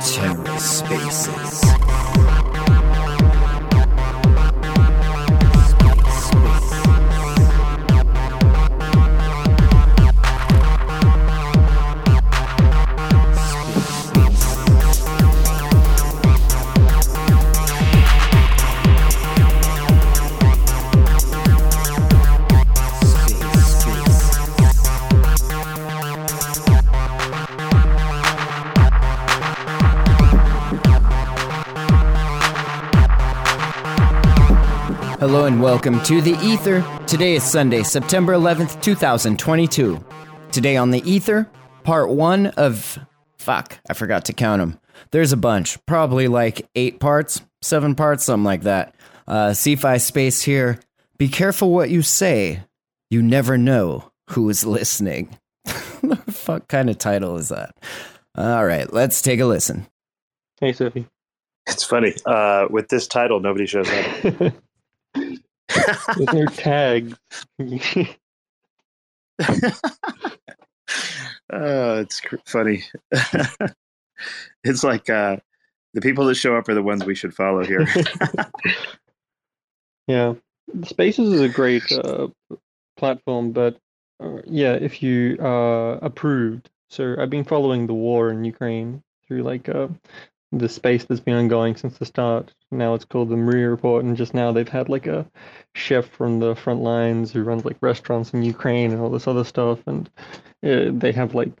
TerraSpaces. Hello and welcome to The Ether. Today is Sunday, September 11th, 2022. Today on The Ether, part one of. Fuck, I forgot to count them. There's a bunch, probably like eight parts, seven parts, something like that. Uh, Cephii Space here. Be careful what you say. You never know who is listening. the fuck kind of title is that? All right, let's take a listen. Hey, Cephii. It's funny. Uh, with this title, nobody shows up. There's no tag. oh, it's cr- funny. it's like uh, the people that show up are the ones we should follow here. yeah, Spaces is a great uh, platform, but uh, yeah, if you uh, approved. So I've been following the war in Ukraine through like uh, the space that's been ongoing since the start. Now it's called the Maria Report, and just now they've had like a chef from the front lines who runs like restaurants in Ukraine and all this other stuff, and uh, they have like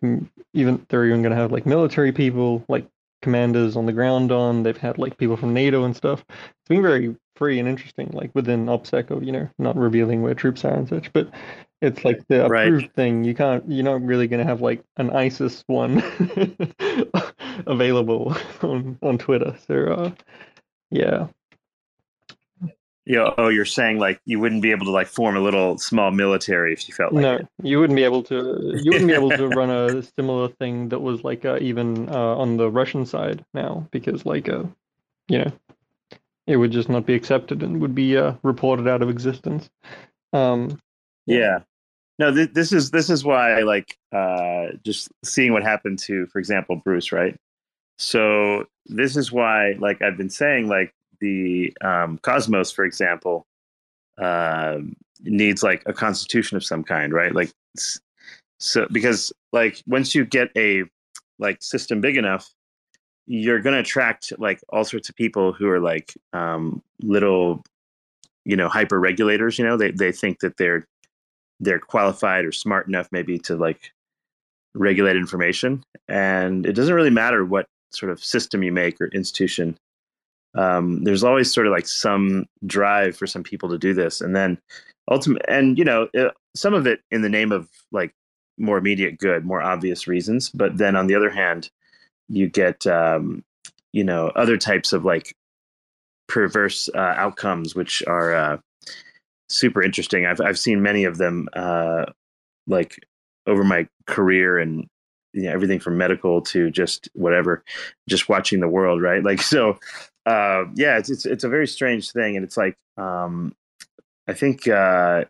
even they're even going to have like military people, like commanders on the ground on. They've had like people from NATO and stuff. It's been very free and interesting, like within OPSEC of you know not revealing where troops are and such, but it's like the approved right. thing. You can't. You're not really going to have like an ISIS one available on on Twitter. So uh, yeah. Yeah. Oh, you're saying like you wouldn't be able to like form a little small military if you felt like no, it. you wouldn't be able to. You wouldn't be able to run a similar thing that was like uh, even uh, on the Russian side now because like uh, you know, it would just not be accepted and would be uh, reported out of existence. Um, yeah. No, th- this is this is why I like uh, just seeing what happened to, for example, Bruce. Right. So this is why, like I've been saying, like the um, cosmos, for example, uh, needs like a constitution of some kind, right? Like so because like once you get a like system big enough you're to attract like all sorts of people who are like um, little you know hyper regulators you know they they think that they're they're qualified or smart enough maybe to like regulate information and it doesn't really matter what sort of system you make or institution um, there's always sort of like some drive for some people to do this and then ultimate and you know it, some of it in the name of like more immediate good more obvious reasons but then on the other hand you get um, you know other types of like perverse uh, outcomes which are uh, super interesting. I've I've seen many of them uh, like over my career and you know, everything from medical to just whatever, just watching the world, right? Like so, uh, yeah, it's, it's it's a very strange thing, and it's like um, I think uh,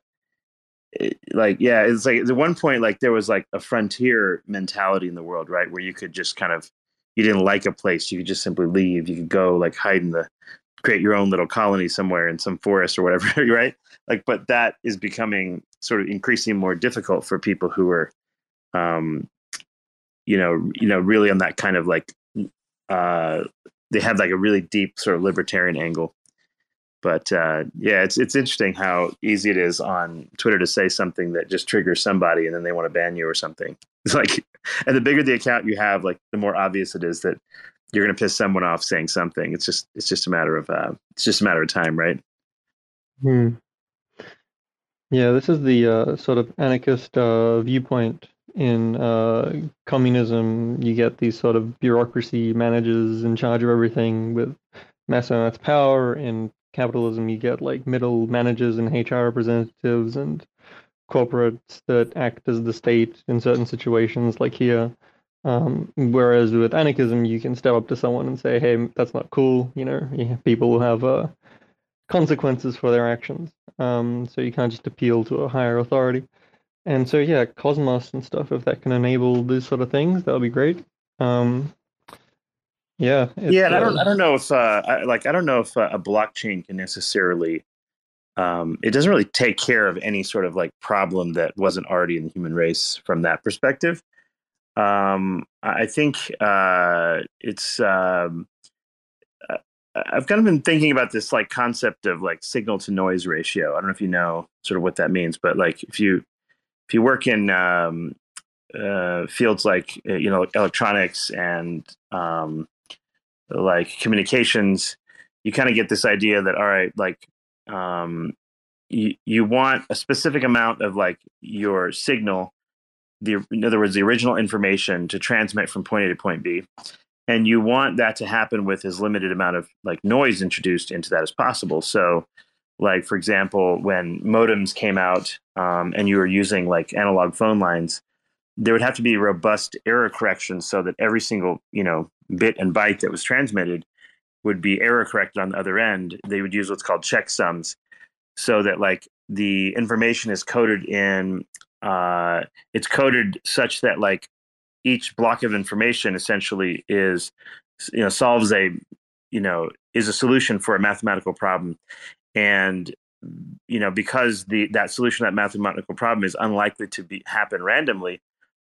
it, like yeah, it's like at one point like there was like a frontier mentality in the world, right, where you could just kind of you didn't like a place, you could just simply leave. You could go like hide in the create your own little colony somewhere in some forest or whatever, right? Like, but that is becoming sort of increasingly more difficult for people who are, um, you know, you know, really on that kind of like, uh, they have like a really deep sort of libertarian angle. But uh, yeah, it's it's interesting how easy it is on Twitter to say something that just triggers somebody, and then they want to ban you or something. It's like, and the bigger the account you have, like the more obvious it is that you're going to piss someone off saying something. It's just it's just a matter of uh, it's just a matter of time, right? Hmm. Yeah, this is the uh, sort of anarchist uh, viewpoint. In uh, communism, you get these sort of bureaucracy managers in charge of everything with mass amounts of power. In capitalism, you get like middle managers and HR representatives and corporates that act as the state in certain situations, like here. Um, whereas with anarchism, you can step up to someone and say, "Hey, that's not cool." You know, people will have uh, consequences for their actions. Um, so you can't just appeal to a higher authority. And so yeah, Cosmos and stuff. If that can enable these sort of things, that would be great. Um, yeah, yeah. I don't, uh, I don't know if, uh, I, like, I don't know if uh, a blockchain can necessarily. Um, it doesn't really take care of any sort of like problem that wasn't already in the human race from that perspective. Um, I think uh, it's. Um, I've kind of been thinking about this like concept of like signal to noise ratio. I don't know if you know sort of what that means, but like if you if you work in um, uh, fields like uh, you know electronics and um, like communications, you kind of get this idea that all right, like um, you you want a specific amount of like your signal, the in other words, the original information to transmit from point A to point B, and you want that to happen with as limited amount of like noise introduced into that as possible. So like for example when modems came out um, and you were using like analog phone lines there would have to be robust error correction so that every single you know bit and byte that was transmitted would be error corrected on the other end. They would use what's called checksums so that like the information is coded in uh, it's coded such that like each block of information essentially is you know solves a you know is a solution for a mathematical problem and you know because the that solution that mathematical problem is unlikely to be happen randomly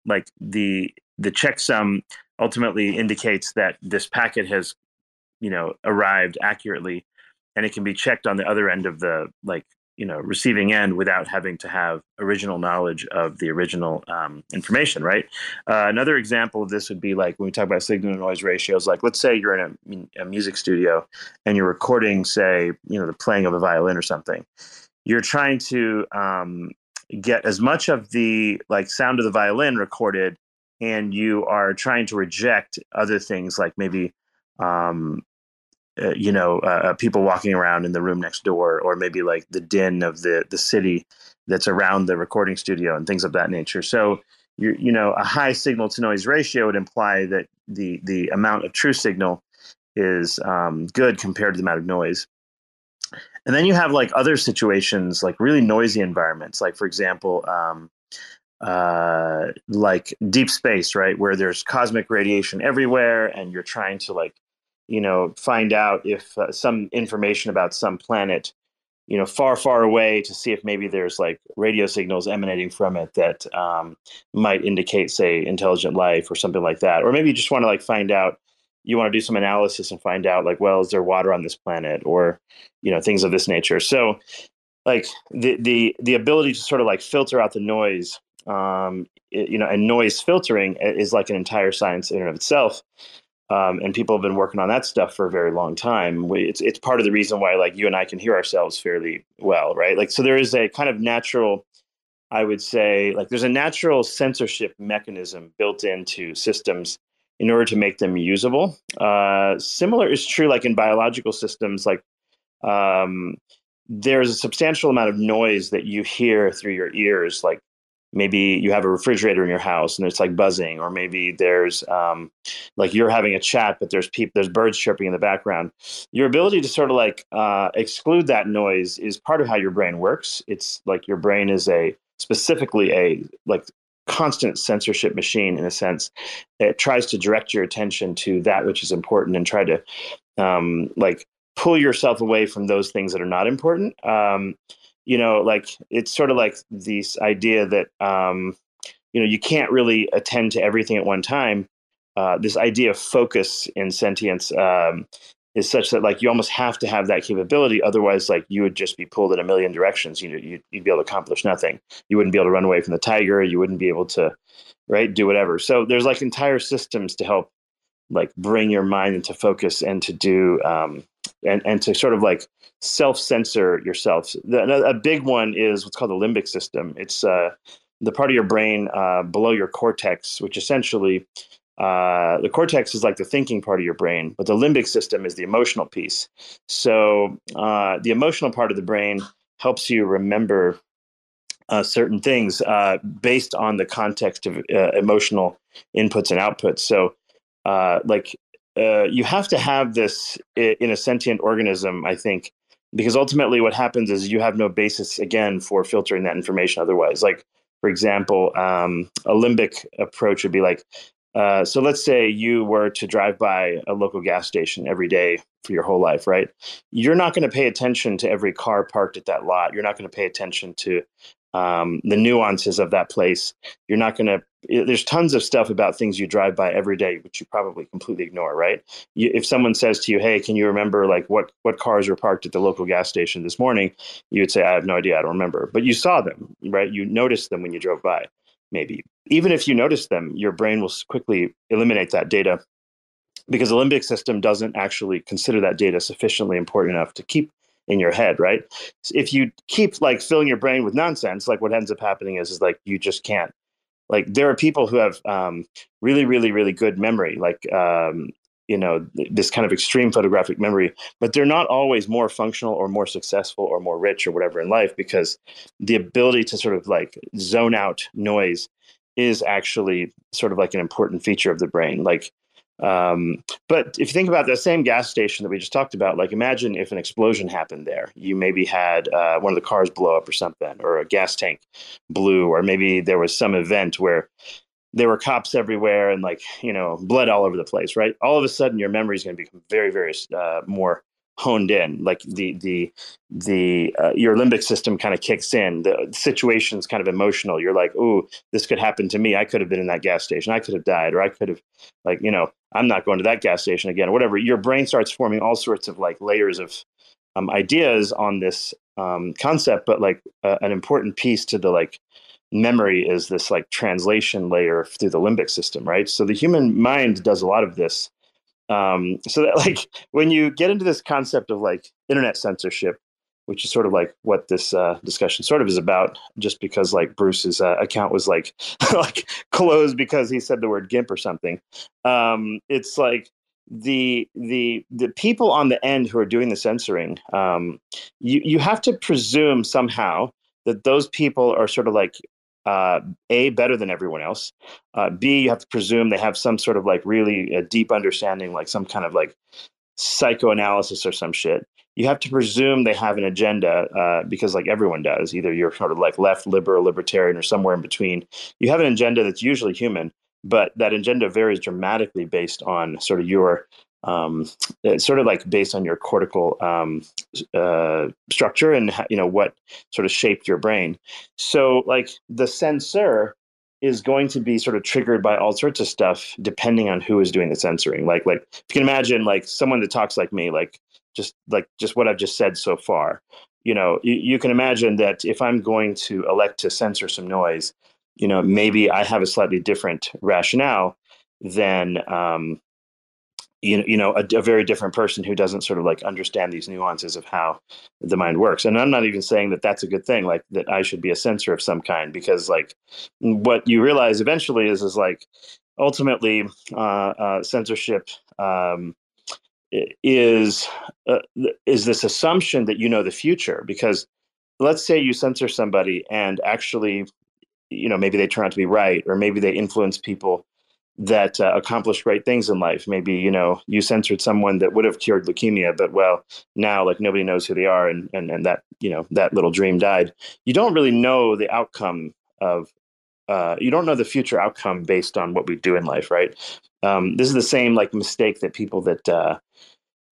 like the the checksum ultimately indicates that this packet has you know arrived accurately and it can be checked on the other end of the like you know receiving end without having to have original knowledge of the original um, information right? Uh, another example of this would be like when we talk about signal to noise ratios like let's say you're in a, a, music studio and you're recording say you know the playing of a violin or something. You're trying to um, get as much of the like sound of the violin recorded and you are trying to reject other things like maybe um, uh, you know uh, uh, people walking around in the room next door or maybe like the din of the the city that's around the recording studio and things of that nature. So you you know a high signal to noise ratio would imply that the the amount of true signal is um, good compared to the amount of noise. And then you have like other situations like really noisy environments like for example um, uh, like deep space right where there's cosmic radiation everywhere and you're trying to like you know, find out if uh, some information about some planet, you know, far, far away to see if maybe there's like radio signals emanating from it that um, might indicate, say, intelligent life or something like that. Or maybe you just want to like find out, you want to do some analysis and find out, like, well, is there water on this planet or, you know, things of this nature. So, like the the the ability to sort of like filter out the noise um, you know, and noise filtering is like an entire science in and of itself. Um, and people have been working on that stuff for a very long time. We, it's it's part of the reason why like you and I can hear ourselves fairly well, right? Like so, there is a kind of natural, I would say, like there's a natural censorship mechanism built into systems in order to make them usable. Uh, similar is true like in biological systems, like um, there's a substantial amount of noise that you hear through your ears, like maybe you have a refrigerator in your house and it's like buzzing or maybe there's um, like you're having a chat but there's people there's birds chirping in the background. Your ability to sort of like uh, exclude that noise is part of how your brain works. It's like your brain is a specifically a like constant censorship machine in a sense. It tries to direct your attention to that which is important and try to um, like pull yourself away from those things that are not important. Um, you know, like it's sort of like this idea that um, you know you can't really attend to everything at one time. Uh, this idea of focus in sentience um, is such that like you almost have to have that capability. Otherwise, like you would just be pulled in a million directions. You know, you'd, you'd be able to accomplish nothing. You wouldn't be able to run away from the tiger. You wouldn't be able to, right, do whatever. So there's like entire systems to help like bring your mind into focus and to do um, and and to sort of like self censor yourself. The, a big one is what's called the limbic system. It's uh, the part of your brain uh, below your cortex, which essentially uh, the cortex is like the thinking part of your brain, but the limbic system is the emotional piece. So uh, the emotional part of the brain helps you remember uh, certain things uh, based on the context of uh, emotional inputs and outputs. So, uh, like uh, you have to have this in a sentient organism, I think, because ultimately what happens is you have no basis again for filtering that information otherwise. Like for example, um, a limbic approach would be like, uh, so let's say you were to drive by a local gas station every day for your whole life, right? You're not going to pay attention to every car parked at that lot. You're not going to pay attention to um, the nuances of that place. You're not going to. There's tons of stuff about things you drive by every day, which you probably completely ignore, right? You, if someone says to you, "Hey, can you remember like what what cars were parked at the local gas station this morning?" You would say, "I have no idea. I don't remember." But you saw them, right? You noticed them when you drove by. Maybe even if you notice them, your brain will quickly eliminate that data because the limbic system doesn't actually consider that data sufficiently important enough to keep in your head, right? If you keep like filling your brain with nonsense, like what ends up happening is is like you just can't. Like there are people who have um, really, really, really good memory, like um, you know this kind of extreme photographic memory, but they're not always more functional or more successful or more rich or whatever in life because the ability to sort of like zone out noise is actually sort of like an important feature of the brain. Like um, but if you think about the same gas station that we just talked about, like imagine if an explosion happened there. You maybe had uh, one of the cars blow up or something, or a gas tank blew, or maybe there was some event where there were cops everywhere and like you know blood all over the place. Right? All of a sudden, your memory is going to become very, very uh, more honed in like the the the uh, your limbic system kind of kicks in the situation's kind of emotional. You're like oh this could happen to me. I could have been in that gas station. I could have died or i could have like you know i'm not going to that gas station again or whatever. Your brain starts forming all sorts of like layers of um, ideas on this um, concept but like uh, an important piece to the like memory is this like translation layer through the limbic system right? So the human mind does a lot of this um, so that like when you get into this concept of like internet censorship, which is sort of like what this uh, discussion sort of is about, just because like Bruce's uh, account was like like closed because he said the word GIMP or something. Um, it's like the the the people on the end who are doing the censoring, um, you you have to presume somehow that those people are sort of like uh, a better than everyone else. Uh, b you have to presume they have some sort of like really a deep understanding like some kind of like psychoanalysis or some shit. You have to presume they have an agenda uh, because like everyone does. Either you're sort of like left liberal libertarian or somewhere in between. You have an agenda that's usually human but that agenda varies dramatically based on sort of your um, it's sort of like based on your cortical um, uh, structure and you know what sort of shaped your brain. So like the censor is going to be sort of triggered by all sorts of stuff depending on who is doing the censoring. Like like if you can imagine like someone that talks like me, like just like just what I've just said so far. You know, you, you can imagine that if I'm going to elect to censor some noise, you know, maybe I have a slightly different rationale than um, you, know, you know a, a, very different person who doesn't sort of like understand these nuances of how the mind works. And i'm not even saying that that's a good thing like that i should be a censor of some kind because like what you realize eventually is is like ultimately uh, uh, censorship um, is uh, is this assumption that you know the future. Because let's say you censor somebody and actually you know maybe they turn out to be right or maybe they influence people that uh, accomplished great things in life. Maybe you know you censored someone that would have cured leukemia, but well, now like nobody knows who they are, and and and that you know that little dream died. You don't really know the outcome of. Uh, you don't know the future outcome based on what we do in life, right? Um, this is the same like mistake that people that uh,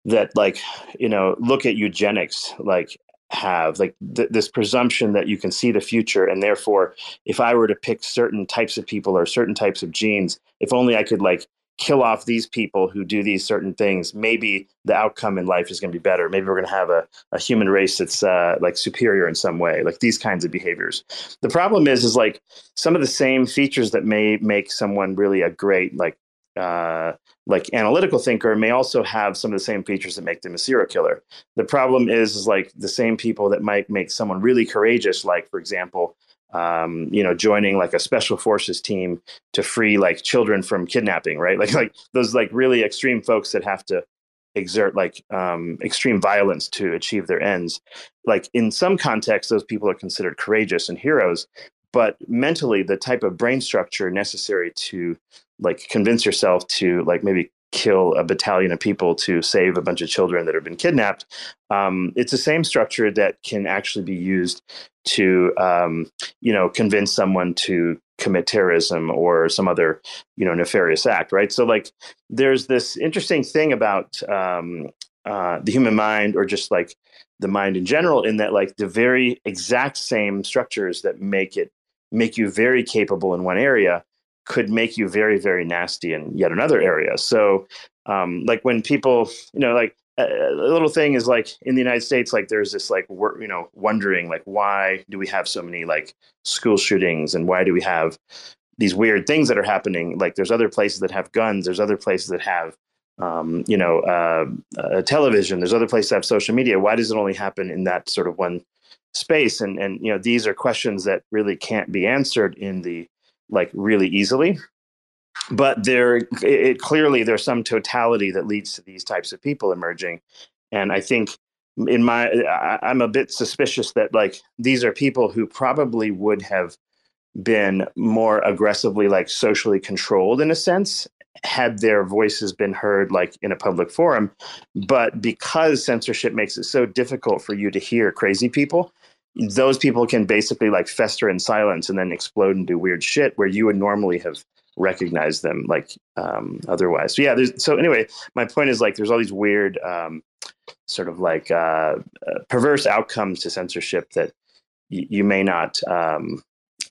that like you know look at eugenics like have like th- this presumption that you can see the future and therefore if i were to pick certain types of people or certain types of genes if only i could like kill off these people who do these certain things maybe the outcome in life is going to be better. Maybe we're going to have a, a human race that's uh, like superior in some way like these kinds of behaviors. The problem is is like some of the same features that may make someone really a great like uh, like analytical thinker may also have some of the same features that make them a serial killer. The problem is, is like the same people that might make someone really courageous, like for example, um, you know, joining like a special forces team to free like children from kidnapping, right? Like like those like really extreme folks that have to exert like um, extreme violence to achieve their ends. Like in some contexts, those people are considered courageous and heroes, but mentally, the type of brain structure necessary to like convince yourself to like maybe kill a battalion of people to save a bunch of children that have been kidnapped. Um, it's the same structure that can actually be used to, um, you know, convince someone to commit terrorism or some other, you know, nefarious act, right? So, like, there's this interesting thing about um, uh, the human mind, or just like the mind in general, in that, like, the very exact same structures that make it make you very capable in one area could make you very very nasty in yet another area. So um, like when people you know like a, little thing is like in the united states like there's this like we're you know wondering like why do we have so many like school shootings and why do we have these weird things that are happening? Like there's other places that have guns there's other places that have um, you know uh, television there's other places that have social media. Why does it only happen in that sort of one space? And and you know these are questions that really can't be answered in the like really easily. But there it, clearly there's some totality that leads to these types of people emerging. And i think in my I, i'm a bit suspicious that like these are people who probably would have been more aggressively like socially controlled in a sense had their voices been heard like in a public forum. But because censorship makes it so difficult for you to hear crazy people those people can basically like fester in silence and then explode and do weird shit where you would normally have recognized them like um, otherwise. So yeah, there's so anyway, my point is like there's all these weird um, sort of like uh, uh, perverse outcomes to censorship that y- you may not um,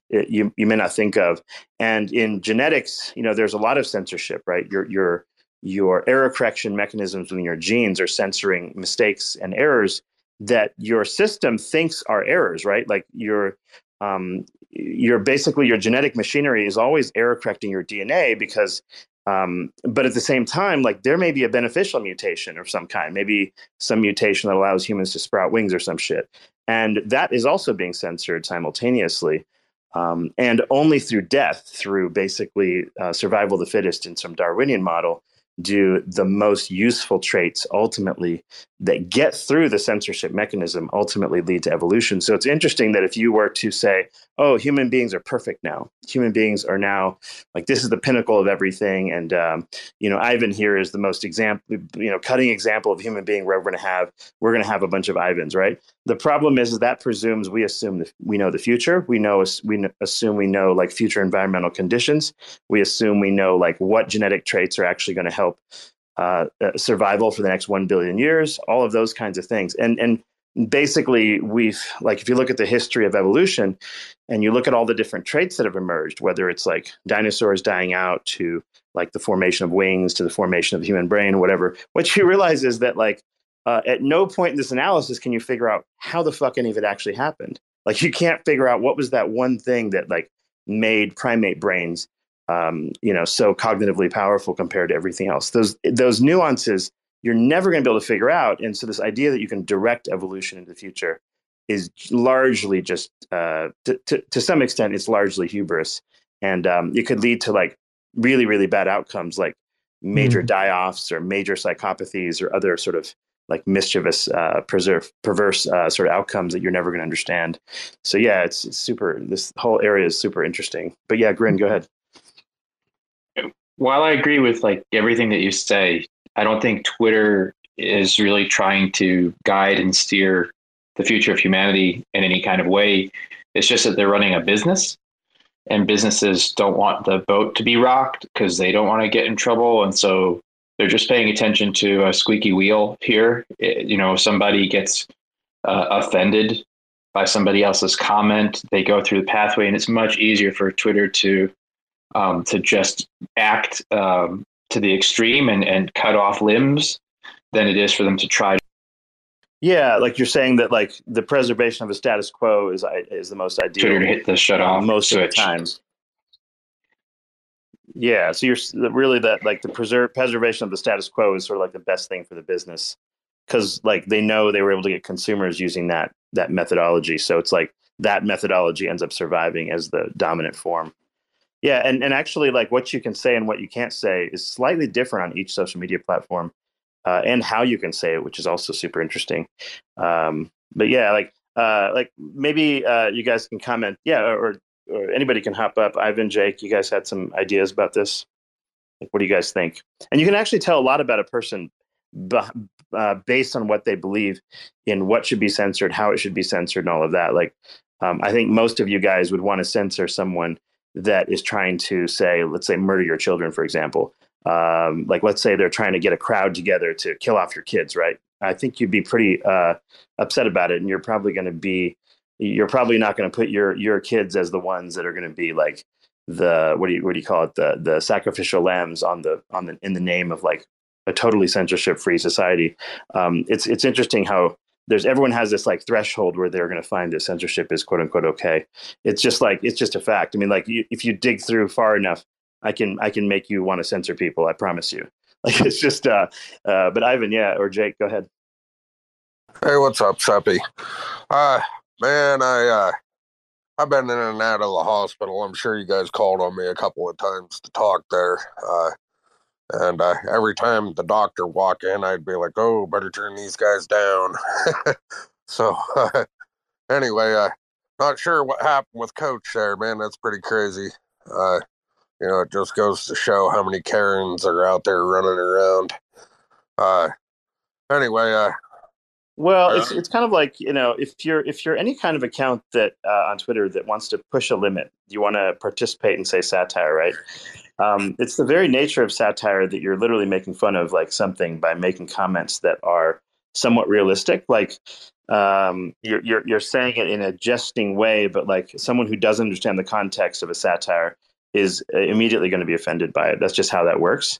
it, you you may not think of. And in genetics, you know, there's a lot of censorship, right? Your your your error correction mechanisms within your genes are censoring mistakes and errors that your system thinks are errors, right? Like your um, your basically your genetic machinery is always error correcting your DNA because um, but at the same time, like there may be a beneficial mutation of some kind, maybe some mutation that allows humans to sprout wings or some shit. And that is also being censored simultaneously. Um, and only through death, through basically uh, survival of the fittest in some Darwinian model, do the most useful traits ultimately that get through the censorship mechanism ultimately lead to evolution. So it's interesting that if you were to say, oh, human beings are perfect now, human beings are now like this is the pinnacle of everything. And, um, you know, Ivan here is the most example, you know, cutting example of human being we're going to have, we're going to have a bunch of Ivans, right? The problem is, is that presumes we assume that we know the future. We know, we assume we know like future environmental conditions. We assume we know like what genetic traits are actually going to help uh, uh, survival for the next 1 billion years, all of those kinds of things. And, and basically, we've, like, if you look at the history of evolution and you look at all the different traits that have emerged, whether it's like dinosaurs dying out to like the formation of wings to the formation of the human brain, whatever, what you realize is that, like, uh, at no point in this analysis can you figure out how the fuck any of it actually happened. Like, you can't figure out what was that one thing that, like, made primate brains um, you know, so cognitively powerful compared to everything else. Those those nuances you're never going to be able to figure out, and so this idea that you can direct evolution into the future is largely just uh, to, to, to some extent it's largely hubris, and um, it could lead to like really really bad outcomes like major mm. die-offs or major psychopathies or other sort of like mischievous, uh, preserve, perverse uh, sort of outcomes that you're never going to understand. So yeah, it's, it's, super. This whole area is super interesting. But yeah, Grin, go ahead while I agree with like everything that you say, I don't think Twitter is really trying to guide and steer the future of humanity in any kind of way. It's just that they're running a business and businesses don't want the boat to be rocked because they don't want to get in trouble. And so they're just paying attention to a squeaky wheel here. It, you know, somebody gets uh, offended by somebody else's comment, they go through the pathway, and it's much easier for Twitter to um, to just act um, to the extreme and, and cut off limbs than it is for them to try. Yeah, like you're saying that like the preservation of a status quo is is the most ideal. Twitter to hit the shut off most switch. of the times. Yeah, so you're really that like the preserve preservation of the status quo is sort of like the best thing for the business because like they know they were able to get consumers using that that methodology. So it's like that methodology ends up surviving as the dominant form. Yeah, and, and actually, like what you can say and what you can't say is slightly different on each social media platform, uh, and how you can say it, which is also super interesting. Um, but yeah, like uh, like maybe uh, you guys can comment. Yeah, or, or anybody can hop up. Ivan, Jake, you guys had some ideas about this. Like, what do you guys think? And you can actually tell a lot about a person uh, based on what they believe in what should be censored, how it should be censored, and all of that. Like, um, I think most of you guys would want to censor someone that is trying to say, let's say, murder your children, for example. Um, like, let's say they're trying to get a crowd together to kill off your kids, right? I think you'd be pretty uh, upset about it, and you're probably going to be, you're probably not going to put your your kids as the ones that are going to be like the what do you what do you call it the the sacrificial lambs on the on the in the name of like a totally censorship free society. Um, it's it's interesting how there's everyone has this like threshold where they're going to find that censorship is quote unquote okay. It's just like it's just a fact. I mean, like you, if you dig through far enough, I can I can make you want to censor people. I promise you. Like it's just. Uh, uh, but Ivan, yeah, or Jake, go ahead. Hey, what's up, Cephii? Uh, man, I uh, I've been in and out of the hospital. I'm sure you guys called on me a couple of times to talk there. Uh, and uh, every time the doctor walk in, I'd be like, "Oh, better turn these guys down." so, uh, anyway, uh, not sure what happened with Coach there, man. That's pretty crazy. Uh, you know, it just goes to show how many Karens are out there running around. Uh, anyway, uh, well, it's it's kind of like you know if you're if you're any kind of account that uh, on Twitter that wants to push a limit, you want to participate and say satire, right? Um, it's the very nature of satire that you're literally making fun of like something by making comments that are somewhat realistic. Like um, you're, you're you're saying it in a jesting way, but like someone who doesn't understand the context of a satire is immediately going to be offended by it. That's just how that works.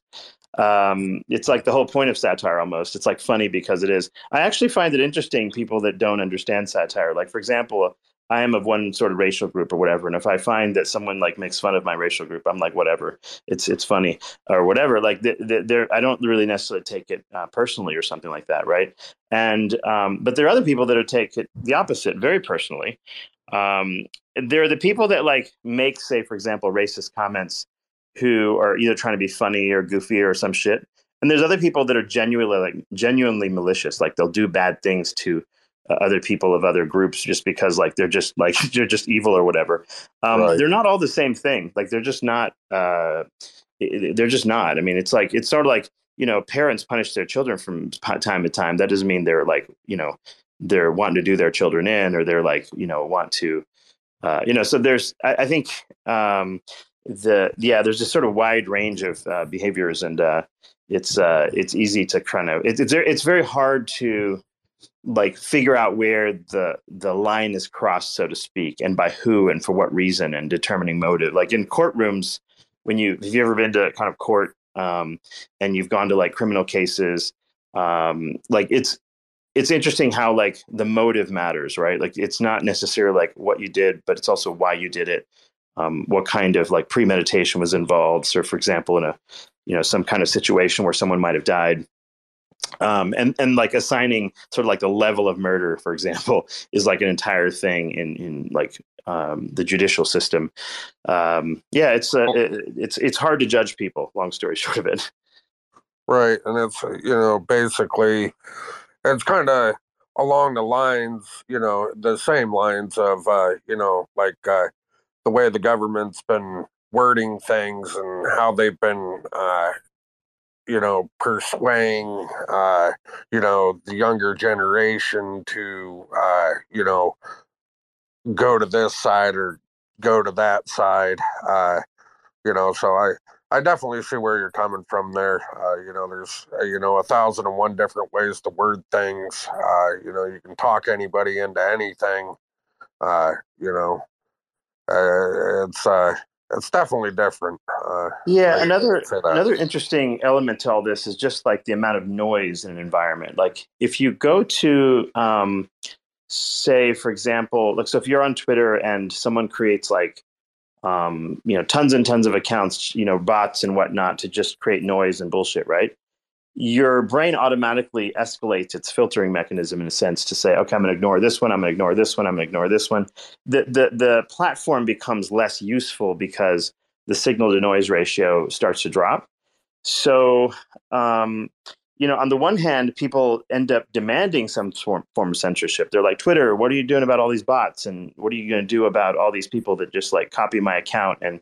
Um, it's like the whole point of satire almost. It's like funny because it is. I actually find it interesting people that don't understand satire. Like for example, I am of one sort of racial group or whatever, and if I find that someone like makes fun of my racial group, I'm like, whatever, it's it's funny or whatever. Like there, I don't really necessarily take it uh, personally or something like that, right? And um, but there are other people that are take it the opposite, very personally. Um, there are the people that like make, say, for example, racist comments who are either trying to be funny or goofy or some shit. And there's other people that are genuinely like genuinely malicious, like they'll do bad things to uh, other people of other groups just because like they're just like they're just evil or whatever. Um, right. They're not all the same thing. Like they're just not. Uh, they're just not. I mean, it's like it's sort of like you know parents punish their children from time to time. That doesn't mean they're like you know they're wanting to do their children in or they're like you know want to uh, you know. So there's I, I think um, the yeah there's a sort of wide range of uh, behaviors and uh, it's uh, it's easy to kind of it's it's it's very hard to like figure out where the the line is crossed so to speak and by who and for what reason and determining motive. Like in courtrooms when you have you ever been to kind of court um, and you've gone to like criminal cases um, like it's it's interesting how like the motive matters right? Like it's not necessarily like what you did but it's also why you did it um, what kind of like premeditation was involved so for example in a you know some kind of situation where someone might have died um, and and like assigning sort of like the level of murder, for example, is like an entire thing in in like um, the judicial system. Um, yeah, it's uh, it, it's it's hard to judge people. Long story short of it. Right, and it's you know basically it's kind of along the lines, you know, the same lines of uh, you know like uh, the way the government's been wording things and how they've been uh, you know, persuading, uh, you know, the younger generation to, uh, you know, go to this side or go to that side. Uh, you know, so I, I definitely see where you're coming from there. Uh, you know, there's, uh, you know, a thousand and one different ways to word things. Uh, you know, you can talk anybody into anything. Uh, you know, uh, it's, uh, it's definitely different. Uh, yeah, another another interesting element to all this is just like the amount of noise in an environment. Like if you go to, um, say, for example, like so if you're on Twitter and someone creates like, um, you know, tons and tons of accounts, you know, bots and whatnot to just create noise and bullshit, right? Your brain automatically escalates its filtering mechanism in a sense to say, okay, I'm going to ignore this one, I'm going to ignore this one, I'm going to ignore this one. The, the, the platform becomes less useful because the signal to noise ratio starts to drop. So, um, you know, on the one hand, people end up demanding some form, form of censorship. They're like, Twitter, what are you doing about all these bots? And what are you going to do about all these people that just like copy my account and,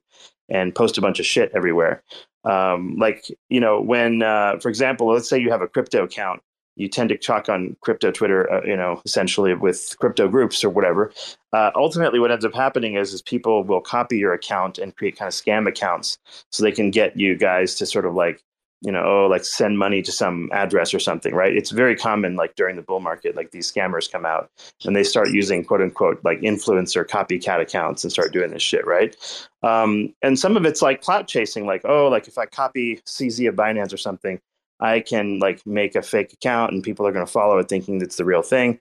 and post a bunch of shit everywhere? Um, like you know, when uh, for example, let's say you have a crypto account, you tend to chalk on crypto Twitter, uh, you know, essentially with crypto groups or whatever. Uh, ultimately, what ends up happening is, is people will copy your account and create kind of scam accounts so they can get you guys to sort of like you know, oh, like send money to some address or something, right? It's very common, like during the bull market, like these scammers come out and they start using quote unquote like influencer copycat accounts and start doing this shit, right? Um, and some of it's like clout chasing, like, oh, like if I copy CZ of Binance or something, I can like make a fake account and people are going to follow it thinking it's the real thing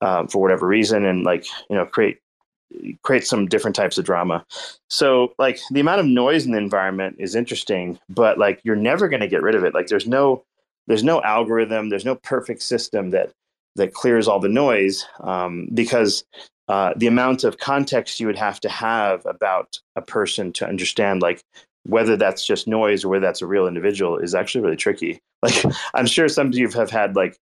um, for whatever reason and like, you know, create create some different types of drama. So like the amount of noise in the environment is interesting, but like you're never going to get rid of it. Like there's no there's no algorithm, there's no perfect system that that clears all the noise um, because uh, the amount of context you would have to have about a person to understand like whether that's just noise or whether that's a real individual is actually really tricky. Like I'm sure some of you have had like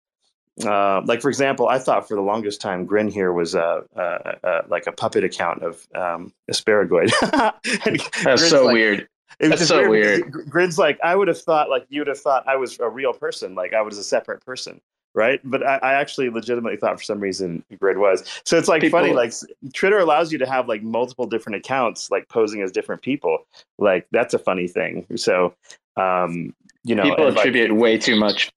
uh, like for example, I thought for the longest time Grin here was a, a, a like a puppet account of um, Asparagoid. That's so like, weird. It was That's so weird. weird. Grin's like I would have thought like you would have thought I was a real person, like I was a separate person, right? But I, I actually legitimately thought for some reason Grin was. So it's like people, funny, like Twitter allows you to have like multiple different accounts, like posing as different people. Like that's a funny thing. So um, you know, people attribute like, way too much.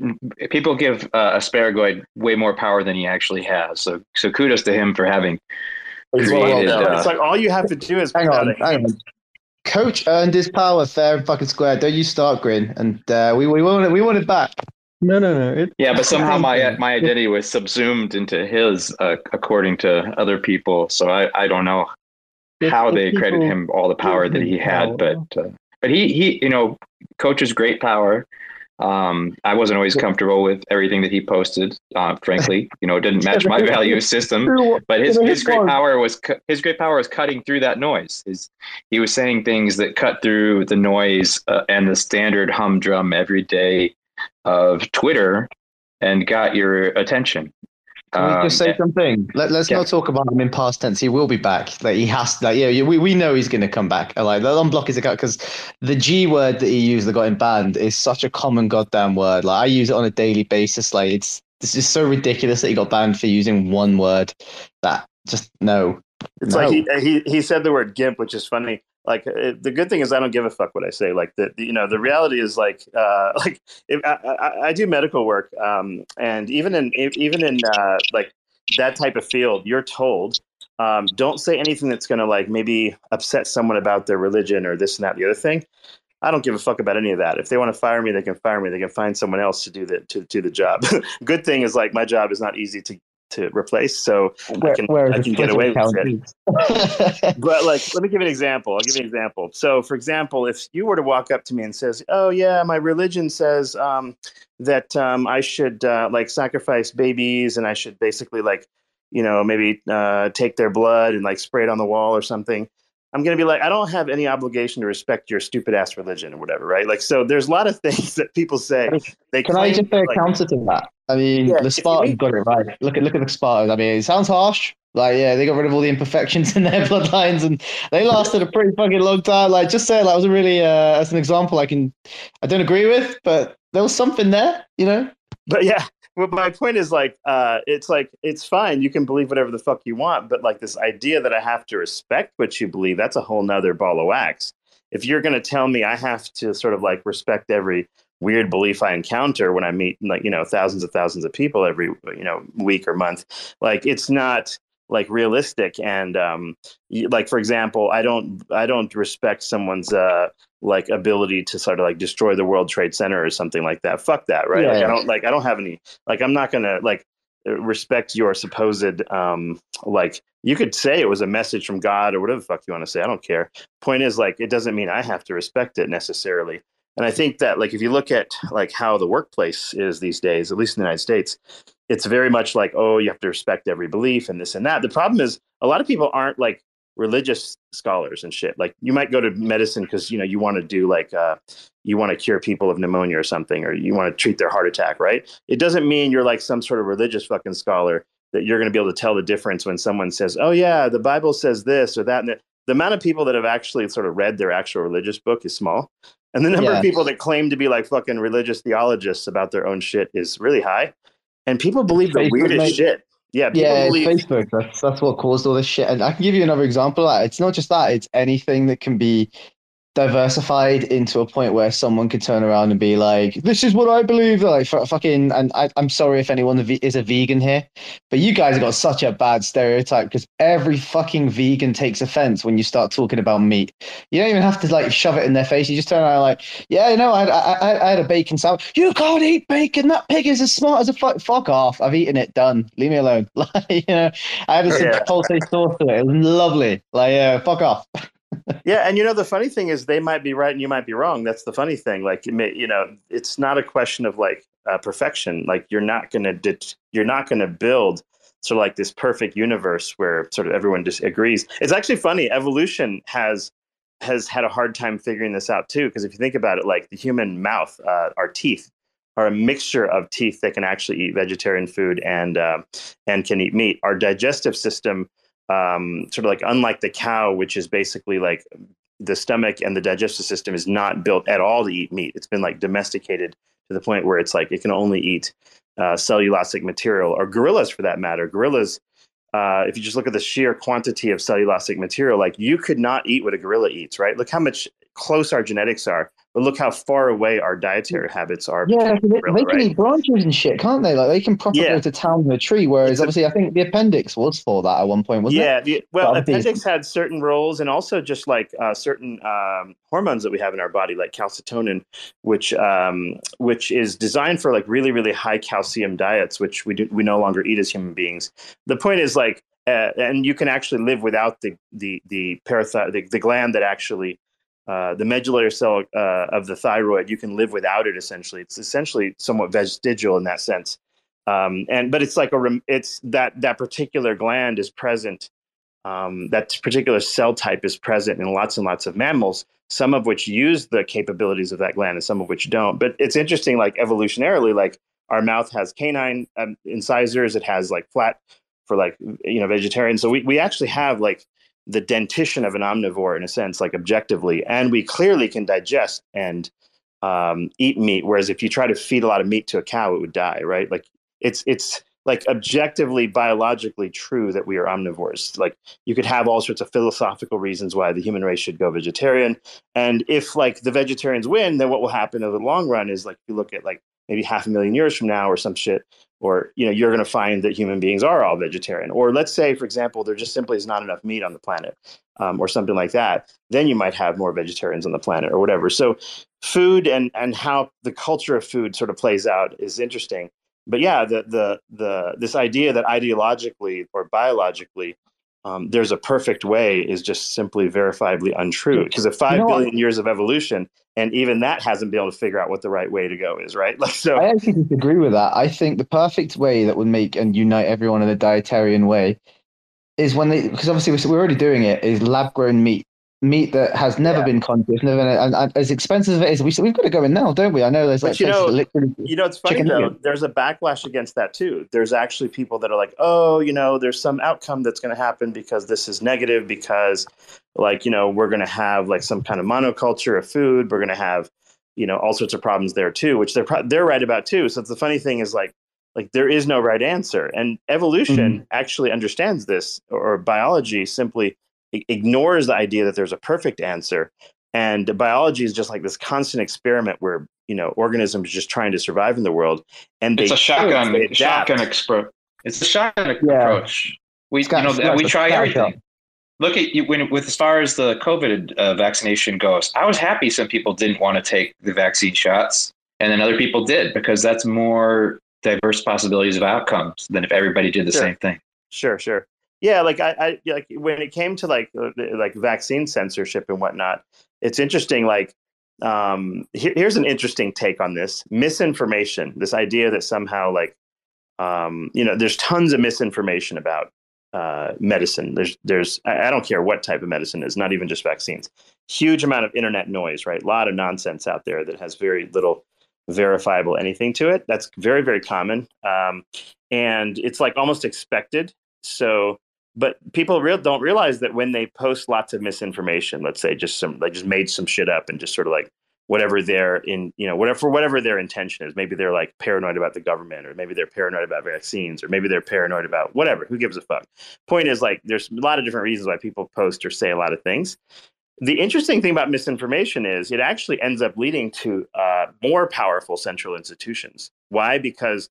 People give uh, Asparagoid way more power than he actually has. So, so kudos to him for having created. Well, uh, it's like all you have to do is hang on, hang on. Coach earned his power fair and fucking square. Don't you start, Grin? And uh, we we want it. We want it back. No, no, no. It, yeah, but somehow my my identity was subsumed into his, uh, according to other people. So I, I don't know how they credit him all the power that he had, but uh, but he he you know coach's great power. Um, I wasn't always comfortable with everything that he posted. Uh, frankly, you know, it didn't match my value system. But his, his great power was his great power was cutting through that noise. His, he was saying things that cut through the noise uh, and the standard humdrum every day of Twitter and got your attention. Can we just say um, something? Let, us yeah. not talk about him in past tense. He will be back. Like he has. Like yeah, we, we know he's going to come back. Like the unblock is a account because the G word that he used that got him banned is such a common goddamn word. Like I use it on a daily basis. Like it's this is so ridiculous that he got banned for using one word. That just no. It's no. like he, he he said the word gimp, which is funny like it, the good thing is I don't give a fuck what I say. Like the, the you know the reality is like uh, like if I, I, I, do medical work um, and even in even in uh, like that type of field, you're told um, don't say anything that's going to like maybe upset someone about their religion or this and that the other thing. I don't give a fuck about any of that. If they want to fire me, they can fire me. They can find someone else to do the to do the job. Good thing is like my job is not easy to to replace, so where, I can I can get away with it. but like, let me give you an example. I'll give you an example. So, for example, if you were to walk up to me and says, "Oh yeah, my religion says um, that um, I should uh, like sacrifice babies and I should basically like, you know, maybe uh, take their blood and like spray it on the wall or something," I'm going to be like, I don't have any obligation to respect your stupid ass religion or whatever, right? Like, so there's a lot of things that people say. They can I just say like, counter to that? I mean, yeah, the Spartans got it right. Look at look at the Spartans. I mean, it sounds harsh. Like, yeah, they got rid of all the imperfections in their bloodlines, and they lasted a pretty fucking long time. Like, just say that was a really, uh, as an example, I can, I don't agree with, but there was something there, you know. But yeah, well, my point is like, uh, it's like it's fine. You can believe whatever the fuck you want, but like this idea that I have to respect what you believe, that's a whole nother ball of wax. If you're going to tell me I have to sort of like respect every weird belief I encounter when I meet like you know thousands of thousands of people every you know week or month, like it's not like realistic and um, like for example i don't i don't respect someone's uh, like ability to sort of like destroy the world trade center or something like that. Fuck that right? Yeah, like, i don't like i don't have any like i'm not gonna like respect your supposed um like you could say it was a message from god or whatever the fuck you want to say i don't care. Point is like it doesn't mean i have to respect it necessarily. And i think that like if you look at like how the workplace is these days at least in the united states it's very much like oh you have to respect every belief and this and that the problem is a lot of people aren't like religious scholars and shit like you might go to medicine because you know you want to do like uh, you want to cure people of pneumonia or something or you want to treat their heart attack right it doesn't mean you're like some sort of religious fucking scholar that you're going to be able to tell the difference when someone says oh yeah the bible says this or that and the amount of people that have actually sort of read their actual religious book is small. And the number Yeah. of people that claim to be like fucking religious theologists about their own shit is really high. And people believe the Facebook, weirdest mate. shit. Yeah, people Yeah, believe Facebook. That's that's what caused all this shit. And I can give you another example of that. It's not just that; it's anything that can be diversified into a point where someone could turn around and be like, "This is what I believe." Like, for fucking. And I, I'm sorry if anyone is a vegan here, but you guys have got such a bad stereotype because every fucking vegan takes offense when you start talking about meat. You don't even have to like shove it in their face. You just turn around like, "Yeah, you know, I, I, I- I had a bacon sandwich. You can't eat bacon. That pig is as smart as a fuck. Fuck off. I've eaten it. Done. Leave me alone." Like, you know, I had a Yeah. chipotle sauce to it. It was lovely. Like, uh, fuck off. Yeah, and you know the funny thing is they might be right and you might be wrong. That's the funny thing. Like you know, it's not a question of like uh, perfection. Like you're not gonna dit- you're not gonna build sort of like this perfect universe where sort of everyone just agrees. It's actually funny. Evolution has has had a hard time figuring this out too. Because if you think about it, like the human mouth, uh, our teeth are a mixture of teeth that can actually eat vegetarian food and uh, and can eat meat. Our digestive system um, sort of like unlike the cow, which is basically like the stomach and the digestive system is not built at all to eat meat. It's been like domesticated to the point where it's like it can only eat uh, cellulosic material, or gorillas for that matter. Gorillas, uh, if you just look at the sheer quantity of cellulosic material, like you could not eat what a gorilla eats, right? Look how much close our genetics are, but look how far away our dietary habits are. Yeah, they, gorilla, they can right? eat branches and shit, can't they? Like they can properly Yeah. go to town in a tree. Whereas a- obviously, I think the appendix was for that at one point, wasn't it? yeah, well, But appendix had certain roles, and also just like uh, certain um, hormones that we have in our body, like calcitonin, which um, which is designed for like really really high calcium diets, which we do, we no longer eat as human beings. The point is like, uh, and you can actually live without the the the parathy- the, the gland that actually. Uh, the medullary cell uh, of the thyroid, you can live without it. Essentially, it's essentially somewhat vestigial in that sense. Um, and but it's like a rem- it's that that particular gland is present um, that particular cell type is present in lots and lots of mammals some of which use the capabilities of that gland and some of which don't. But it's interesting like evolutionarily like our mouth has canine um, incisors it has like flat for like you know vegetarian. So we, we actually have like the dentition of an omnivore in a sense like objectively and we clearly can digest and um, eat meat whereas if you try to feed a lot of meat to a cow it would die right? Like it's it's like objectively biologically true that we are omnivores. Like you could have all sorts of philosophical reasons why the human race should go vegetarian and if like the vegetarians win then what will happen over the long run is like you look at like maybe half a million years from now or some shit or you know you're going to find that human beings are all vegetarian. Or let's say for example there just simply is not enough meat on the planet um, or something like that then you might have more vegetarians on the planet or whatever. So food and and how the culture of food sort of plays out is interesting. But yeah the the the this idea that ideologically or biologically um, there's a perfect way is just simply verifiably untrue because of five know what? billion years of evolution and even that hasn't been able to figure out what the right way to go is right like so I actually disagree with that. I think the perfect way that would make and unite everyone in a dietarian way is when they, because obviously we're already doing it, is lab grown meat. Meat that has never Yeah. been conscious, never, and, and as expensive as it is, we, we've got to go in now, don't we? I know there's like you know- You know, it's funny though. There's a backlash against that too. There's actually people that are like, "Oh, you know, there's some outcome that's going to happen because this is negative because, like, you know, we're going to have like some kind of monoculture of food. We're going to have, you know, all sorts of problems there too, which they're pro- they're right about too. So it's the funny thing is like, like there is no right answer, and evolution mm-hmm. actually understands this, or, or biology simply ignores the idea that there's a perfect answer and biology is just like this constant experiment where you know organisms are just trying to survive in the world and they It's a shotgun shotgun expro- It's a shotgun Yeah. approach. We you know we try everything. Look at you when with as far as the COVID uh, vaccination goes. I was happy some people didn't want to take the vaccine shots, and then other people did because that's more diverse possibilities of outcomes than if everybody did the Sure. same thing. Sure, sure. Yeah, like I, I like when it came to like uh, like vaccine censorship and whatnot, it's interesting. Like, um, here, here's an interesting take on this misinformation. This idea that somehow like, um, you know, there's tons of misinformation about uh, medicine. There's there's I, I don't care what type of medicine is not even just vaccines. Huge amount of internet noise, right? A lot of nonsense out there that has very little verifiable anything to it. That's very very common, um, and it's like almost expected. So but people real don't realize that when they post lots of misinformation, let's say just some they just made some shit up and just sort of like whatever their in you know whatever whatever their intention is. Maybe they're like paranoid about the government, or maybe they're paranoid about vaccines, or maybe they're paranoid about whatever. Who gives a fuck? Point is like there's a lot of different reasons why people post or say a lot of things. The interesting thing about misinformation is it actually ends up leading to uh, more powerful central institutions. Why? Because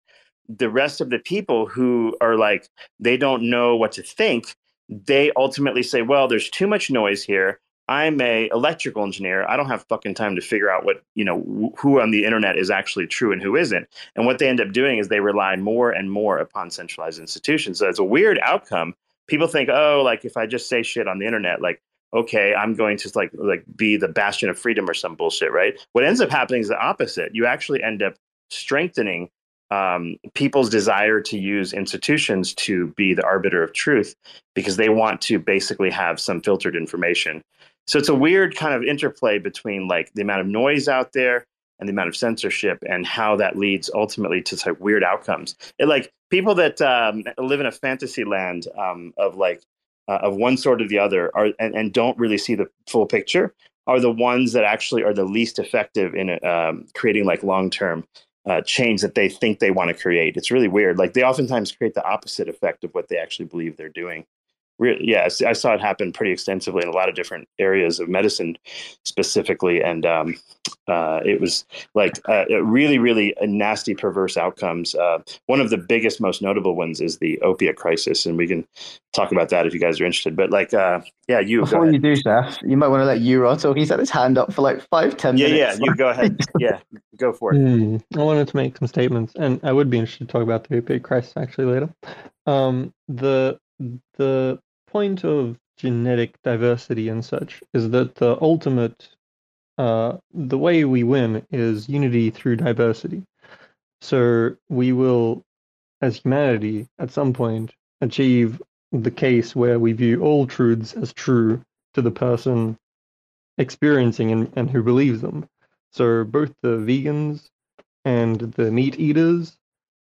the rest of the people who are like they don't know what to think they ultimately say well there's too much noise here. I'm a electrical engineer. I don't have fucking time to figure out what you know who on the internet is actually true and who isn't. And what they end up doing is they rely more and more upon centralized institutions. So it's a weird outcome people think oh like if i just say shit on the internet like okay i'm going to like like be the bastion of freedom or some bullshit right? What ends up happening is the opposite. You actually end up strengthening um, people's desire to use institutions to be the arbiter of truth because they want to basically have some filtered information. So it's a weird kind of interplay between like the amount of noise out there and the amount of censorship and how that leads ultimately to like weird outcomes. It like people that um, live in a fantasy land um, of like uh, of one sort or the other are and, and, don't really see the full picture are the ones that actually are the least effective in um, creating like long term uh, change that they think they want to create. It's really weird. Like they oftentimes create the opposite effect of what they actually believe they're doing. Re- yeah, I saw it happen pretty extensively in a lot of different areas of medicine, specifically, and um, uh, it was like uh, really, really nasty, perverse outcomes. Uh, one of the biggest, most notable ones is the opiate crisis, and we can talk about that if you guys are interested. But like, uh, yeah, you before you do, Seth, you might want to let YuRa talk. He's had his hand up for like five, ten yeah, minutes. Yeah, you go ahead. yeah, go for it. Mm, I wanted to make some statements, and I would be interested to talk about the opiate crisis actually later. Um, the the point of genetic diversity and such is that the ultimate uh, the way we win is unity through diversity. So we will, as humanity, at some point achieve the case where we view all truths as true to the person experiencing and, and who believes them. So both the vegans and the meat eaters,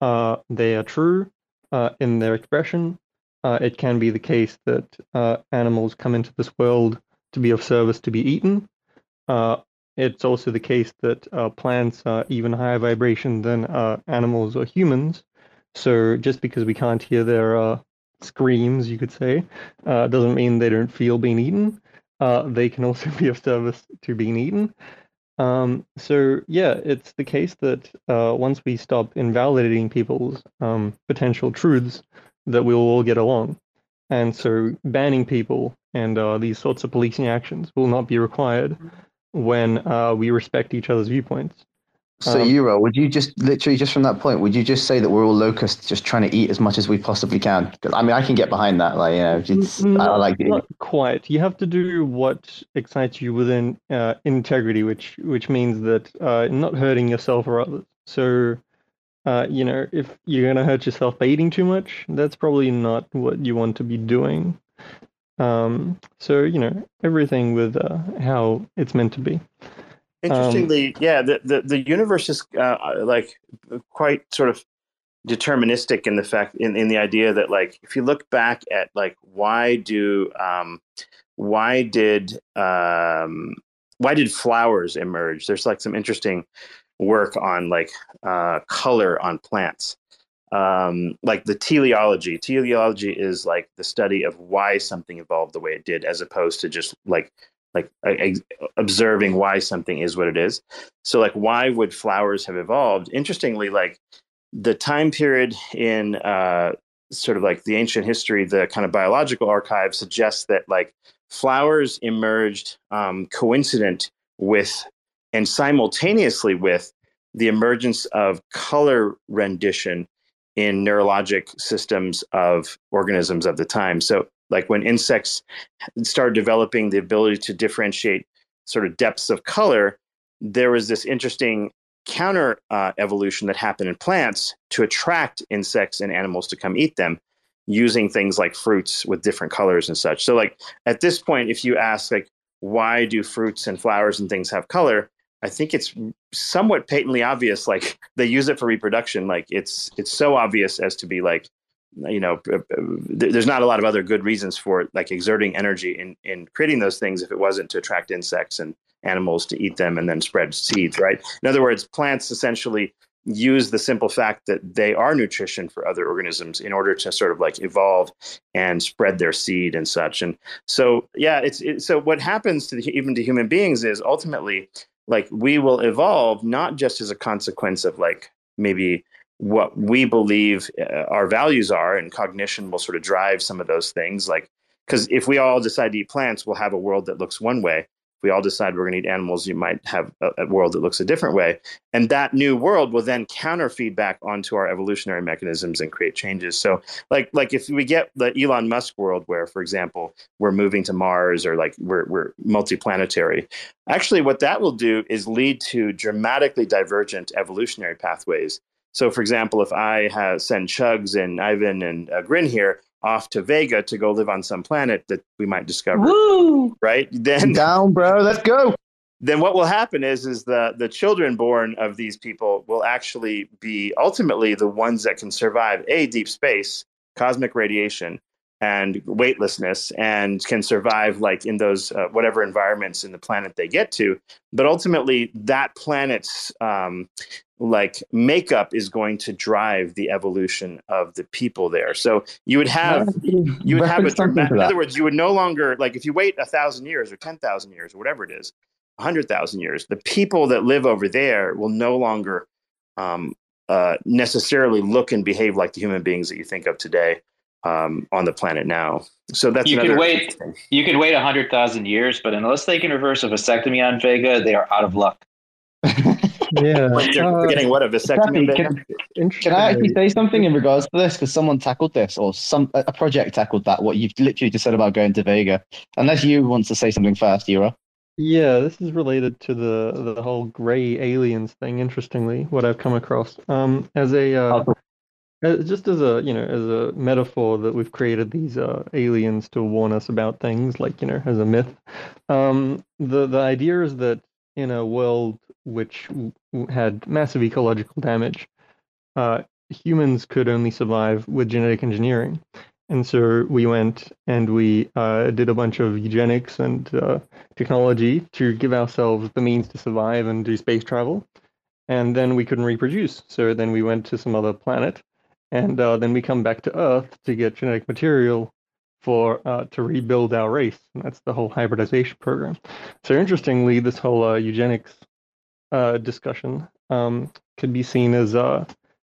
uh, they are true uh, in their expression, uh, it can be the case that uh, animals come into this world to be of service to be eaten. Uh, it's also the case that uh, plants are even higher vibration than uh, animals or humans. So just because we can't hear their uh, screams, you could say, doesn't mean they don't feel being eaten. they can also be of service to being eaten. Um, so yeah, it's the case that once we stop invalidating people's um, potential truths, that we'll all get along. And so banning people and uh, these sorts of policing actions will not be required when uh, we respect each other's viewpoints. So, um, YuRa, would you just literally just from that point, would you just say that we're all locusts, just trying to eat as much as we possibly can? Because I mean, I can get behind that. Like, you know, it's, not, I like it. Not quite. You have to do what excites you within uh, integrity, which which means that uh, not hurting yourself or others. So, uh, you know, if you're gonna hurt yourself by eating too much, that's probably not what you want to be doing. Um, so you know, everything with uh, how it's meant to be. Interestingly, um, yeah, the, the the universe is uh, like quite sort of deterministic in the fact in, in the idea that like if you look back at like why do um, why did um, why did flowers emerge? There's like some interesting work on like uh, color on plants. Um, like the teleology. Teleology is like the study of why something evolved the way it did, as opposed to just like like observing why something is what it is. So, like, why would flowers have evolved? Interestingly, like the time period in uh, sort of like the ancient history, the kind of biological archive suggests that like flowers emerged um, coincident with and simultaneously with the emergence of color rendition in neurologic systems of organisms of the time. So, like when insects started developing the ability to differentiate sort of depths of color, there was this interesting counter uh, evolution that happened in plants to attract insects and animals to come eat them using things like fruits with different colors and such. So, like at this point, if you ask, like, why do fruits and flowers and things have color? I think it's somewhat patently obvious. Like they use it for reproduction. Like it's it's so obvious as to be like you know, there's not a lot of other good reasons for like exerting energy in in creating those things if it wasn't to attract insects and animals to eat them and then spread seeds, right? In other words, plants essentially use the simple fact that they are nutrition for other organisms in order to sort of like evolve and spread their seed and such. And so, yeah, it's it, so what happens to the, even to human beings is ultimately like we will evolve not just as a consequence of like maybe what we believe uh, our values are and cognition will sort of drive some of those things like because if we all decide to eat plants we'll have a world that looks one way we all decide we're going to eat animals, you might have a, a, world that looks a different way. And that new world will then counter feedback onto our evolutionary mechanisms and create changes. So, like, like if we get the Elon Musk world, where, for example, we're moving to Mars or like we're, we're multiplanetary, actually, what that will do is lead to dramatically divergent evolutionary pathways. So, for example, if I have, send Chugs and Ivan and uh, Grin here, off to Vega to go live on some planet that we might discover. Woo! Right? Then down, bro. Let's go. Then what will happen is is the the children born of these people will actually be ultimately the ones that can survive a deep space, cosmic radiation, and weightlessness and can survive like in those uh, whatever environments in the planet they get to but ultimately that planet's um, like makeup is going to drive the evolution of the people there so you would have you would have a dramatic, in other words you would no longer like if you wait a thousand years or 10,000 years or whatever it is a 100,000 years the people that live over there will no longer um, uh, necessarily look and behave like the human beings that you think of today um, on the planet now. So that's you could wait. Thing. You could wait a hundred thousand years, but unless they can reverse a vasectomy on Vega, they are out of luck. yeah, Wait, they're uh, getting what a vasectomy. Can, can, I actually say something in regards to this? Because someone tackled this, or some a project tackled that. What you've literally just said about going to Vega. Unless you want to say something first, Ira. Yeah, this is related to the the whole gray aliens thing. Interestingly, what I've come across. Um, as a uh, uh, just as a you know as a metaphor that we've created these uh, aliens to warn us about things like you know as a myth um, the the idea is that in a world which had massive ecological damage uh, humans could only survive with genetic engineering and so we went and we uh, did a bunch of eugenics and uh, technology to give ourselves the means to survive and do space travel and then we couldn't reproduce so then we went to some other planet and uh, then we come back to Earth to get genetic material for uh, to rebuild our race. And that's the whole hybridization program. So interestingly, this whole uh, eugenics uh, discussion um, could be seen as, uh,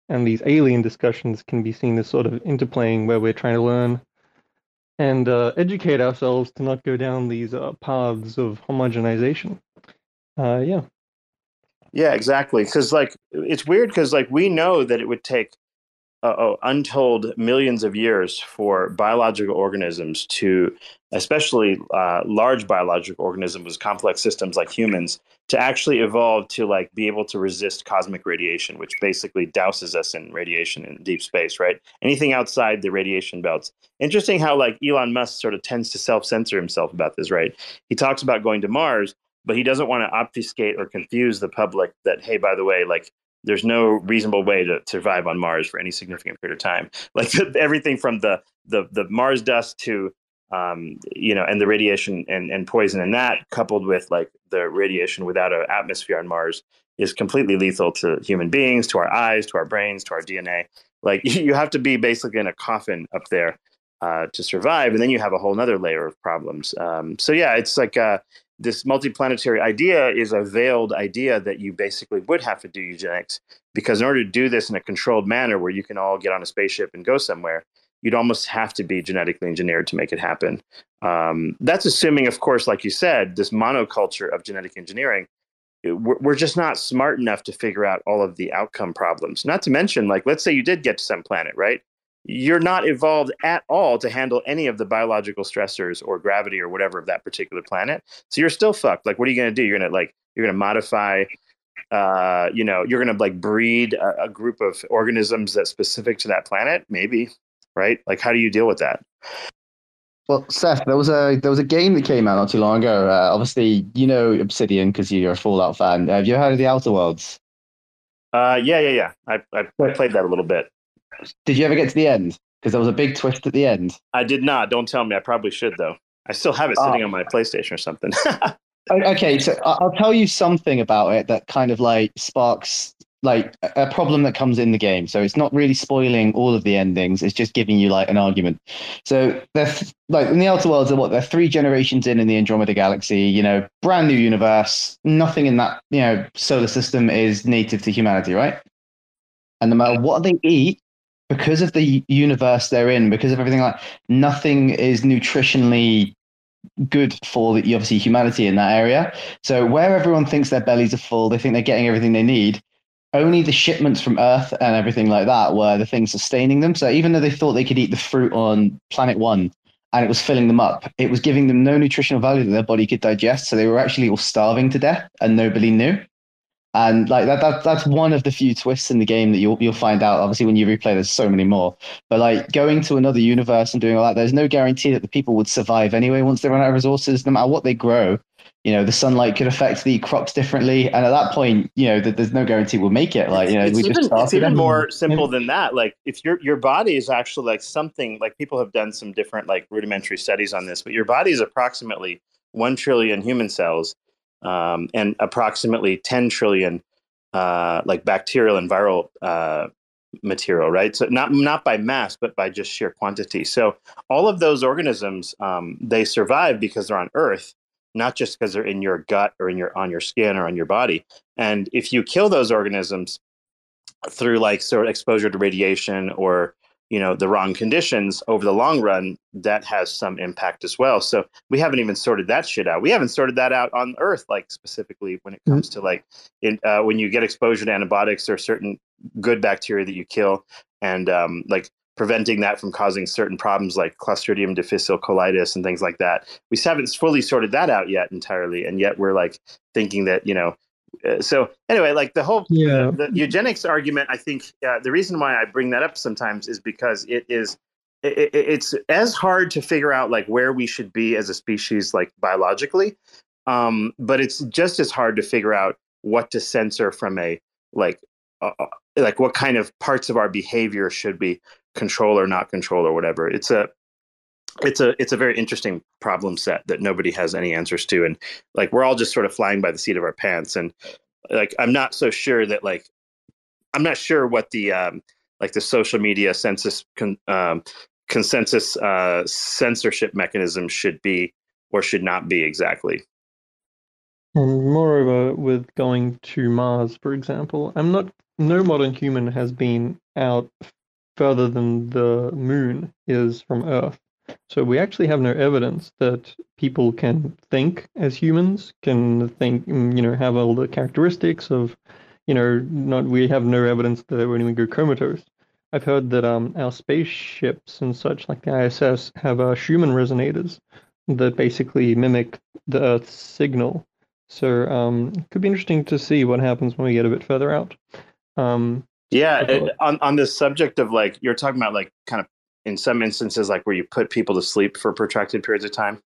and these alien discussions can be seen as sort of interplaying where we're trying to learn and uh, educate ourselves to not go down these paths of homogenization. yeah. Yeah, exactly. Because like it's weird because like we know that it would take uh, oh, untold millions of years for biological organisms to, especially uh, large biological organisms complex systems like humans, to actually evolve to like be able to resist cosmic radiation, which basically douses us in radiation in deep space, right? Anything outside the radiation belts. Interesting how like Elon Musk sort of tends to self-censor himself about this, right? He talks about going to Mars, but he doesn't want to obfuscate or confuse the public that, hey, by the way, like there's no reasonable way to survive on Mars for any significant period of time. Like everything from the the the Mars dust to um, you know, and the radiation and, and poison in that, coupled with like the radiation without an atmosphere on Mars, is completely lethal to human beings, to our eyes, to our brains, to our DNA. Like you have to be basically in a coffin up there uh, to survive, and then you have a whole other layer of problems. Um, so yeah, it's like uh, this multiplanetary idea is a veiled idea that you basically would have to do eugenics because in order to do this in a controlled manner where you can all get on a spaceship and go somewhere you'd almost have to be genetically engineered to make it happen. Um, that's assuming of course like you said this monoculture of genetic engineering. We're just not smart enough to figure out all of the outcome problems. Not to mention like let's say you did get to some planet right you're not evolved at all to handle any of the biological stressors or gravity or whatever of that particular planet. So you're still fucked. Like, what are you going to do? You're going to like, you're going to modify, uh, you know, you're going to like breed a, a, group of organisms that's specific to that planet. Maybe, right? Like, how do you deal with that? Well, Seth, there was a there was a game that came out not too long ago. Uh, obviously, you know Obsidian because you're a Fallout fan. Have you heard of the Outer Worlds? Uh, yeah, yeah, yeah. I, I played that a little bit. Did you ever get to the end? Because there was a big twist at the end. I did not. Don't tell me. I probably should though. I still have it ah. sitting Oh. on my PlayStation or something. Okay, so I'll tell you something about it that kind of like sparks like a problem that comes in the game. So it's not really spoiling all of the endings. It's just giving you like an argument. So they're th- like in the Outer Worlds, they're what they're three generations in in the Andromeda Galaxy. You know, brand new universe. Nothing in that you know solar system is native to humanity, right? And no matter what they eat, because of the universe they're in, because of everything like nothing is nutritionally good for the, obviously humanity in that area. So where everyone thinks their bellies are full, they think they're getting everything they need. Only the shipments from Earth and everything like that were the things sustaining them. So even though they thought they could eat the fruit on planet one and it was filling them up, it was giving them no nutritional value that their body could digest. So they were actually all starving to death and nobody knew. And like that, that that's one of the few twists in the game that you'll you'll find out. Obviously, when you replay, there's so many more. But like going to another universe and doing all that, there's no guarantee that the people would survive anyway once they run out of resources. No matter what they grow, you know, the sunlight could affect the crops differently. And at that point, you know, th- there's no guarantee we'll make it. Like you know, it's we even, just it's even more simple than that. Like if your your body is actually like something like people have done some different like rudimentary studies on this, but your body is approximately one trillion human cells um, and approximately ten trillion uh, like bacterial and viral uh, material, right? So not not by mass, but by just sheer quantity. So all of those organisms um, they survive because they're on Earth, not just because they're in your gut or in your on your skin or on your body. And if you kill those organisms through like sort of exposure to radiation or you know the wrong conditions over the long run that has some impact as well. So we haven't even sorted that shit out. We haven't sorted that out on earth like specifically when it comes to like in, uh, when you get exposure to antibiotics or certain good bacteria that you kill and um, like preventing that from causing certain problems like clostridium difficile colitis and things like that. We haven't fully sorted that out yet entirely and yet we're like thinking that you know so anyway like the whole Yeah. the eugenics argument i think uh, the reason why i bring that up sometimes is because it is it, it- it's as hard to figure out like where we should be as a species like biologically um, but it's just as hard to figure out what to censor from a like uh, uh, like what kind of parts of our behavior should we control or not control or whatever it's a it's a it's a very interesting problem set that nobody has any answers to and like we're all just sort of flying by the seat of our pants and like i'm not so sure that like i'm not sure what the um like the social media census con, um, consensus uh censorship mechanism should be or should not be exactly And moreover, with going to Mars, for example, I'm not. No modern human has been out further than the moon is from Earth. So we actually have no evidence that people can think as humans, can think, mm, you know, have all the characteristics of, you know, not. We have no evidence that when we go comatose. I've heard that um, our spaceships and such, like the ISS, have uh, Schumann resonators that basically mimic the Earth's signal. So um, it could be interesting to see what happens when we get a bit further out. Um, Yeah, it, on on this subject of like you're talking about like kind of in some instances like where you put people to sleep for protracted periods of time,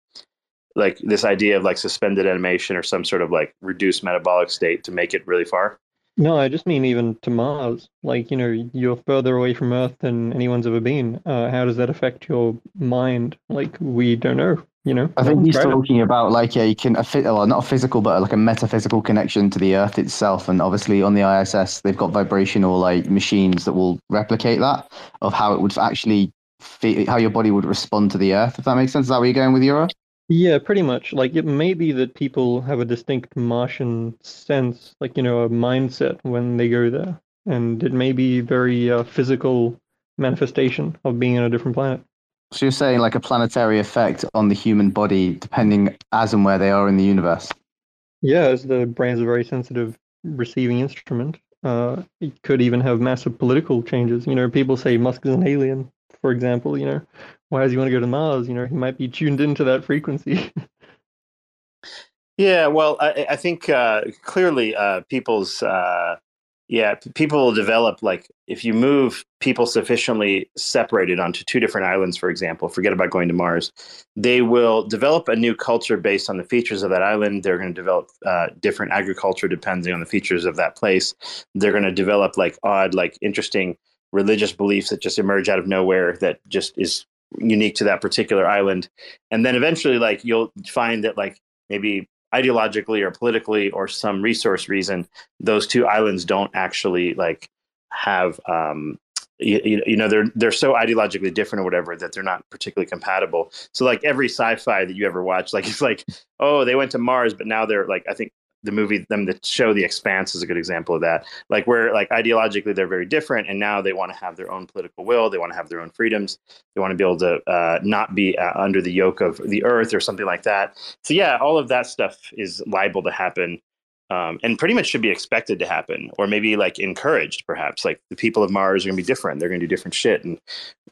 like this idea of like suspended animation or some sort of like reduced metabolic state to make it really far. no, I just mean even to Mars. Like you know, you're further away from Earth than anyone's ever been. Uh, how does that affect your mind? Like we don't know. You know, I think he's tried talking about like a can a phy- well, not a physical, but like a metaphysical connection to the Earth itself. And obviously, on the ISS, they've got vibrational like machines that will replicate that of how it would actually fe- how your body would respond to the Earth. If that makes sense, is that where you're going with YuRa? Yeah, pretty much. Like it may be that people have a distinct Martian sense, like you know, a mindset when they go there, and it may be very uh, physical manifestation of being on a different planet. So you're saying like a planetary effect on the human body, depending as and where they are in the universe. Yeah, as the brain is a very sensitive receiving instrument, uh, it could even have massive political changes. You know, people say Musk is an alien, for example. You know, why does he want to go to Mars? You know, he might be tuned into that frequency. Yeah, well, I, I think uh, clearly uh, people's uh, yeah people will develop like if you move people sufficiently separated onto two different islands, for example, forget about going to Mars, they will develop a new culture based on the features of that island. They're going to develop uh, different agriculture depending on the features of that place. They're going to develop like odd, like interesting religious beliefs that just emerge out of nowhere that just is unique to that particular island. And then eventually like you'll find that like maybe ideologically or politically or some resource reason those two islands don't actually like have um you, you know they're they're so ideologically different or whatever that they're not particularly compatible. So like every sci-fi that you ever watch like it's like oh they went to mars but now they're like i think the movie them the show the expanse is a good example of that. Like where like ideologically they're very different and now they want to have their own political will they want to have their own freedoms they want to be able to uh, not be uh, under the yoke of the earth or something like that. So yeah all of that stuff is liable to happen um, and pretty much should be expected to happen or maybe like encouraged perhaps. Like the people of mars are going to be different they're going to do different shit and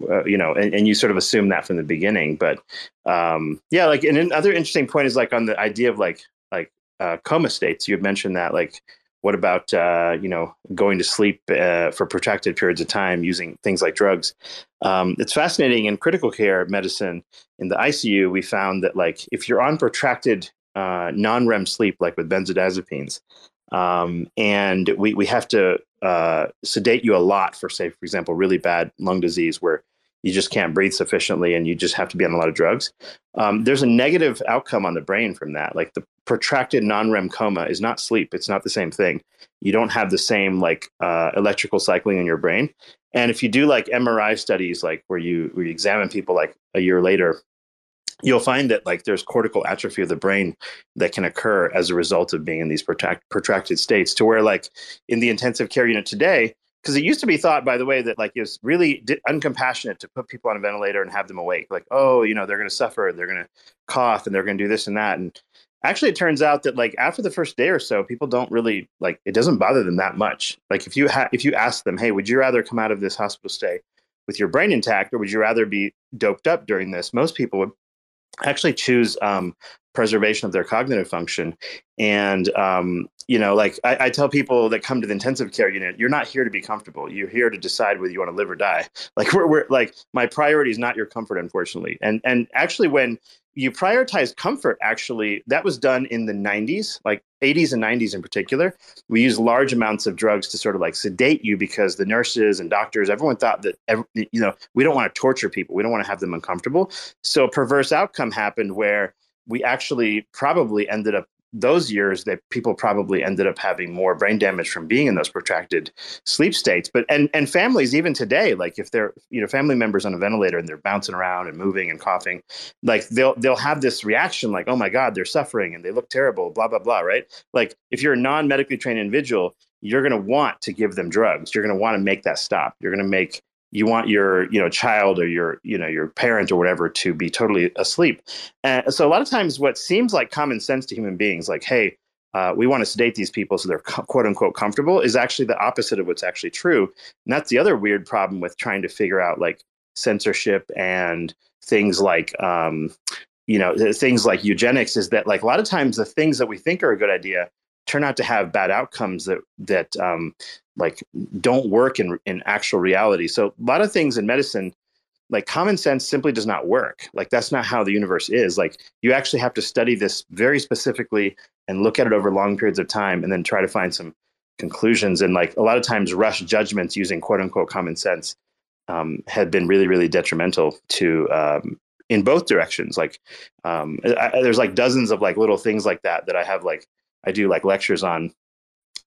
uh, you know and, and, you sort of assume that from the beginning but um, yeah like and another interesting point is like on the idea of like like uh, coma states. You had mentioned that, like, what about uh, you know going to sleep uh, for protracted periods of time using things like drugs? Um, it's fascinating in critical care medicine. In the ICU, we found that like if you're on protracted uh, non-REM sleep, like with benzodiazepines, um, and we we have to uh, sedate you a lot for, say, for example, really bad lung disease where you just can't breathe sufficiently and you just have to be on a lot of drugs. Um, there's a negative outcome on the brain from that. Like the protracted non-REM coma is not sleep. It's not the same thing. You don't have the same like uh, electrical cycling in your brain. And if you do like MRI studies, like where you where you examine people like a year later, you'll find that like there's cortical atrophy of the brain that can occur as a result of being in these protract- protracted states. To where like in the intensive care unit today, because it used to be thought, by the way, that like it was really di- uncompassionate to put people on a ventilator and have them awake. Like, oh, you know, they're going to suffer, they're going to cough, and they're going to do this and that. And actually, it turns out that like after the first day or so, people don't really like it doesn't bother them that much. Like if you ha- if you ask them, hey, would you rather come out of this hospital stay with your brain intact, or would you rather be doped up during this? Most people would actually choose um, preservation of their cognitive function. And um, you know, like I, I, tell people that come to the intensive care unit, you're not here to be comfortable. You're here to decide whether you want to live or die. Like we're, we're like my priority is not your comfort, unfortunately. And and actually, when you prioritize comfort, actually, that was done in the 90s, like 80s and 90s in particular. We used large amounts of drugs to sort of like sedate you because the nurses and doctors, everyone thought that every, you know we don't want to torture people, we don't want to have them uncomfortable. So a perverse outcome happened where we actually probably ended up those years that people probably ended up having more brain damage from being in those protracted sleep states. But and and families even today like if they're you know family members on a ventilator and they're bouncing around and moving and coughing like they'll they'll have this reaction like oh my god they're suffering and they look terrible blah blah blah right? Like if you're a non-medically trained individual you're going to want to give them drugs. You're going to want to make that stop. You're going to make you want your you know child or your you know your parent or whatever to be totally asleep. And so a lot of times what seems like common sense to human beings like hey uh, we want to sedate these people so they're quote unquote comfortable is actually the opposite of what's actually true. And that's the other weird problem with trying to figure out like censorship and things like um, you know things like eugenics is that like a lot of times the things that we think are a good idea turn out to have bad outcomes that that um, like don't work in in actual reality. So a lot of things in medicine, like common sense, simply does not work. Like that's not how the universe is. Like you actually have to study this very specifically and look at it over long periods of time, and then try to find some conclusions. And like a lot of times, rush judgments using quote unquote common sense um, had been really really detrimental to um, in both directions. Like um, I, there's like dozens of like little things like that that I have like I do like lectures on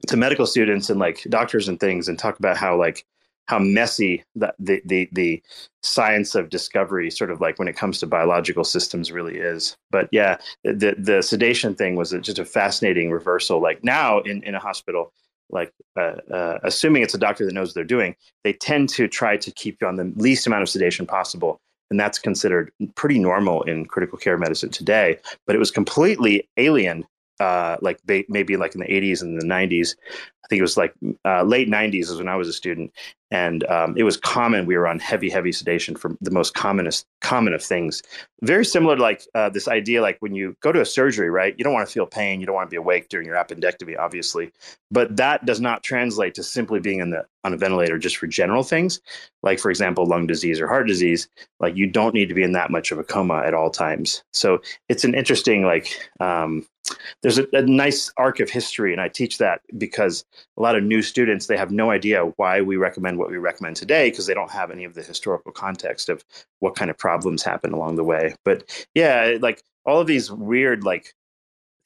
to medical students and like doctors and things and talk about how like how messy the, the the the science of discovery sort of like when it comes to biological systems really is. But yeah the the sedation thing was just a fascinating reversal. Like now in in a hospital like uh, uh, assuming it's a doctor that knows what they're doing they tend to try to keep you on the least amount of sedation possible. And that's considered pretty normal in critical care medicine today. But it was completely alien uh, like maybe like in the 80s and the 90s. I think it was like uh, late 90s is when I was a student, and um, it was common. We were on heavy, heavy sedation for the most commonest common of things. Very similar to like uh, this idea, like when you go to a surgery, right? You don't want to feel pain, you don't want to be awake during your appendectomy, obviously, but that does not translate to simply being in the on a ventilator just for general things, like for example, lung disease or heart disease. Like you don't need to be in that much of a coma at all times. So it's an interesting like. Um, there's a, a, nice arc of history and i teach that because a lot of new students they have no idea why we recommend recommend what we recommend today because they don't have any of the historical context of what kind of problems happen along the way. But yeah, like all of these weird like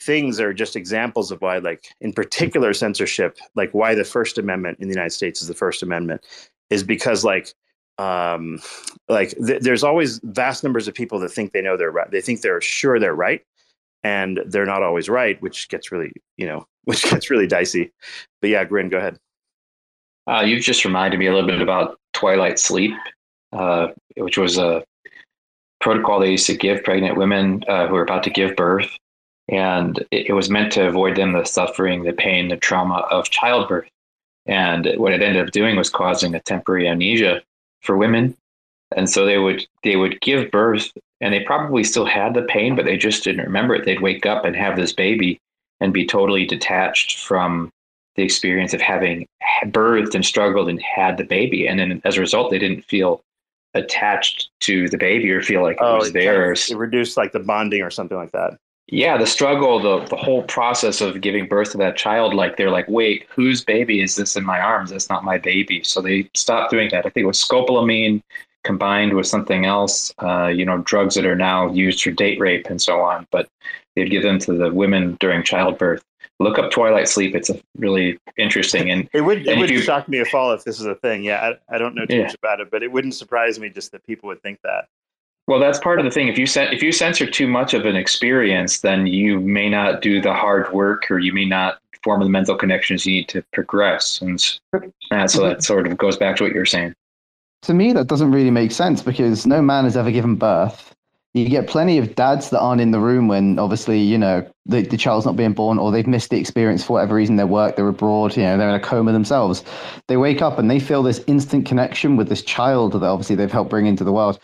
things are just examples of why like in particular censorship like why the first amendment in the united states is the first amendment is because like um like th- there's always vast numbers of people that think they know they're right they think they're sure they're right and they're not always right which gets really you know which gets really dicey but yeah grin go ahead uh, you've just reminded me a little bit about twilight sleep uh, which was a protocol they used to give pregnant women uh, who were about to give birth and it, it, was meant to avoid them the suffering, the pain, the trauma of childbirth. And what it ended up doing was causing a temporary amnesia for women. And so they would they would give birth, and they probably still had the pain, but they just didn't remember it. They'd wake up and have this baby, and be totally detached from the experience of having birthed and struggled and had the baby. And then as a result, they didn't feel attached to the baby or feel like it oh, was theirs. It reduced like the bonding or something like that. Yeah the struggle the, the whole process of giving birth to that child like they're like wait whose baby is this in my arms? That's not my baby. So they stopped doing that. I think it was scopolamine combined with something else uh, you know drugs that are now used for date rape and so on but they'd give them to the women during childbirth look up twilight sleep it's a really interesting and it would it would you, shock me if all if this is a thing yeah i, I don't know too yeah. much about it but it wouldn't surprise me just that people would think that well, that's part of the thing. If you if you censor too much of an experience, then you may not do the hard work, or you may not form the mental connections you need to progress. And uh, so that sort of goes back to what you're saying. To me, that doesn't really make sense because no man has ever given birth. You get plenty of dads that aren't in the room when obviously, you know, the, the child's not being born or they've missed the experience for whatever reason, their work, they're abroad, you know, they're in a coma themselves. They wake up and they feel this instant connection with this child that obviously they've helped bring into the world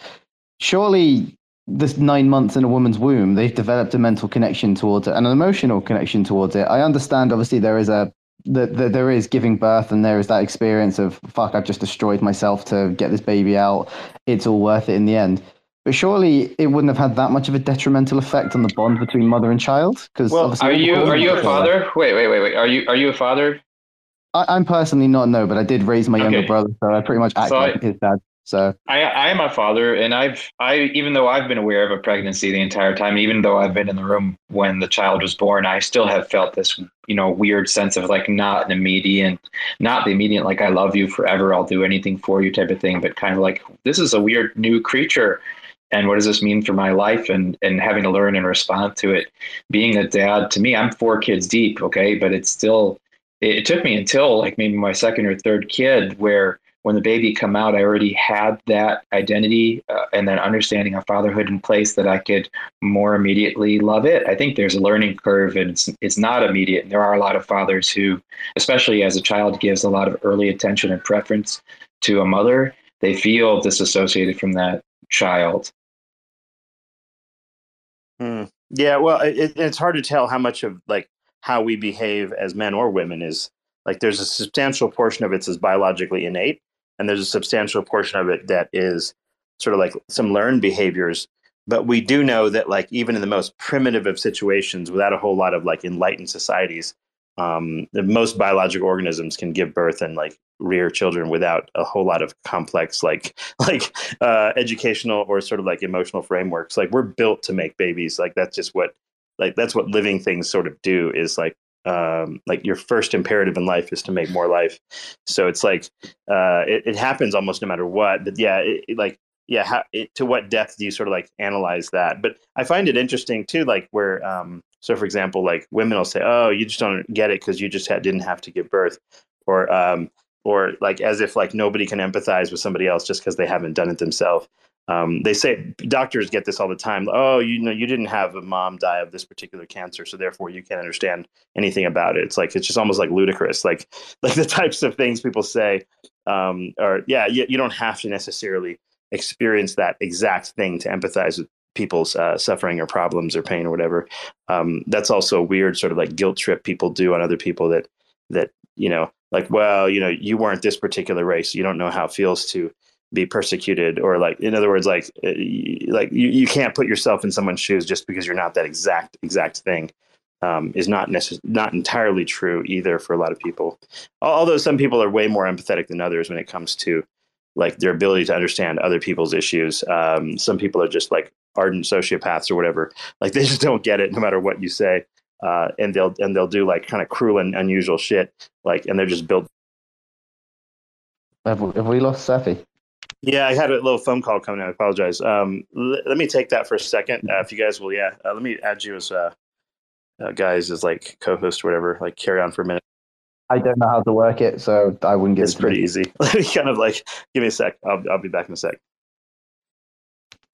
surely this nine months in a woman's womb, they've developed a mental connection towards it and an emotional connection towards it. I understand, obviously, there is a that the, there is giving birth and there is that experience of fuck, I've just destroyed myself to get this baby out. It's all worth it in the end. But surely it wouldn't have had that much of a detrimental effect on the bond between mother and child. Because well, are you are you a father? Wait, wait, wait, wait. Are you are you a father? I, am personally not no, but I did raise my okay. younger brother, so I pretty much act so like I, his dad. So I, I am a father, and I've I even though I've been aware of a pregnancy the entire time, even though I've been in the room when the child was born, I still have felt this you know weird sense of like not an immediate, not the immediate like I love you forever, I'll do anything for you type of thing, but kind of like this is a weird new creature, and what does this mean for my life, and and having to learn and respond to it. Being a dad to me, I'm four kids deep, okay, but it's still it, took me until like maybe my second or third kid where when the baby come out, I already had that identity uh, and that understanding of fatherhood in place that I could more immediately love it. I think there's a learning curve and it's, it's not immediate. And there are a lot of fathers who, especially as a child gives a lot of early attention and preference to a mother, they feel disassociated from that child. Hmm. Yeah, well, it, it's hard to tell how much of like how we behave as men or women is like there's a substantial portion of it as biologically innate and there's a substantial portion of it that is sort of like some learned behaviors but we do know that like even in the most primitive of situations without a whole lot of like enlightened societies um, most biological organisms can give birth and like rear children without a whole lot of complex like like uh, educational or sort of like emotional frameworks like we're built to make babies like that's just what like that's what living things sort of do is like um, like your first imperative in life is to make more life. So it's like uh, it, it, happens almost no matter what. But yeah, it, it like yeah, how, to what depth do you sort of like analyze that? But I find it interesting too, like where um, so for example, like women will say, "Oh, you just don't get it because you just didn't have to give birth," or um, or like as if like nobody can empathize with somebody else just because they haven't done it themselves. Um, they say doctors get this all the time. Oh, you know, you didn't have a mom die of this particular cancer, so therefore you can't understand anything about it. It's like it's just almost like ludicrous. Like like the types of things people say um, are yeah, you, you don't have to necessarily experience that exact thing to empathize with people's uh, suffering or problems or pain or whatever. Um, that's also a weird sort of like guilt trip people do on other people that that you know like well you know you weren't this particular race you don't know how it feels to be persecuted or like in other words like uh, like you, you can't put yourself in someone's shoes just because you're not that exact exact thing um, is not necess- not entirely true either for a lot of people. Although some people are way more empathetic than others when it comes to like their ability to understand other people's issues. Um, some people are just like ardent sociopaths or whatever. Like they just don't get it no matter what you say. Uh, and they'll and they'll do like kind of cruel and unusual shit. Like and they're just built. Have we, have we lost Cephii? Yeah, I had a little phone call coming. in. I apologize. Um, l- let me take that for a second. Uh, if you guys will, yeah, uh, let me add you as uh, uh, guys as like co-host or whatever. Like carry on for a minute. I don't know how to work it, so I wouldn't get It's it. pretty easy. Let me kind of like give me a sec. I'll I'll be back in a sec.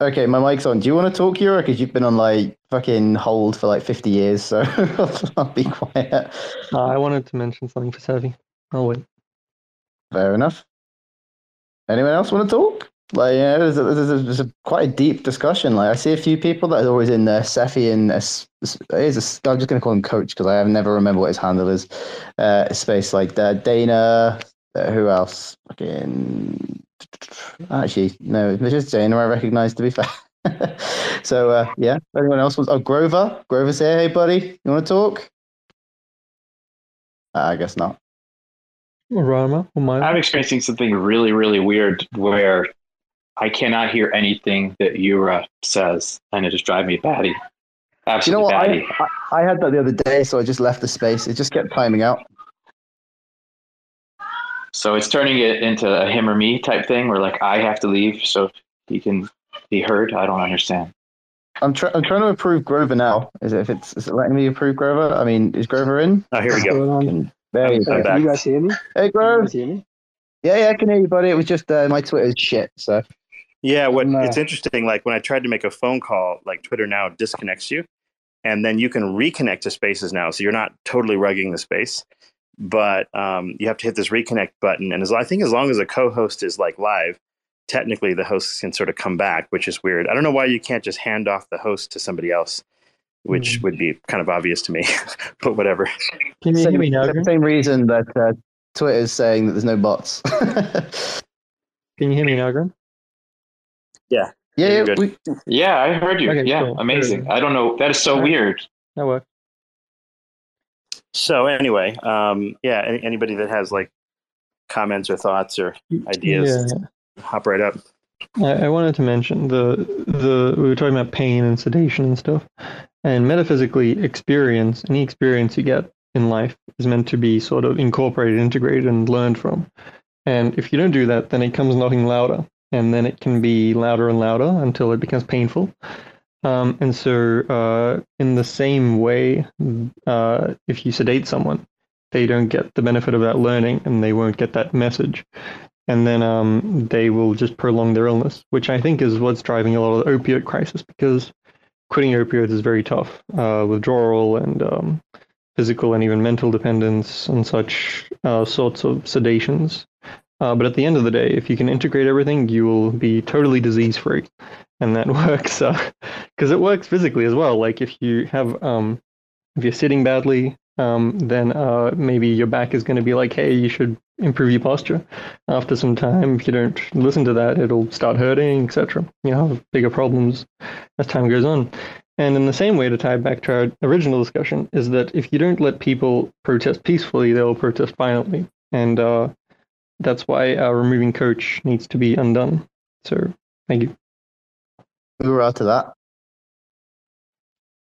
Okay, my mic's on. Do you want to talk, YuRa? Because you've been on like fucking hold for like 50 years, so I'll be quiet. Uh, I wanted to mention something for Savvy. I'll wait. Fair enough. Anyone else want to talk? Like, yeah, there's, a, there's, a, there's a quite a deep discussion. Like, I see a few people that are always in there. Cephii and uh, is a, I'm just going to call him Coach because I have never remember what his handle is. Uh, space like that. Dana. Uh, who else? Fucking. Actually, no, it's just Dana. I recognise to be fair. so uh, yeah, anyone else wants? Oh, Grover. Grover's here. Hey, buddy, you want to talk? Uh, I guess not. Rama. I'm experiencing something really, really weird where I cannot hear anything that YuRa says, and it just drives me batty. Do you know Absolutely what? batty. I, I, I had that the other day, so I just left the space. It just kept timing out. So it's turning it into a him or me type thing where like I have to leave so he can be heard. I don't understand. I'm, try- I'm trying to approve Grover now. Is it if it's is it letting me approve Grover? I mean, is Grover in? Oh, here we go. Can- there you I'm go. Can you guys hear me? Hey, Can you hear me? Yeah, yeah, I can hear you, buddy. It was just uh, my Twitter's shit. So Yeah, what No. it's interesting. Like when I tried to make a phone call, like Twitter now disconnects you, and then you can reconnect to Spaces now. So you're not totally rugging the space, but um, you have to hit this reconnect button. And as I think as long as a co-host is like live, technically the hosts can sort of come back, which is weird. I don't know why you can't just hand off the host to somebody else, which Hmm. would be kind of obvious to me. but whatever. Can you hear me now? the same reason that uh, Twitter's saying that there's no bots. Can you hear me now, Grin? yeah, You're yeah, we, Yeah, I heard you. Okay, yeah, cool. amazing. I don't know. That is so Alright. weird. That worked. So anyway, um, yeah. Any, anybody that has like comments or thoughts or ideas, Yeah. hop right up. I, I wanted to mention the the we were talking about pain and sedation and stuff, and metaphysically, experience any experience you get in life is meant to be sort of incorporated, integrated, and learned from. And if you don't do that, then it comes knocking louder, and then it can be louder and louder until it becomes painful. Um, and so, uh, in the same way, uh, if you sedate someone, they don't get the benefit of that learning, and they won't get that message and then um, they will just prolong their illness, which I think is what's driving a lot of the opioid crisis because quitting opioids is very tough. Uh, withdrawal and um, physical and even mental dependence and such uh, sorts of sedations. Uh, but at the end of the day, if you can integrate everything, you will be totally disease free. And that works because it works physically as well. Like if you have, um, if you're sitting badly, um, then uh, maybe your back is going to be like, hey, you should improve your posture after some time if you don't listen to that it'll start hurting etc you have bigger problems as time goes on and in the same way to tie back to our original discussion is that if you don't let people protest peacefully they'll protest violently and uh, that's why uh, removing coach needs to be undone so thank you hoorah to that.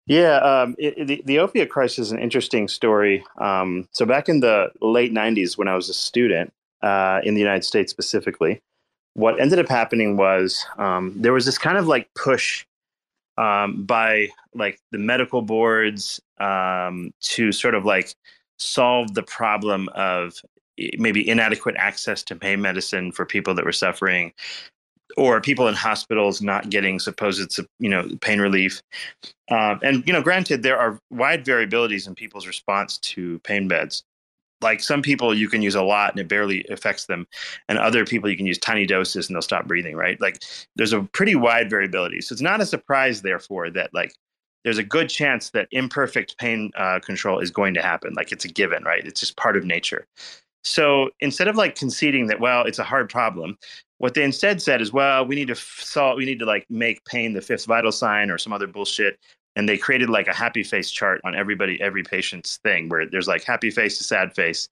Yeah, um, it, it- the, the opiate crisis is an interesting story. Um, so back in the late '90s, when I was a student uh, in the United States specifically, what ended up happening was um, there was this kind of like push um, by like the medical boards um, to sort of like solve the problem of maybe inadequate access to pain medicine for people that were suffering or people in hospitals not getting supposed you know pain relief um, and you know, granted, there are wide variabilities in people's response to pain beds. Like some people, you can use a lot and it barely affects them, and other people you can use tiny doses and they'll stop breathing. Right? Like there's a pretty wide variability. So it's not a surprise, therefore, that like there's a good chance that imperfect pain uh, control is going to happen. Like it's a given, right? It's just part of nature. So instead of like conceding that, well, it's a hard problem, what they instead said is, well, we need to f- solve, we need to like make pain the fifth vital sign or some other bullshit and they created like a happy face chart on everybody, every patient's thing where there's like happy face to sad face,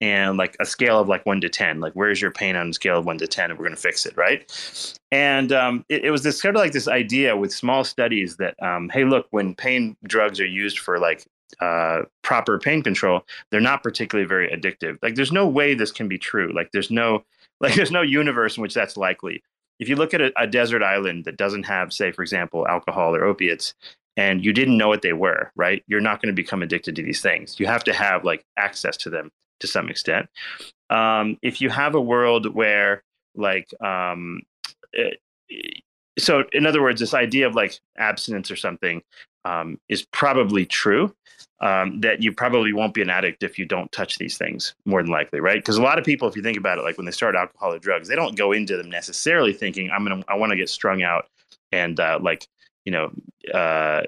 and like a scale of like one to 10, like where's your pain on a scale of one to 10 and we're going to fix it. Right. And um, it, it, was this sort of like this idea with small studies that, um, hey, look, when pain drugs are used for like uh, proper pain control, they're not particularly very addictive. Like there's no way this can be true. Like there's no, like there's no universe in which that's likely. If you look at a, a desert island that doesn't have, say, for example, alcohol or opiates, and you didn't know what they were, right? You're not going to become addicted to these things. You have to have like access to them to some extent. Um, if you have a world where like um, it, eh, so in other words this idea of like abstinence or something um, is probably true um, that you probably won't be an addict if you don't touch these things more than likely right? Because a lot of people if you think about it like when they start alcohol or drugs they don't go into them necessarily thinking i'm gonna i want to get strung out and uh, like you know uh,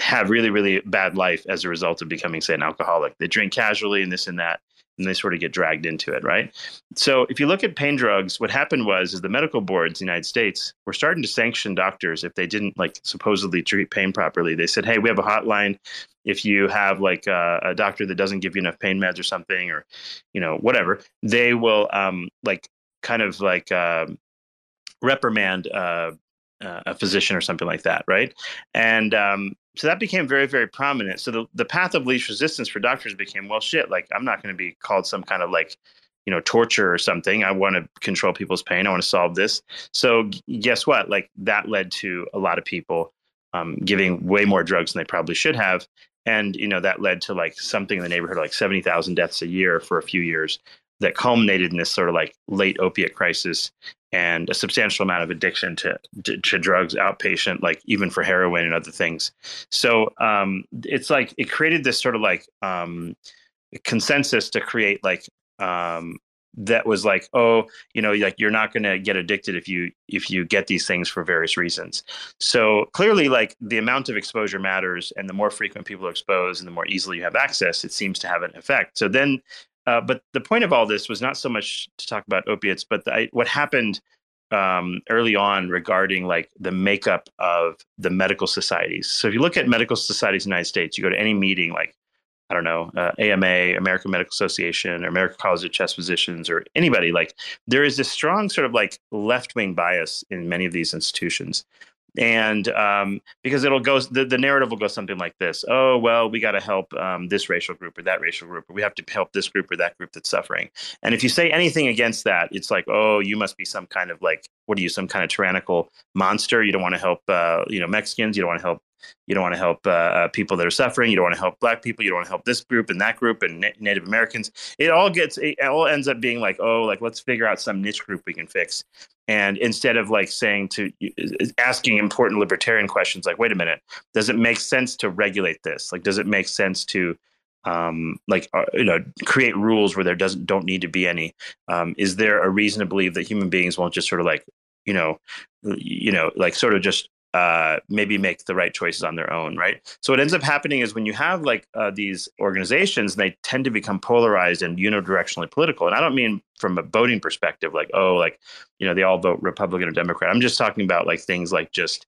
have really really bad life as a result of becoming say an alcoholic. They drink casually and this and that and they sort of get dragged into it, right? So if you look at pain drugs, what happened was is the medical boards in the United States were starting to sanction doctors if they didn't like supposedly treat pain properly. They said, hey, we have a hotline. If you have like a, a doctor that doesn't give you enough pain meds or something, or you know whatever, they will um, like kind of like uh, reprimand uh, uh, a physician or something like that, right? And um, so that became very, very prominent. So the, the path of least resistance for doctors became, well, shit, like I'm not going to be called some kind of like, you know, torture or something. I want to control people's pain. I want to solve this. So guess what? Like that led to a lot of people um, giving way more drugs than they probably should have. And, you know, that led to like something in the neighborhood of like 70,000 deaths a year for a few years that culminated in this sort of like late opiate crisis and a substantial amount of addiction to, to, to drugs outpatient like even for heroin and other things. So um, it's like it created this sort of like um, consensus to create like um, that was like oh you know like you're not going to get addicted if you if you get these things for various reasons. So clearly like the amount of exposure matters and the more frequent people are exposed and the more easily you have access it seems to have an effect. So then uh, but the point of all this was not so much to talk about opiates, but the, I, what happened um, early on regarding like the makeup of the medical societies. So if you look at medical societies in the United States, you go to any meeting like I don't know, uh, AMA, American Medical Association, or American College of Chest Physicians, or anybody, like there is this strong sort of like left wing bias in many of these institutions and um, because it'll go the, the narrative will go something like this oh well we got to help um, this racial group or that racial group or we have to help this group or that group that's suffering. And if you say anything against that it's like oh you must be some kind of like what are you some kind of tyrannical monster? You don't want to help uh, you know mexicans you don't want to help you don't want to help uh, uh, people that are suffering. You don't want to help black people. You don't want to help this group and that group and Na- native americans. It all gets it all ends up being like oh like let's figure out some niche group we can fix. And instead of like saying to asking important libertarian questions like wait a minute. Does it make sense to regulate this? Like does it make sense to um, like uh, you know create rules where there doesn't don't need to be any? Um, is there a reason to believe that human beings won't just sort of like you know you know like sort of just uh, maybe make the right choices on their own, right? So what ends up happening is when you have like uh, these organizations, they tend to become polarized and unidirectionally political. And I don't mean from a voting perspective, like oh, like you know they all vote Republican or Democrat. I'm just talking about like things like just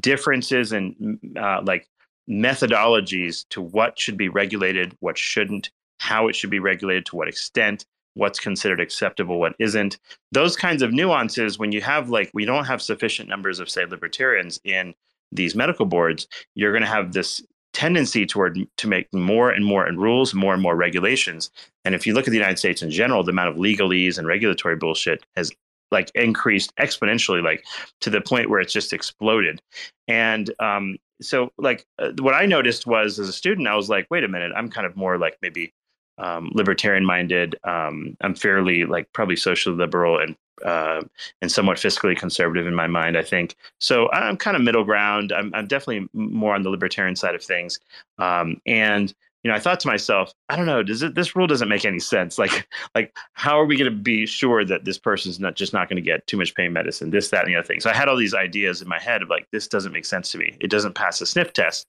differences and uh, like methodologies to what should be regulated, what shouldn't, how it should be regulated, to what extent, what's considered acceptable, what isn't. Those kinds of nuances, when you have like, we don't have sufficient numbers of, say, libertarians in these medical boards, you're going to have this tendency toward to make more and more and rules, more and more regulations. And if you look at the United States in general, the amount of legalese and regulatory bullshit has like increased exponentially, like to the point where it's just exploded. And um, so, like, uh, what I noticed was as a student, I was like, wait a minute, I'm kind of more like maybe um, libertarian minded. Um, I'm fairly like probably socially liberal and uh, and somewhat fiscally conservative in my mind. I think so. I'm kind of middle ground. I'm, I'm definitely more on the libertarian side of things. Um, and you know, I thought to myself, I don't know, does it, this rule doesn't make any sense. Like, like how are we going to be sure that this person's not just not going to get too much pain medicine, this, that, and the other thing? So I had all these ideas in my head of like, this doesn't make sense to me. It doesn't pass a sniff test.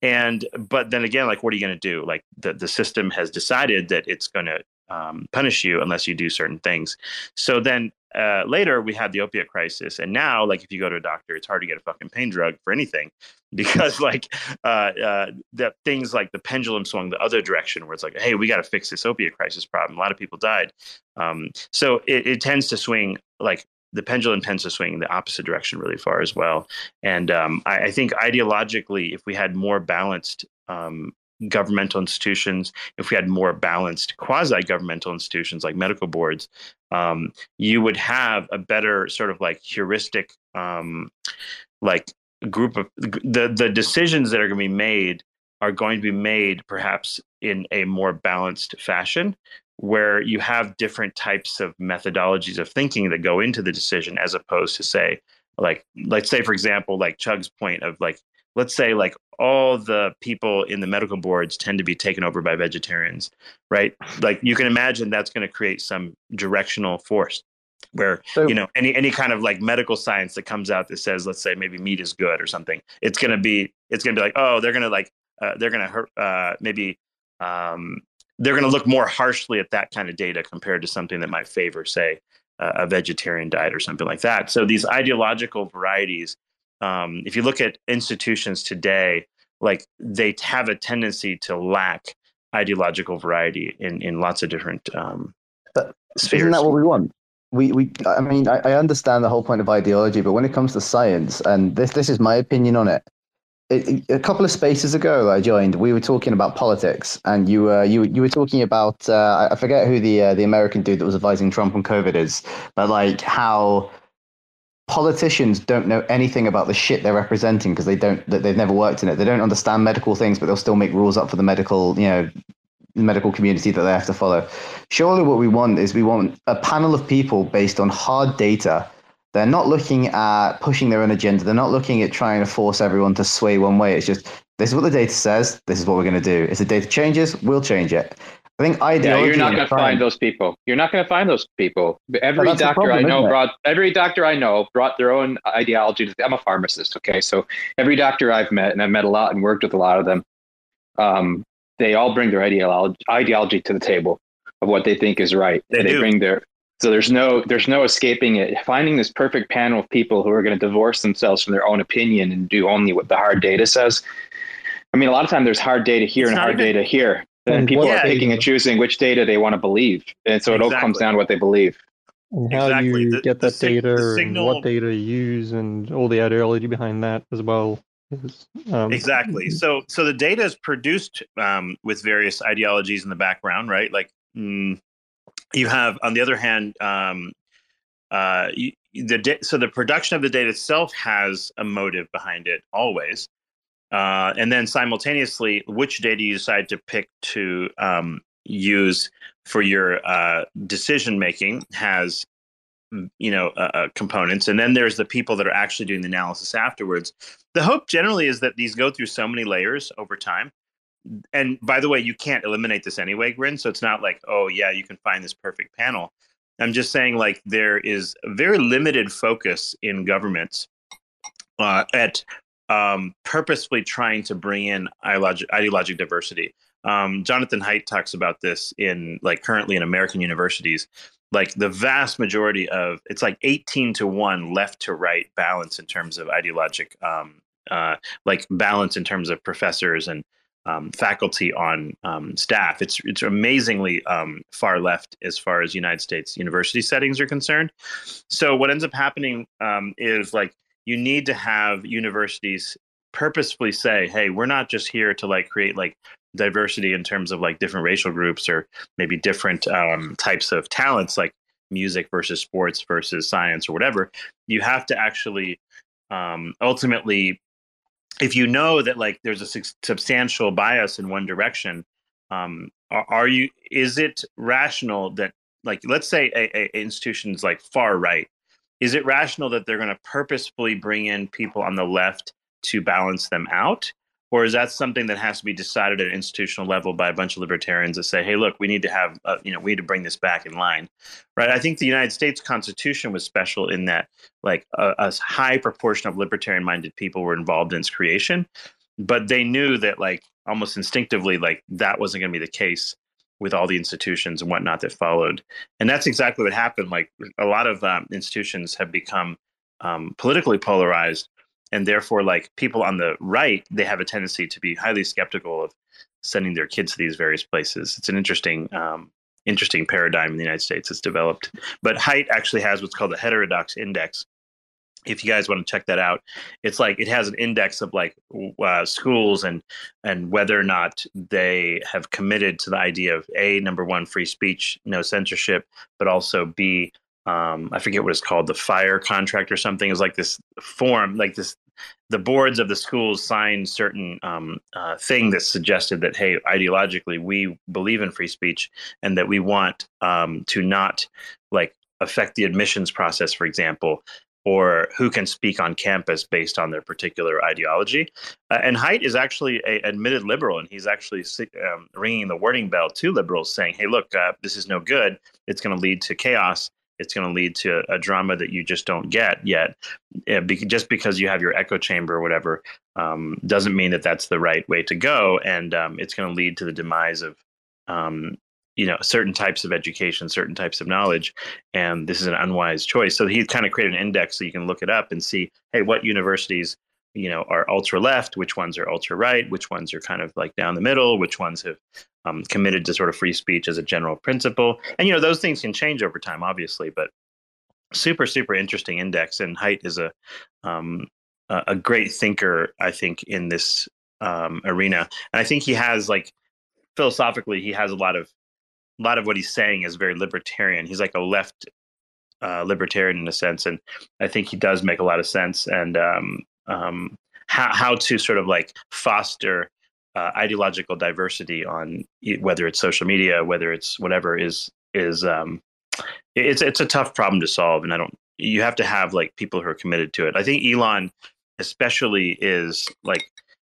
And, but then again, like, what are you going to do? Like the, the system has decided that it's going to um, punish you unless you do certain things. So then uh, later we had the opiate crisis, and now like if you go to a doctor, it's hard to get a fucking pain drug for anything because like uh, uh, things like the pendulum swung the other direction, where it's like, hey, we got to fix this opiate crisis problem. A lot of people died, um, so it, it tends to swing like the pendulum tends to swing the opposite direction really far as well. And um, I, I, think ideologically, if we had more balanced um, governmental institutions, if we had more balanced quasi governmental institutions like medical boards, um, you would have a better sort of like heuristic, um, like group of the, the decisions that are going to be made are going to be made perhaps in a more balanced fashion where you have different types of methodologies of thinking that go into the decision as opposed to say like let's say for example like chug's point of like let's say like all the people in the medical boards tend to be taken over by vegetarians right? Like you can imagine that's going to create some directional force where so, you know any any kind of like medical science that comes out that says let's say maybe meat is good or something it's going to be it's going to be like oh they're going to like uh, they're going to hurt uh, maybe um, they're going to look more harshly at that kind of data compared to something that might favor say uh, a vegetarian diet or something like that. So these ideological varieties um, if you look at institutions today, like they have a tendency to lack ideological variety in, in lots of different um, spheres. Isn't that what we want? We, we I mean, I, I understand the whole point of ideology, but when it comes to science, and this, this is my opinion on it, it, a couple of spaces ago I joined, we were talking about politics, and you uh, you you were talking about uh, I forget who the uh, the American dude that was advising Trump on COVID is, but like how politicians don't know anything about the shit they're representing because they don't they've never worked in it. They don't understand medical things, but they'll still make rules up for the medical, you know, medical community that they have to follow. Surely what we want is we want a panel of people based on hard data. They're not looking at pushing their own agenda. They're not looking at trying to force everyone to sway one way. It's just this is what the data says. This is what we're going to do. If the data changes, we'll change it. I think ideology. Yeah, you're not going to find those people. You're not going to find those people. Every doctor problem, I know brought every doctor I know brought their own ideology. I'm a pharmacist, okay, so every doctor I've met, and I've met a lot and worked with a lot of them, um, they all bring their ideology ideology to the table of what they think is right. They, they bring their so there's no there's no escaping it. Finding this perfect panel of people who are going to divorce themselves from their own opinion and do only what the hard data says. I mean, a lot of time there's hard data here it's and hard even, data here and people are picking and choosing which data they want to believe, and so it all comes down to what they believe. And how exactly. you the, get that the, data the signal... and what data you use and all the ideology behind that as well. Is, um, exactly. So, so the data is produced um, with various ideologies in the background, right? Like mm, you have, on the other hand, um, uh, you, the so the production of the data itself has a motive behind it always uh, and then simultaneously, which data you decide to pick to um, use for your uh, decision making has you know uh, uh, components. And then there's the people that are actually doing the analysis afterwards. The hope generally is that these go through so many layers over time. And by the way you can't eliminate this anyway grin so it's not like oh yeah you can find this perfect panel. I'm just saying like there is very limited focus in governments uh, at um, purposefully trying to bring in ideologic, diversity. Um, Jonathan Haidt talks about this in like currently in American universities. Like the vast majority of it's like 18 to 1 left to right balance in terms of ideologic, um, uh, like balance in terms of professors and um, faculty on um, staff. It's it's amazingly um, far left as far as United States university settings are concerned. So what ends up happening um, is like you need to have universities purposefully say, hey, we're not just here to like create like diversity in terms of like different racial groups or maybe different um, types of talents like music versus sports versus science or whatever. You have to actually um, ultimately, if you know that like there's a su- substantial bias in one direction, um, are, are, you? Is it rational that like let's say a, a institution's like far right is it rational that they're going to purposefully bring in people on the left to balance them out? Or is that something that has to be decided at an institutional level by a bunch of libertarians that say, "Hey, look, we need to have, uh, you know, we need to bring this back in line," right? I think the United States Constitution was special in that, like, a, a high proportion of libertarian-minded people were involved in its creation, but they knew that, like, almost instinctively, like that wasn't going to be the case with all the institutions and whatnot that followed. And that's exactly what happened. Like a lot of um, institutions have become um, politically polarized, and therefore, like people on the right, they have a tendency to be highly skeptical of sending their kids to these various places. It's an interesting, um, interesting paradigm in the United States that's developed. But Haidt actually has what's called the heterodox index, if you guys want to check that out it's like it has an index of like uh, schools and and whether or not they have committed to the idea of a number one free speech no censorship but also b um, i forget what it's called the fire contract or something. Is like this form like this the boards of the schools signed certain um, uh, thing that suggested that hey ideologically we believe in free speech and that we want um, to not like affect the admissions process for example or who can speak on campus based on their particular ideology. Uh, and Haidt is actually a admitted liberal, and he's actually um, ringing the warning bell to liberals, saying, "Hey, look, uh, this is no good. It's going to lead to chaos. It's going to lead to a drama that you just don't get yet. Uh, be- just because you have your echo chamber or whatever um, doesn't mean that that's the right way to go, and um, it's going to lead to the demise of." You know certain types of education certain types of knowledge and this is an unwise choice. So he kind of created an index so you can look it up and see hey what universities you know are ultra left which ones are ultra right which ones are kind of like down the middle which ones have um, committed to sort of free speech as a general principle. And you know those things can change over time obviously but super super interesting index and Haidt is a um, a great thinker i think in this um, arena. And i think he has like philosophically he has a lot of a lot of what he's saying is very libertarian. He's like a left uh, libertarian in a sense, and I think he does make a lot of sense. And um, um, how how to sort of like foster uh, ideological diversity on whether it's social media, whether it's whatever is is um, it's it's a tough problem to solve, and I don't. You have to have like people who are committed to it. I think Elon, especially, is like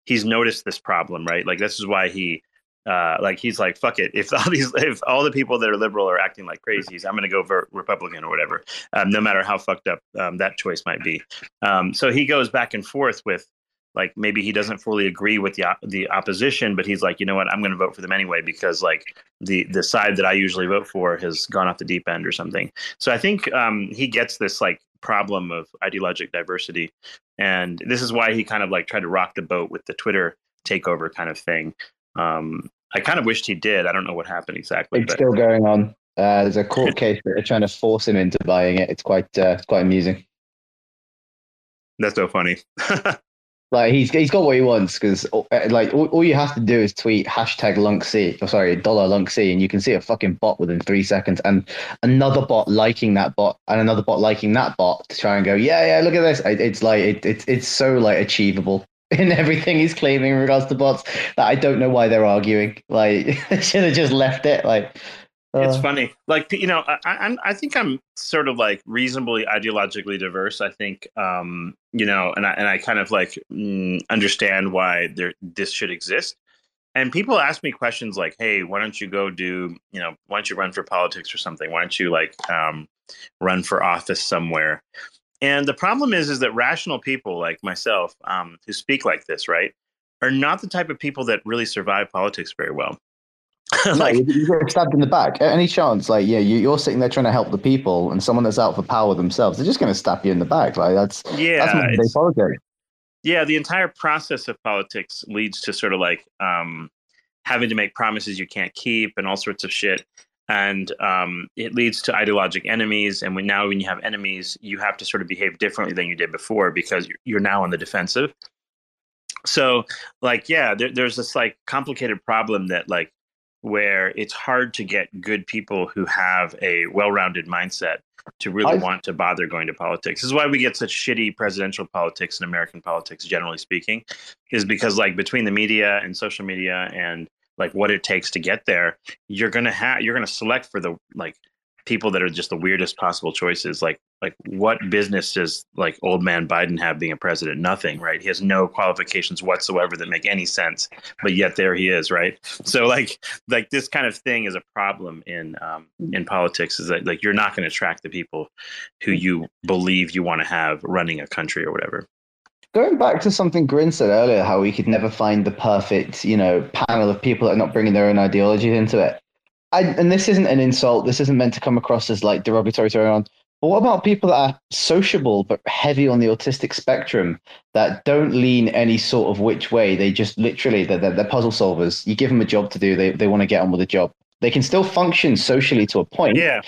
he's noticed this problem, right? Like this is why he uh, like he's like, fuck it. If all these, if all the people that are liberal are acting like crazies, I'm going to go vote Republican or whatever, um, no matter how fucked up um, that choice might be. Um, so he goes back and forth with, like, maybe he doesn't fully agree with the the opposition, but he's like, you know what, I'm going to vote for them anyway because like the the side that I usually vote for has gone off the deep end or something. So I think um, he gets this like problem of ideologic diversity, and this is why he kind of like tried to rock the boat with the Twitter takeover kind of thing. Um, I kind of wished he did. I don't know what happened exactly. It's but. still going on. Uh, there's a court case that they're trying to force him into buying it. It's quite uh, quite amusing. That's so funny. like he's he's got what he wants because uh, like all, all, you have to do is tweet hashtag lunk c or sorry dollar lunk c and you can see a fucking bot within three seconds and another bot liking that bot and another bot liking that bot to try and go yeah yeah look at this it's like it, it's it's so like achievable in everything he's claiming in regards to bots that I don't know why they're arguing. Like, they should have just left it. Like, uh, it's funny. Like, you know, I, I, I think I'm sort of like reasonably ideologically diverse. I think, um, you know, and I and I kind of like mm, understand why there this should exist. And people ask me questions like, "Hey, why don't you go do, you know, why don't you run for politics or something? Why don't you like um, run for office somewhere?" And the problem is, is that rational people like myself, um, who speak like this, right, are not the type of people that really survive politics very well. like, no, you get stabbed in the back. Any chance, like, yeah, you, are sitting there trying to help the people, and someone that's out for power themselves, they're just going to stab you in the back. Like that's yeah, that's politics. Yeah, the entire process of politics leads to sort of like um, having to make promises you can't keep and all sorts of shit and um, it leads to ideologic enemies. And when now, when you have enemies, you have to sort of behave differently than you did before because you're now on the defensive. So, like, yeah, there, there's this like complicated problem that like where it's hard to get good people who have a well-rounded mindset to really I've... want to bother going to politics. This is why we get such shitty presidential politics in American politics, generally speaking, is because like between the media and social media and like what it takes to get there, you're gonna have you're gonna select for the like people that are just the weirdest possible choices. Like like what business does like old man Biden have being a president? Nothing, right? He has no qualifications whatsoever that make any sense, but yet there he is, right? So like like this kind of thing is a problem in um, in politics. Is that like you're not going to attract the people who you believe you want to have running a country or whatever going back to something Grin said earlier, how we could never find the perfect, you know, panel of people that are not bringing their own ideologies into it. I, and this isn't an insult. This isn't meant to come across as like derogatory to anyone. But what about people that are sociable but heavy on the autistic spectrum that don't lean any sort of which way? They just literally they're, they're, they're puzzle solvers. You give them a job to do, they they want to get on with the job. They can still function socially to a point. Yeah.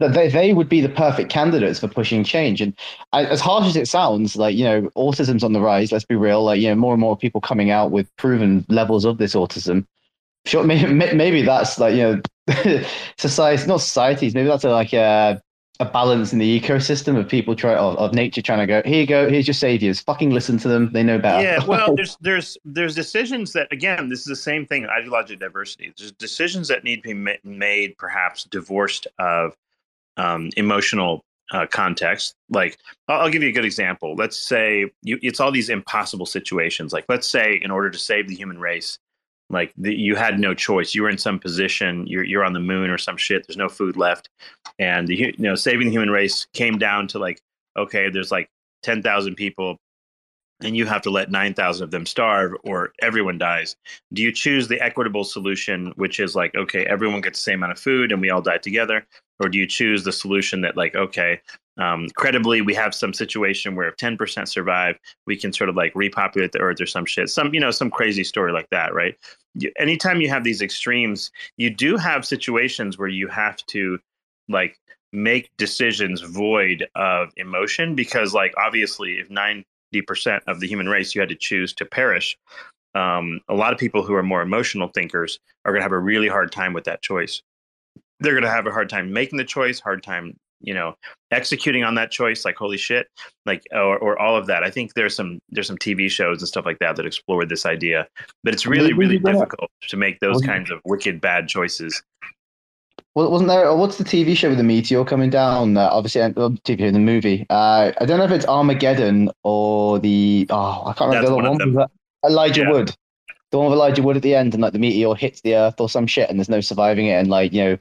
That they, they would be the perfect candidates for pushing change. And as harsh as it sounds, like, you know, autism's on the rise, let's be real. Like, you know, more and more people coming out with proven levels of this autism. Sure, maybe, maybe that's like, you know, society, not societies, maybe that's a, like a, a balance in the ecosystem of people try of, of nature trying to go here you go here's your saviors fucking listen to them they know better yeah well there's there's there's decisions that again this is the same thing in ideological diversity there's decisions that need to be made perhaps divorced of um, emotional uh, context. Like I'll, I'll, give you a good example. Let's say you, it's all these impossible situations. Like let's say in order to save the human race like the, you had no choice. You were in some position you're, you're on the moon or some shit there's no food left. And the you know saving the human race came down to like okay there's like 10,000 people and you have to let 9,000 of them starve or everyone dies. Do you choose the equitable solution which is like okay everyone gets the same amount of food and we all die together or do you choose the solution that like okay um, credibly we have some situation where if 10% survive we can sort of like repopulate the earth or some shit some you know some crazy story like that right? You, anytime you have these extremes you do have situations where you have to like make decisions void of emotion because like obviously if 90% of the human race you had to choose to perish um, a lot of people who are more emotional thinkers are going to have a really hard time with that choice they're going to have a hard time making the choice hard time you know executing on that choice like holy shit like or, or all of that i think there's some there's some tv shows and stuff like that that explore this idea but it's really really difficult to make those kinds of wicked bad choices well, wasn't there? What's the TV show with the meteor coming down? Uh, obviously, uh, TV in the movie. Uh, I don't know if it's Armageddon or the. Oh, I can't remember the other one. Elijah yeah. Wood. The one with Elijah Wood at the end, and like the meteor hits the Earth or some shit, and there's no surviving it, and like you know,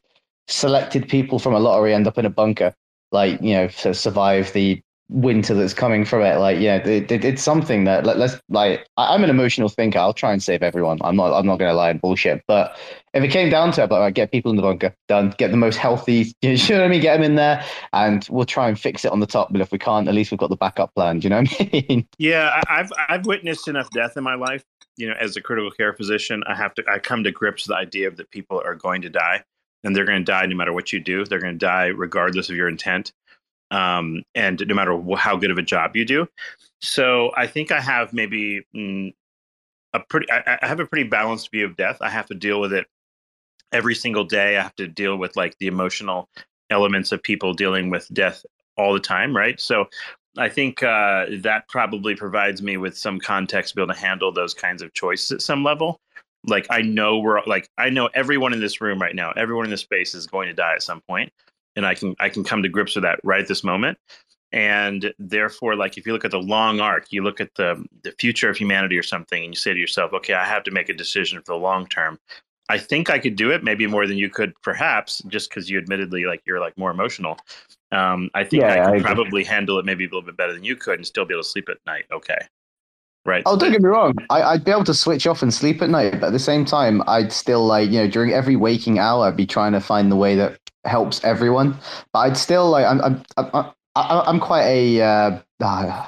selected people from a lottery end up in a bunker, like you know, to survive the winter that's coming from it. Like, yeah, it, it, it's something that let, us like. I, am an emotional thinker. I'll try and save everyone. I'm not. I'm not going to lie and bullshit. But if it came down to it, like, right, get people in the bunker, done. Get the most healthy. You know what I mean? Get them in there, and we'll try and fix it on the top. But if we can't, at least we've got the backup plan. Do you know what I mean? Yeah, I've I've witnessed enough death in my life. You know, as a critical care physician, I have to. I come to grips with the idea that people are going to die and they're going to die no matter what you do. They're going to die regardless of your intent, um, and no matter how good of a job you do. So I think I have maybe mm, a pretty. I, I have a pretty balanced view of death. I have to deal with it every single day. I have to deal with like the emotional elements of people dealing with death all the time, right? So I think uh, that probably provides me with some context to be able to handle those kinds of choices at some level like i know we're like i know everyone in this room right now everyone in this space is going to die at some point and i can i can come to grips with that right at this moment. And therefore like if you look at the long arc you look at the the future of humanity or something and you say to yourself okay i have to make a decision for the long term. I think i could do it maybe more than you could perhaps just because you admittedly like you're like more emotional. Um, i think yeah, i could I probably handle it maybe a little bit better than you could and still be able to sleep at night okay Right. Oh, don't get me wrong. I, would be able to switch off and sleep at night, but at the same time, I'd still like you know during every waking hour, I'd be trying to find the way that helps everyone. But I'd still like I'm I'm I'm, I'm quite a uh, uh,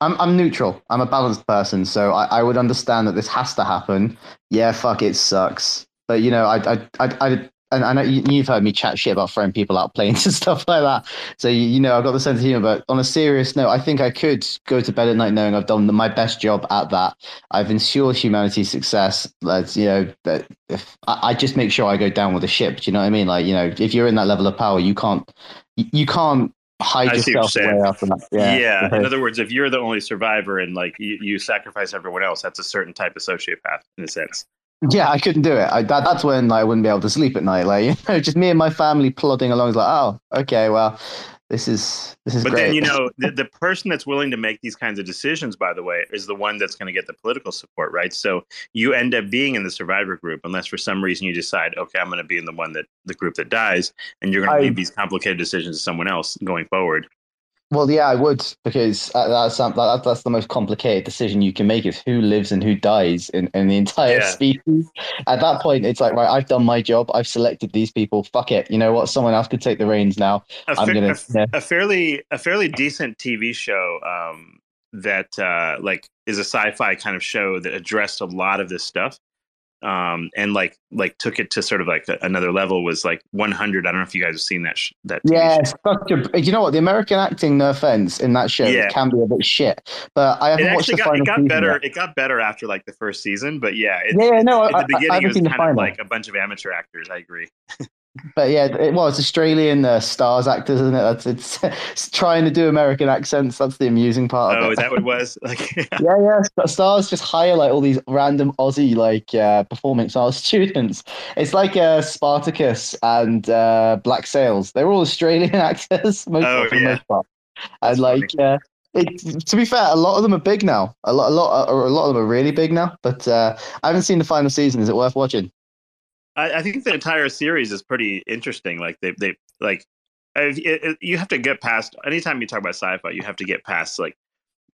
I'm I'm neutral. I'm a balanced person, so I, I would understand that this has to happen. Yeah, fuck, it sucks. But you know, I I, I and I know you've heard me chat shit about throwing people out planes and stuff like that. So you know, I've got the sense of humor. But on a serious note, I think I could go to bed at night knowing I've done my best job at that. I've ensured humanity's success. That's you know, that if I, just make sure I go down with the ship. Do you know what I mean? Like you know, if you're in that level of power, you can't you can't hide I yourself away after that. Yeah. yeah. In other words, if you're the only survivor and like you, you sacrifice everyone else, that's a certain type of sociopath in a sense. Yeah, I couldn't do it. I, that, that's when like, I wouldn't be able to sleep at night. Like, you know, just me and my family plodding along. Is like, oh, okay, well, this is this is. But great. then you know, the, the person that's willing to make these kinds of decisions, by the way, is the one that's going to get the political support, right? So you end up being in the survivor group, unless for some reason you decide, okay, I'm going to be in the one that the group that dies, and you're going to leave these complicated decisions to someone else going forward. Well, yeah, I would because that's that's the most complicated decision you can make is who lives and who dies in, in the entire yeah. species. At that point, it's like right, I've done my job. I've selected these people. Fuck it. You know what? Someone else could take the reins now. A, fa- I'm gonna, a, yeah. a fairly a fairly decent TV show um, that uh, like is a sci-fi kind of show that addressed a lot of this stuff um, and like like took it to sort of like a, another level was like 100. I don't know if you guys have seen that. Sh- that yeah, a, you know what the American acting, no offense, in that show yeah. can be a bit shit. But I haven't it watched the got, final It got better. Yet. It got better after like the first season, but yeah, it, yeah, no. At I, the beginning, I, it was kind of like a bunch of amateur actors. I agree. but yeah, it, well, it's Australian uh, stars actors, isn't it? That's it's, it's, trying to do American accents. That's the amusing part. Oh, of is that what it was? Like, yeah. yeah, yeah. Stars just hire like all these random Aussie like uh, performing arts students. It's like uh, Spartacus and uh, Black Sails. They're all Australian actors, most oh, of, yeah. most part. And like, uh, it, to be fair, a lot of them are big now. A lot, a lot, a lot of them are really big now. But uh, I haven't seen the final season. Is it worth watching? I, I think the entire series is pretty interesting. Like they, they like it, it, you have to get past. Anytime you talk about sci-fi, you have to get past like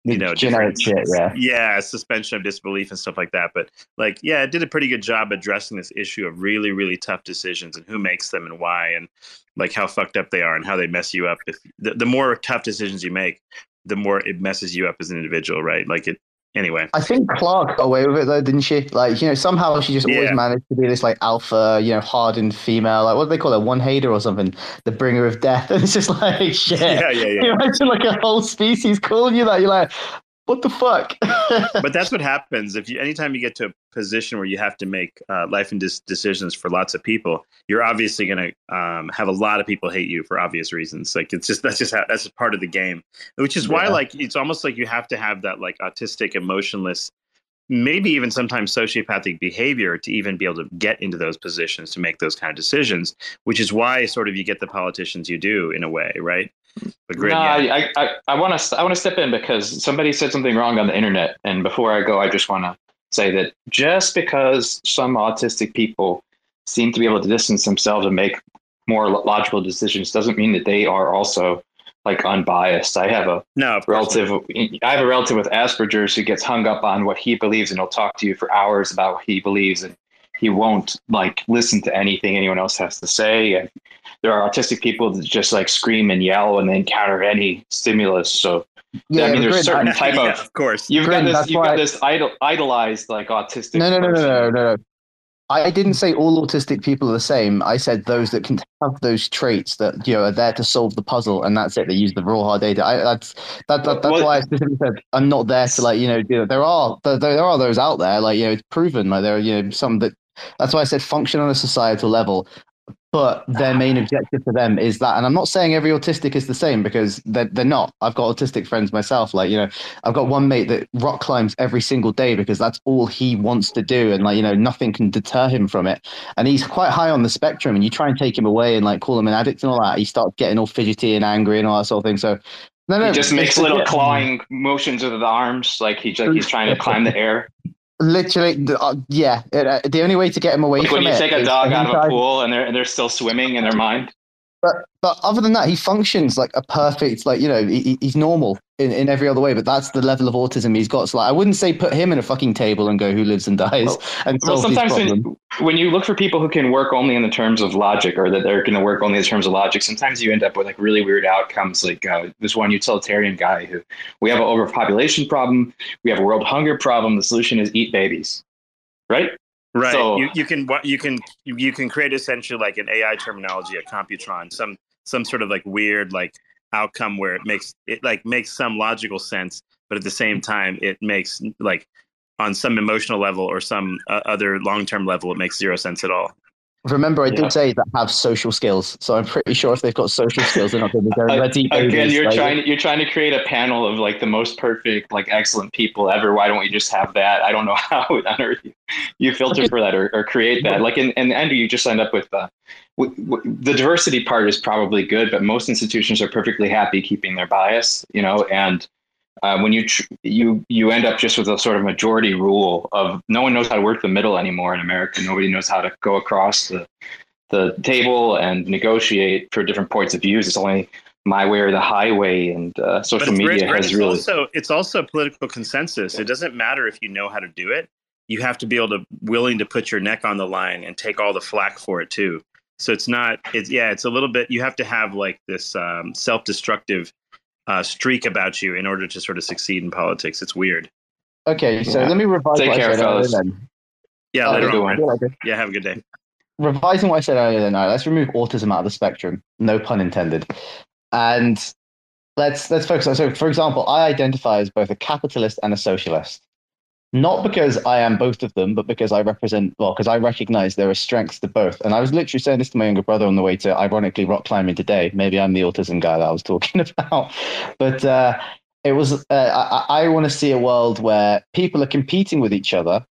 you know generic shit. Yeah, yeah, suspension of disbelief and stuff like that. But like, yeah, it did a pretty good job addressing this issue of really, really tough decisions and who makes them and why, and like how fucked up they are and how they mess you up. If the, the more tough decisions you make, the more it messes you up as an individual, right? Like it, anyway. I think Clarke got away with it though, didn't she? Like, you know, somehow she just always managed to be this like alpha, you know, hardened female. Like, what do they call it? Wanheda or something? The bringer of death. And it's just like shit. Yeah, yeah, yeah. You imagine like a whole species calling you that. You're like, what the fuck? but that's what happens if you anytime you get to a position where you have to make uh, life and dis- decisions for lots of people, you're obviously going to um, have a lot of people hate you for obvious reasons. Like it's just that's just how, that's just part of the game, which is why like it's almost like you have to have that like autistic, emotionless, maybe even sometimes sociopathic behavior to even be able to get into those positions to make those kind of decisions. Which is why sort of you get the politicians you do in a way, right? But no, yeah. I, I, want to I want to step in because somebody said something wrong on the internet, and before I go, I just want to say that just because some autistic people seem to be able to distance themselves and make more logical decisions doesn't mean that they are also like unbiased. I have a no, relative. I have a relative with Asperger's who gets hung up on what he believes, and he'll talk to you for hours about what he believes, and he won't like listen to anything anyone else has to say. And there are autistic people that just like scream and yell when they encounter any stimulus. So yeah, I mean, there's certain type yeah, of, of course. You've got this, you've got this idol, idolized like autistic. No, no, no, no, no, no, no. I didn't say all autistic people are the same. I said those that can have those traits that you know are there to solve the puzzle, and that's it. They use the raw hard data. I, that's that, that that's well, why I specifically said I'm not there to like you know do There are there, there are those out there like you know it's proven like there are you know some that. That's why I said function on a societal level but ah. their main objective for them is that and i'm not saying every autistic is the same because they're, they're not. I've got autistic friends myself like you know i've got one mate that rock climbs every single day because that's all he wants to do and like you know nothing can deter him from it. And he's quite high on the spectrum and you try and take him away and like call him an addict and all that he starts getting all fidgety and angry and all that sort of thing. So no, no, he just makes little clawing motions with the arms like he's like he's trying to climb the air Literally, uh, yeah. Uh, the only way to get him away like from when you take a dog out of a pool and they're and they're still swimming in their mind. But but other than that, he functions like a perfect, like you know, he, he's normal in, in every other way. But that's the level of autism he's got. So like, I wouldn't say put him in a fucking table and go who lives and dies. Well, and well, sometimes when, when you look for people who can work only in the terms of logic, or that they're going to work only in terms of logic, sometimes you end up with like really weird outcomes. Like uh, this one utilitarian guy who we have an overpopulation problem, we have a world hunger problem. The solution is eat babies, right? Right. So, you, you can you can you can create essentially like an AI terminology, a computron, some some sort of like weird like outcome where it makes it like makes some logical sense, but at the same time it makes like on some emotional level or some uh, other long term level it makes zero sense at all. Remember, I yeah. did say that have social skills, so I'm pretty sure if they've got social skills, they're not going to be very ready. Again, you're like, trying you're trying to create a panel of like the most perfect, like excellent people ever. Why don't we just have that? I don't know how on earth you, you filter for that or, or create that. Like in, in the end, you just end up with uh, w- w- the diversity part is probably good, but most institutions are perfectly happy keeping their bias, you know, and uh, when you tr- you you end up just with a sort of majority rule of no one knows how to work the middle anymore in America. Nobody knows how to go across the the table and negotiate for different points of views. It's only my way or the highway, and uh, social media has it's really. also it's also political consensus. It doesn't matter if you know how to do it. You have to be able to willing to put your neck on the line and take all the flack for it too. So it's not. It's yeah. It's a little bit. You have to have like this um, self-destructive uh, streak about you in order to sort of succeed in politics. It's weird. Okay, so Yeah. let me revise Take what care, I said fellas. then. Yeah, Oh, later good on. one. Yeah, have a good day. revising what I said earlier, then, all right, let's remove autism out of the spectrum. No pun intended. And let's let's focus on. So, for example, I identify as both a capitalist and a socialist. Not because I am both of them, but because I represent, well, because I recognize there are strengths to both. And I was literally saying this to my younger brother on the way to, ironically, rock climbing today. Maybe I'm the autism guy that I was talking about. But uh, it was, uh, I, I want to see a world where people are competing with each other,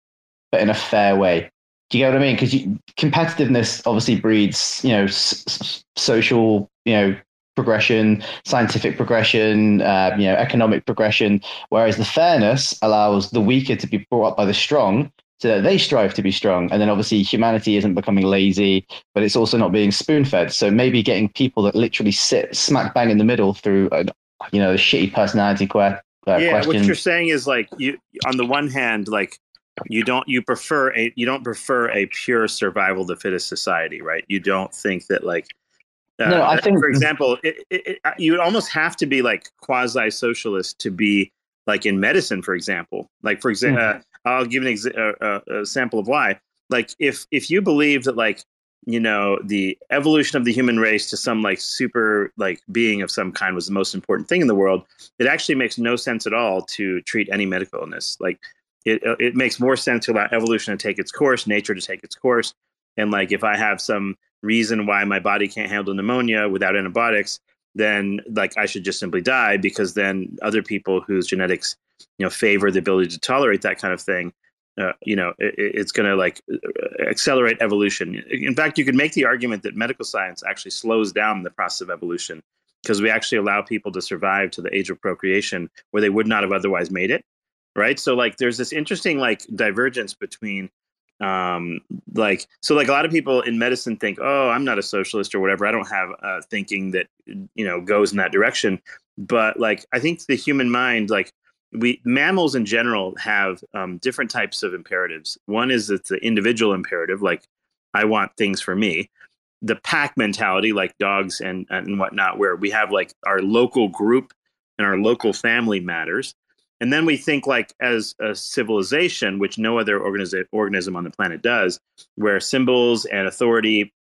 but in a fair way. Do you get what I mean? Because competitiveness obviously breeds, you know, s- s- social, you know, progression, scientific progression, uh, you know, economic progression. Whereas the fairness allows the weaker to be brought up by the strong, so that they strive to be strong. And then obviously humanity isn't becoming lazy, but it's also not being spoon fed. So maybe getting people that literally sit smack bang in the middle through, a, you know, a shitty personality que- uh, yeah, question. what you're saying is like you. On the one hand, like you don't you prefer a you don't prefer a pure survival of the fittest society, right? You don't think that like. Uh, No, I think- for example, it, it, it, you would almost have to be like quasi socialist to be like in medicine, for example. Like for example, uh, I'll give an exa- uh, uh, a sample of why. Like if if you believe that like you know the evolution of the human race to some like super like being of some kind was the most important thing in the world, it actually makes no sense at all to treat any medical illness. Like it it makes more sense to allow evolution to take its course, nature to take its course, and like if I have some reason why my body can't handle pneumonia without antibiotics, then like I should just simply die because then other people whose genetics you know favor the ability to tolerate that kind of thing uh, you know it, it's going to like uh, accelerate evolution. In fact you could make the argument that medical science actually slows down the process of evolution because we actually allow people to survive to the age of procreation where they would not have otherwise made it right? So like there's this interesting like divergence between um like so like a lot of people in medicine think oh i'm not a socialist or whatever. I don't have uh, thinking that you know goes in that direction. But like i think the human mind like we mammals in general have um, different types of imperatives. One is it's the individual imperative like i want things for me. The pack mentality like dogs and and whatnot where we have like our local group and our local family matters and then we think like as a civilization which no other organism on the planet does where symbols and authority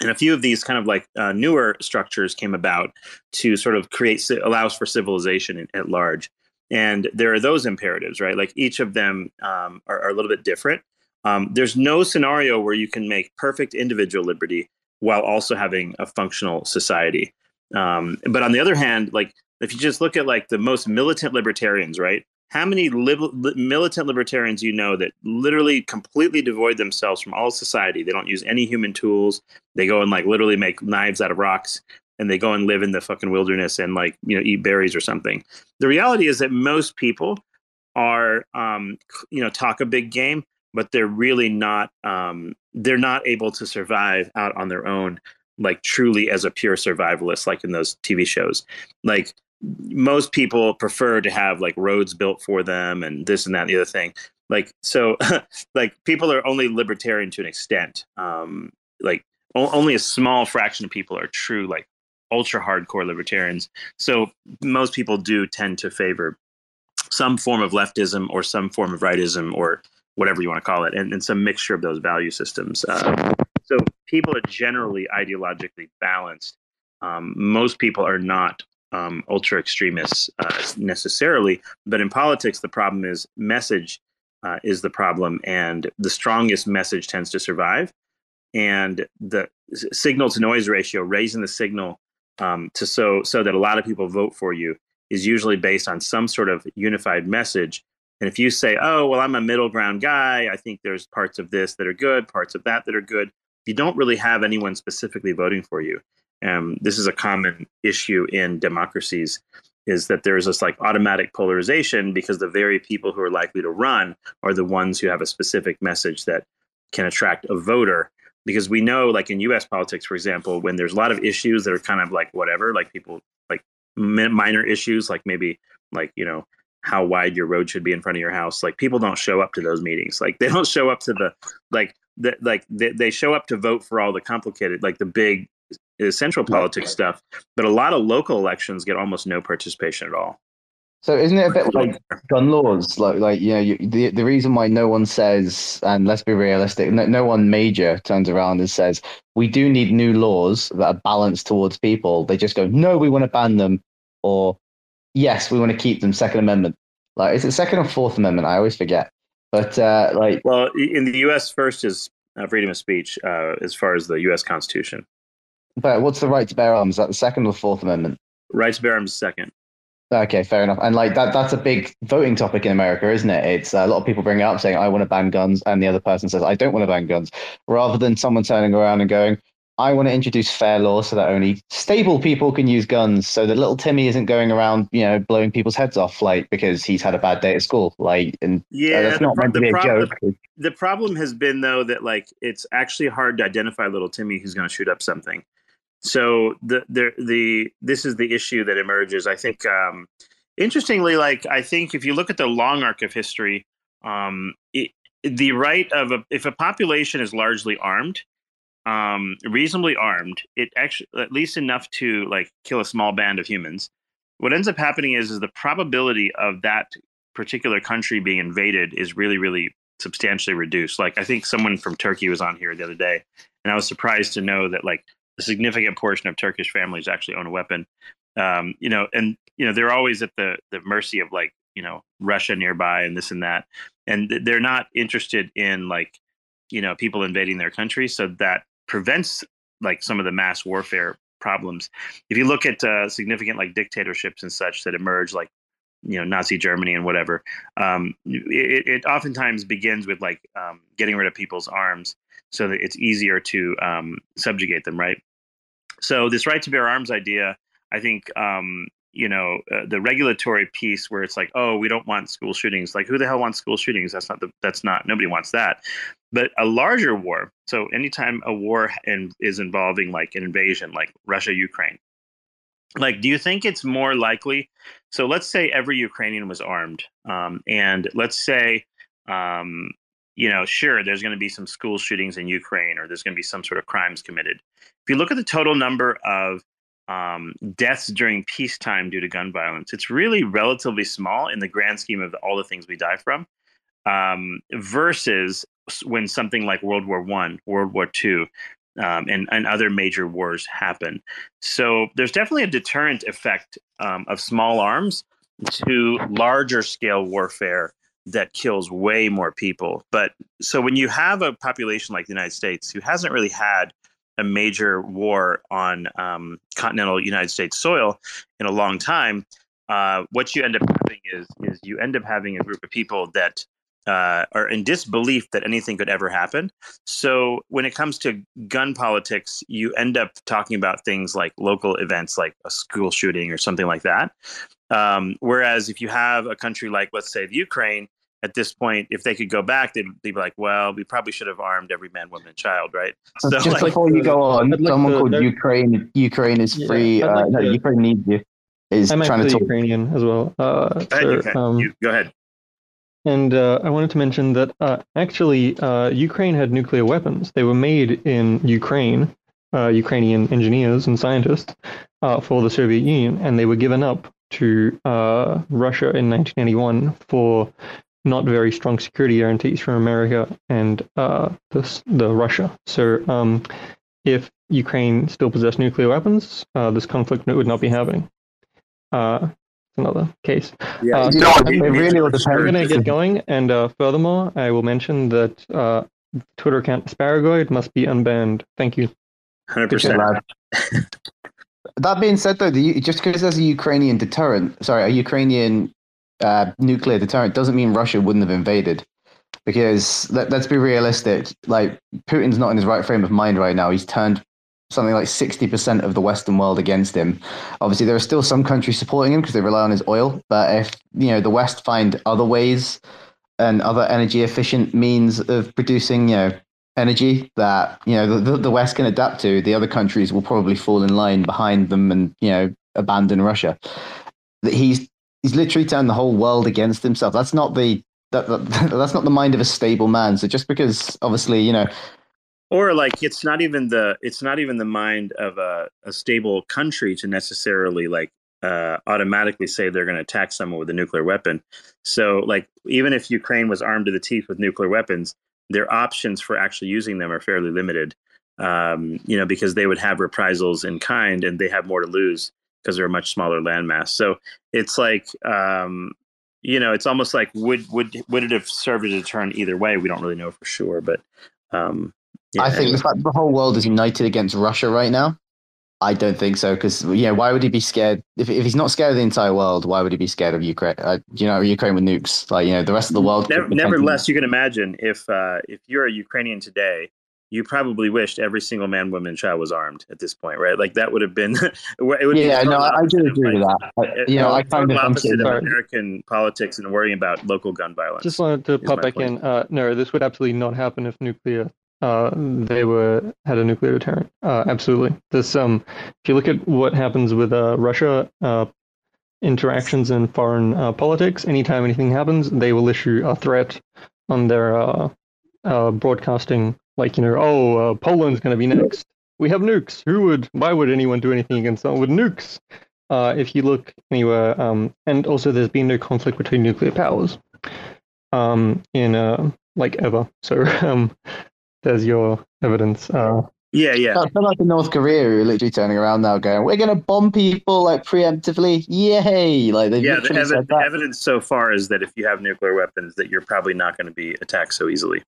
and a few of these kind of like uh, newer structures came about to sort of create allows for civilization at, at large. And there are those imperatives right? Like each of them um, are, are, a little bit different. Um, there's no scenario where you can make perfect individual liberty while also having a functional society um, but on the other hand like if you just look at like the most militant libertarians right? How many li- militant libertarians you know that literally completely devoid themselves from all society? They don't use any human tools. They go and like literally make knives out of rocks and they go and live in the fucking wilderness and like you know eat berries or something. The reality is that most people are um you know talk a big game but they're really not um they're not able to survive out on their own like truly as a pure survivalist like in those tv shows. Like most people prefer to have like roads built for them and this and that and the other thing. Like so like people are only libertarian to an extent. Um like o- only a small fraction of people are true like ultra hardcore libertarians. So most people do tend to favor some form of leftism or some form of rightism or whatever you want to call it and, and some mixture of those value systems uh, so people are generally ideologically balanced um, most people are not um, ultra extremists uh, necessarily. But in politics, the problem is message uh, is the problem, and the strongest message tends to survive. And the signal to noise ratio, raising the signal um, to so so that a lot of people vote for you, is usually based on some sort of unified message. And if you say, "Oh, well, I'm a middle ground guy. I think there's parts of this that are good, parts of that that are good," you don't really have anyone specifically voting for you um, this is a common issue in democracies is that there's this like automatic polarization because the very people who are likely to run are the ones who have a specific message that can attract a voter because we know, like in U.S. politics, for example, when there's a lot of issues that are kind of like whatever, like people like minor issues, like maybe like you know how wide your road should be in front of your house. Like people don't show up to those meetings. Like they don't show up to the like the, like they, they show up to vote for all the complicated, like the big uh, central politics stuff. But a lot of local elections get almost no participation at all. So isn't it a bit like gun laws? Like, like you know, you, the the reason why no one says, and let's be realistic, no, no one major turns around and says we do need new laws that are balanced towards people. They just go, no, we want to ban them, or yes, we want to keep them. Second Amendment. Like, is it Second or Fourth Amendment? I always forget. But uh, like, well, in the U.S., first is uh, freedom of speech uh, as far as the U.S. Constitution. But what's the right to bear arms? Is that the Second or Fourth Amendment? Right to bear arms, second. Okay, fair enough. And like that—that's a big voting topic in America, isn't it? It's uh, a lot of people bring it up saying, "I want to ban guns," and the other person says, "I don't want to ban guns," rather than someone turning around and going, I want to introduce fair law so that only stable people can use guns, so that little Timmy isn't going around, you know, blowing people's heads off, like because he's had a bad day at school. Like, and uh, yeah, that's not the, meant to be a prob- joke. The, the problem has been though that like it's actually hard to identify little Timmy who's going to shoot up something. So the the the this is the issue that emerges. I think um, interestingly, like I think if you look at the long arc of history, um, it, the right of a if a population is largely armed um, reasonably armed, it actually at least enough to like kill a small band of humans. What ends up happening is is the probability of that particular country being invaded is really really substantially reduced. Like I think someone from Turkey was on here the other day, and I was surprised to know that like a significant portion of Turkish families actually own a weapon. Um, you know, and you know they're always at the the mercy of like you know Russia nearby and this and that, and they're not interested in like you know people invading their country. So that prevents like some of the mass warfare problems. If you look at uh, significant like dictatorships and such that emerge, like you know Nazi Germany and whatever, um, it, it, oftentimes begins with like um, getting rid of people's arms so that it's easier to um, subjugate them, right? So this right to bear arms idea, I think, um, you know, uh, the regulatory piece where it's like, oh, we don't want school shootings. Like, who the hell wants school shootings? That's not the. That's not. Nobody wants that. But a larger war. So anytime a war in, is involving like an invasion, like Russia Ukraine, like, do you think it's more likely? So let's say every Ukrainian was armed, um, and let's say, um, you know, sure, there's going to be some school shootings in Ukraine, or there's going to be some sort of crimes committed. If you look at the total number of um, deaths during peacetime due to gun violence, it's really relatively small in the grand scheme of all the things we die from. Um, versus when something like World War One, World War Two, um, and and other major wars happen. So there's definitely a deterrent effect um, of small arms to larger scale warfare that kills way more people. But so when you have a population like the United States who hasn't really had a major war on um, continental United States soil in a long time, uh, what you end up having is is you end up having a group of people that uh, are in disbelief that anything could ever happen. So when it comes to gun politics, you end up talking about things like local events, like a school shooting or something like that. Um, whereas if you have a country like, let's say, the Ukraine, at this point, if they could go back, they'd, they'd be like, "Well, we probably should have armed every man, woman, and child, right?" So just like, before you go on, like someone called Ukraine. Ukraine is free. Like uh, no, Ukraine needs you. Is I'm trying to talk. Ukrainian as well. Uh, go ahead, so, um, you, go ahead. And uh, I wanted to mention that uh, actually uh, Ukraine had nuclear weapons. They were made in Ukraine, uh, Ukrainian engineers and scientists uh, for the Soviet Union, and they were given up to uh, Russia in 1981 for not very strong security guarantees from America and the, the Russia. So um, if Ukraine still possessed nuclear weapons, this conflict would not be happening another case. Yeah, uh, no, so it really all depends. We're going to get going, and uh, furthermore, I will mention that uh, Twitter account Asparagoid must be unbanned. Thank you. Hundred percent. That being said, though, the, just because there's a Ukrainian deterrent, sorry, a Ukrainian uh, nuclear deterrent, doesn't mean Russia wouldn't have invaded. Because let, us be realistic, like Putin's not in his right frame of mind right now. He's turned something like 60% of the Western world against him. Obviously, there are still some countries supporting him because they rely on his oil. But if you know the West find other ways and other energy efficient means of producing, you know, energy that you know the, the West can adapt to, the other countries will probably fall in line behind them and you know abandon Russia. That he's he's literally turned the whole world against himself. That's not the that, that that's not the mind of a stable man. So just because obviously you know or like it's not even the it's not even the mind of a, a stable country to necessarily like uh, automatically say they're going to attack someone with a nuclear weapon. So, like, even if Ukraine was armed to the teeth with nuclear weapons, their options for actually using them are fairly limited. Um, you know, because they would have reprisals in kind, and they have more to lose because they're a much smaller landmass. So it's like, um, you know, it's almost like would would would it have served as a deterrent either way? We don't really know for sure, but um, yeah. I think the fact the whole world is united against Russia right now I don't think so because yeah, why would he be scared if, if he's not scared of the entire world? Why would he be scared of Ukraine? Uh, you know, Ukraine with nukes, like you know, the rest of the world. Never, nevertheless, you can imagine if uh, if you're a Ukrainian today, you probably wished every single man, woman, child was armed at this point, right? Like that would have been. it would yeah, no, I do agree with that. I, you know, I kind of opposite of American politics and worrying about local gun violence. Just wanted to pop back point. in. Uh, no, this would absolutely not happen if nuclear uh, they were had a nuclear deterrent. Uh, absolutely. This um, if you look at what happens with uh, Russia uh, interactions in foreign uh, politics, anytime anything happens, they will issue a threat on their uh, broadcasting, like you know, oh, Poland's going to be next. We have nukes. Who would? Why would anyone do anything against someone with nukes? if you look anywhere, um, and also there's been no conflict between nuclear powers um, in like ever. So um, there's your evidence. Uh, yeah, yeah. I feel like in North Korea who are literally turning around now, going, "We're going to bomb people like preemptively, yay!" Like they yeah. The, ev- the evidence so far is that if you have nuclear weapons, that you're probably not going to be attacked so easily.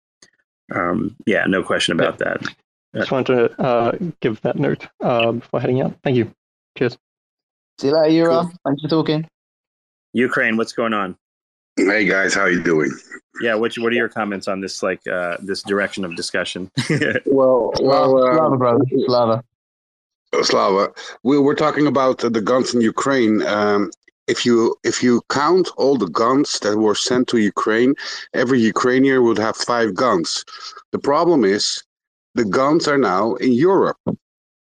Um, yeah, no question about yeah. that. Just wanted to uh, give that note uh, before heading out. Thank you. Cheers. See you later, YuRa. Cool. Thanks for talking. Ukraine, what's going on? Hey guys, how you doing? Yeah, what what are your comments on this like uh, this direction of discussion? well, well, uh, Slava, brother, Slava. Slava, we were talking about the guns in Ukraine. Um, if you if you count all the guns that were sent to Ukraine, every Ukrainian would have five guns. The problem is the guns are now in Europe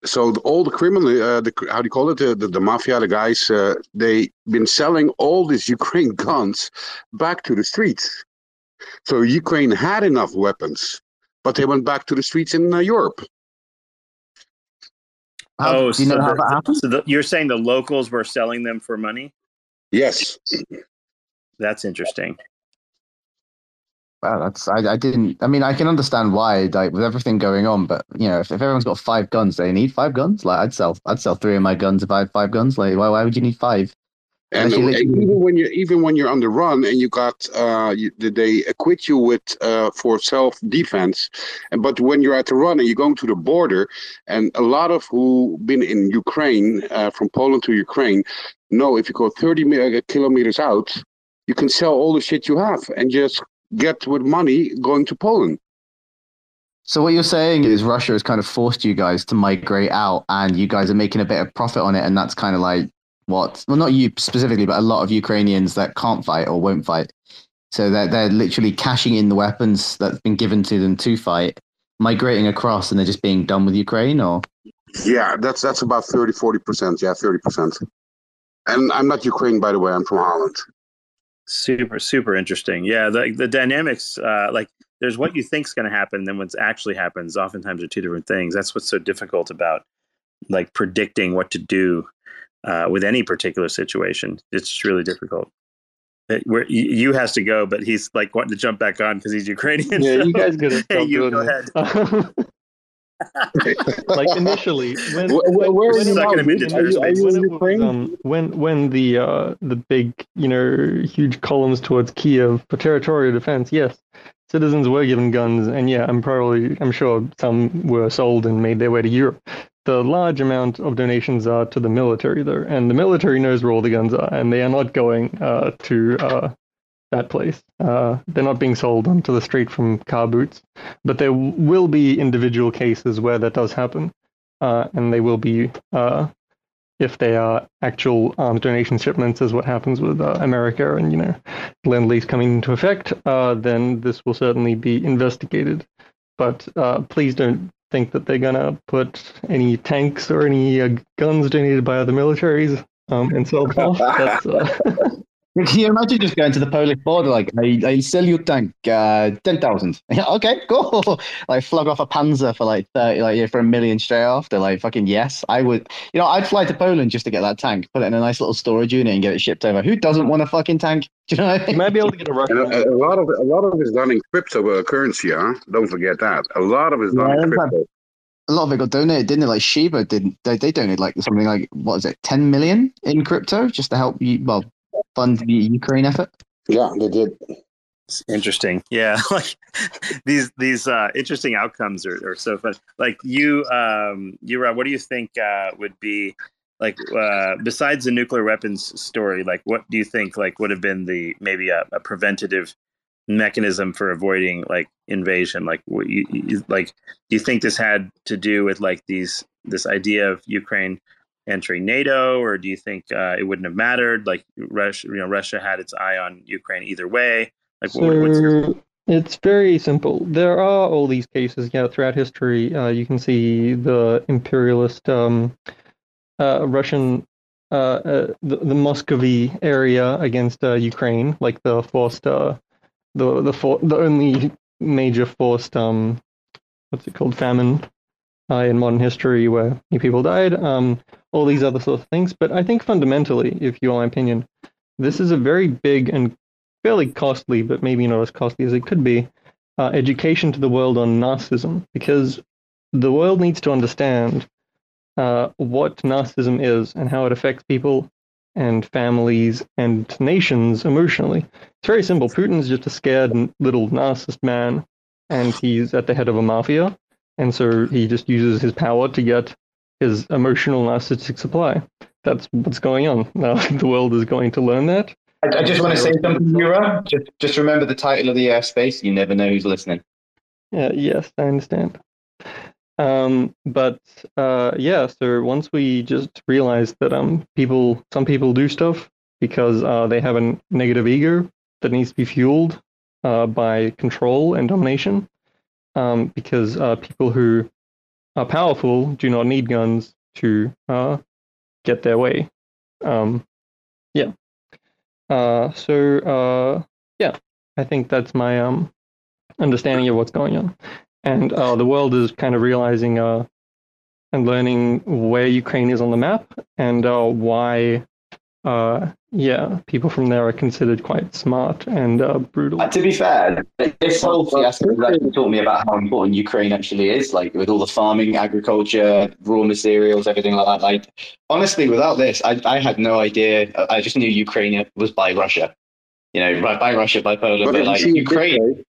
so the, all the criminal, uh, the, how do you call it, the, the, the mafia, the guys, uh, they been selling all these Ukraine guns back to the streets. So Ukraine had enough weapons, but they went back to the streets in uh, Europe. How, oh, so, the, so the, you're saying the locals were selling them for money? Yes. That's interesting. Wow, that's I, I didn't. I mean, I can understand why, like with everything going on, but you know, if, if everyone's got five guns, they need five guns. Like I'd sell, I'd sell three of my guns if I had five guns. Like why, why would you need five? And, and even when you're even when you're on the run and you got uh, you, they acquit you with uh, for self defense, and but when you're at the run and you're going to the border, and a lot of who been in Ukraine uh, from Poland to Ukraine know if you go 30 kilometers out, you can sell all the shit you have and just get with money going to Poland. So what you're saying is Russia has kind of forced you guys to migrate out, and you guys are making a bit of profit on it, and that's kind of like what? Well, not you specifically, but a lot of Ukrainians that can't fight or won't fight. So they're they're literally cashing in the weapons that's been given to them to fight, migrating across, and they're just being done with Ukraine, or yeah, that's that's about 30, 40 percent. Yeah, thirty percent. And I'm not Ukraine, by the way. I'm from Holland. Super, super interesting. Yeah, the the dynamics, uh, like there's what you think is going to happen, then what actually happens, oftentimes are two different things. That's what's so difficult about like predicting what to do uh, with any particular situation. It's really difficult. It, where you has to go, but he's like wanting to jump back on because he's Ukrainian. Yeah, so. you guys to Hey, you go ahead. like initially when where, where when, when, um, when when the uh, the big you know huge columns towards Kiev for territorial defense, yes, citizens were given guns, and yeah, I'm probably I'm sure some were sold and made their way to Europe. The large amount of donations are to the military though, and the military knows where all the guns are, and they are not going uh, to uh, that place. Uh, they're not being sold onto the street from car boots, but there will be individual cases where that does happen, uh, and they will be uh, if they are actual arms donation shipments, as what happens with uh, America and you know lend lease coming into effect. Then this will certainly be investigated. but please don't think that they're gonna put any tanks or any uh, guns donated by other militaries um, and sell them off. That's, uh, Can you imagine just going to the Polish border like, I, I sell you tank, uh, 10,000. Yeah, okay, cool. Like, flog off a Panzer for like 30, like, yeah, for a million straight after. Like, fucking yes. I would, you know, I'd fly to Poland just to get that tank, put it in a nice little storage unit and get it shipped over. Who doesn't want a fucking tank? Do you know what I you might be able to get a Russian. A, a lot of a lot of it is done in cryptocurrency, huh? Don't forget that. A lot of it is done Yeah, in crypto. A lot of it got donated, didn't it? Like Shiba didn't they, they donated like something like, what is it, 10 million in crypto just to help you, well, fund the Ukraine effort? Yeah, they did. It's interesting. Yeah, like these these uh, interesting outcomes are, are so fun. Like you, um, you, Rob, what do you think uh, would be like uh, besides the nuclear weapons story? Like, what do you think like would have been the maybe a, a preventative mechanism for avoiding like invasion? Like, what you, you like? Do you think this had to do with like these this idea of Ukraine? Entering NATO, or do you think uh, it wouldn't have mattered? Like Russia, you know, Russia had its eye on Ukraine either way. Like, what, what's your it's very simple. There are all these cases, yeah, throughout history. Uh, you can see the imperialist um, uh, Russian, uh, uh, the, the Muscovy area against uh, Ukraine, like the forced, uh, the the for, the only major forced, um, what's it called, famine uh, in modern history where people died. Um, all these other sorts of things. But I think fundamentally, if you want my opinion, this is a very big and fairly costly, but maybe not as costly as it could be, uh, education to the world on narcissism, because the world needs to understand uh, what narcissism is and how it affects people and families and nations emotionally. It's very simple. Putin's just a scared little narcissist man, and he's at the head of a mafia, and so he just uses his power to get his emotional narcissistic supply. That's what's going on. Now the world is going to learn that. I, I just want to say something, YuRa. Just, just remember the title of the airspace. You never know who's listening. Yeah, yes, I understand. Um, but uh, yeah, so once we just realize that um, people, some people do stuff because uh, they have a negative ego that needs to be fueled uh, by control and domination. Um, because uh, people who are powerful do not need guns to uh, get their way. Um, yeah. Uh, so uh, yeah, I think that's my um, understanding of what's going on and uh, the world is kind of realizing uh, and learning where Ukraine is on the map and uh, why, uh, yeah, people from there are considered quite smart and uh, brutal. Uh, to be fair, this whole fiasco actually taught me about how important Ukraine actually is, like with all the farming, agriculture, raw materials, everything like that. Like, honestly, without this, I, I had no idea. I I just knew Ukraine was by Russia. You know, by, by Russia, by Poland, But but like Ukraine,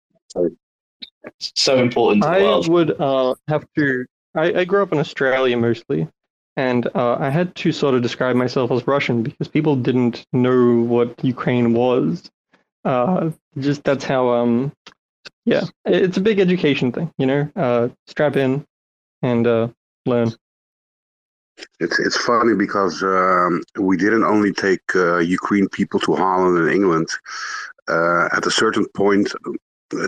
so important to the I world. would uh, have to. I, I grew up in Australia mostly, and uh, I had to sort of describe myself as Russian because people didn't know what Ukraine was. Uh, just that's how. Um, yeah, it's a big education thing, you know. Uh, strap in and uh, learn. It's it's funny because um, we didn't only take uh, Ukraine people to Holland and England. Uh, at a certain point,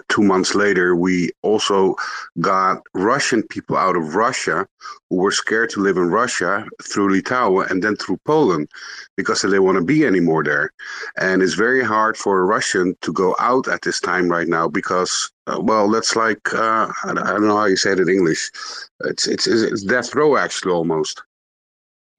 two months later, we also got Russian people out of Russia who were scared to live in Russia through Lithuania and then through Poland because they didn't want to be anymore there. And it's very hard for a Russian to go out at this time right now because, uh, well, that's like uh, I I don't know how you say it in English. It's it's it's death row actually almost.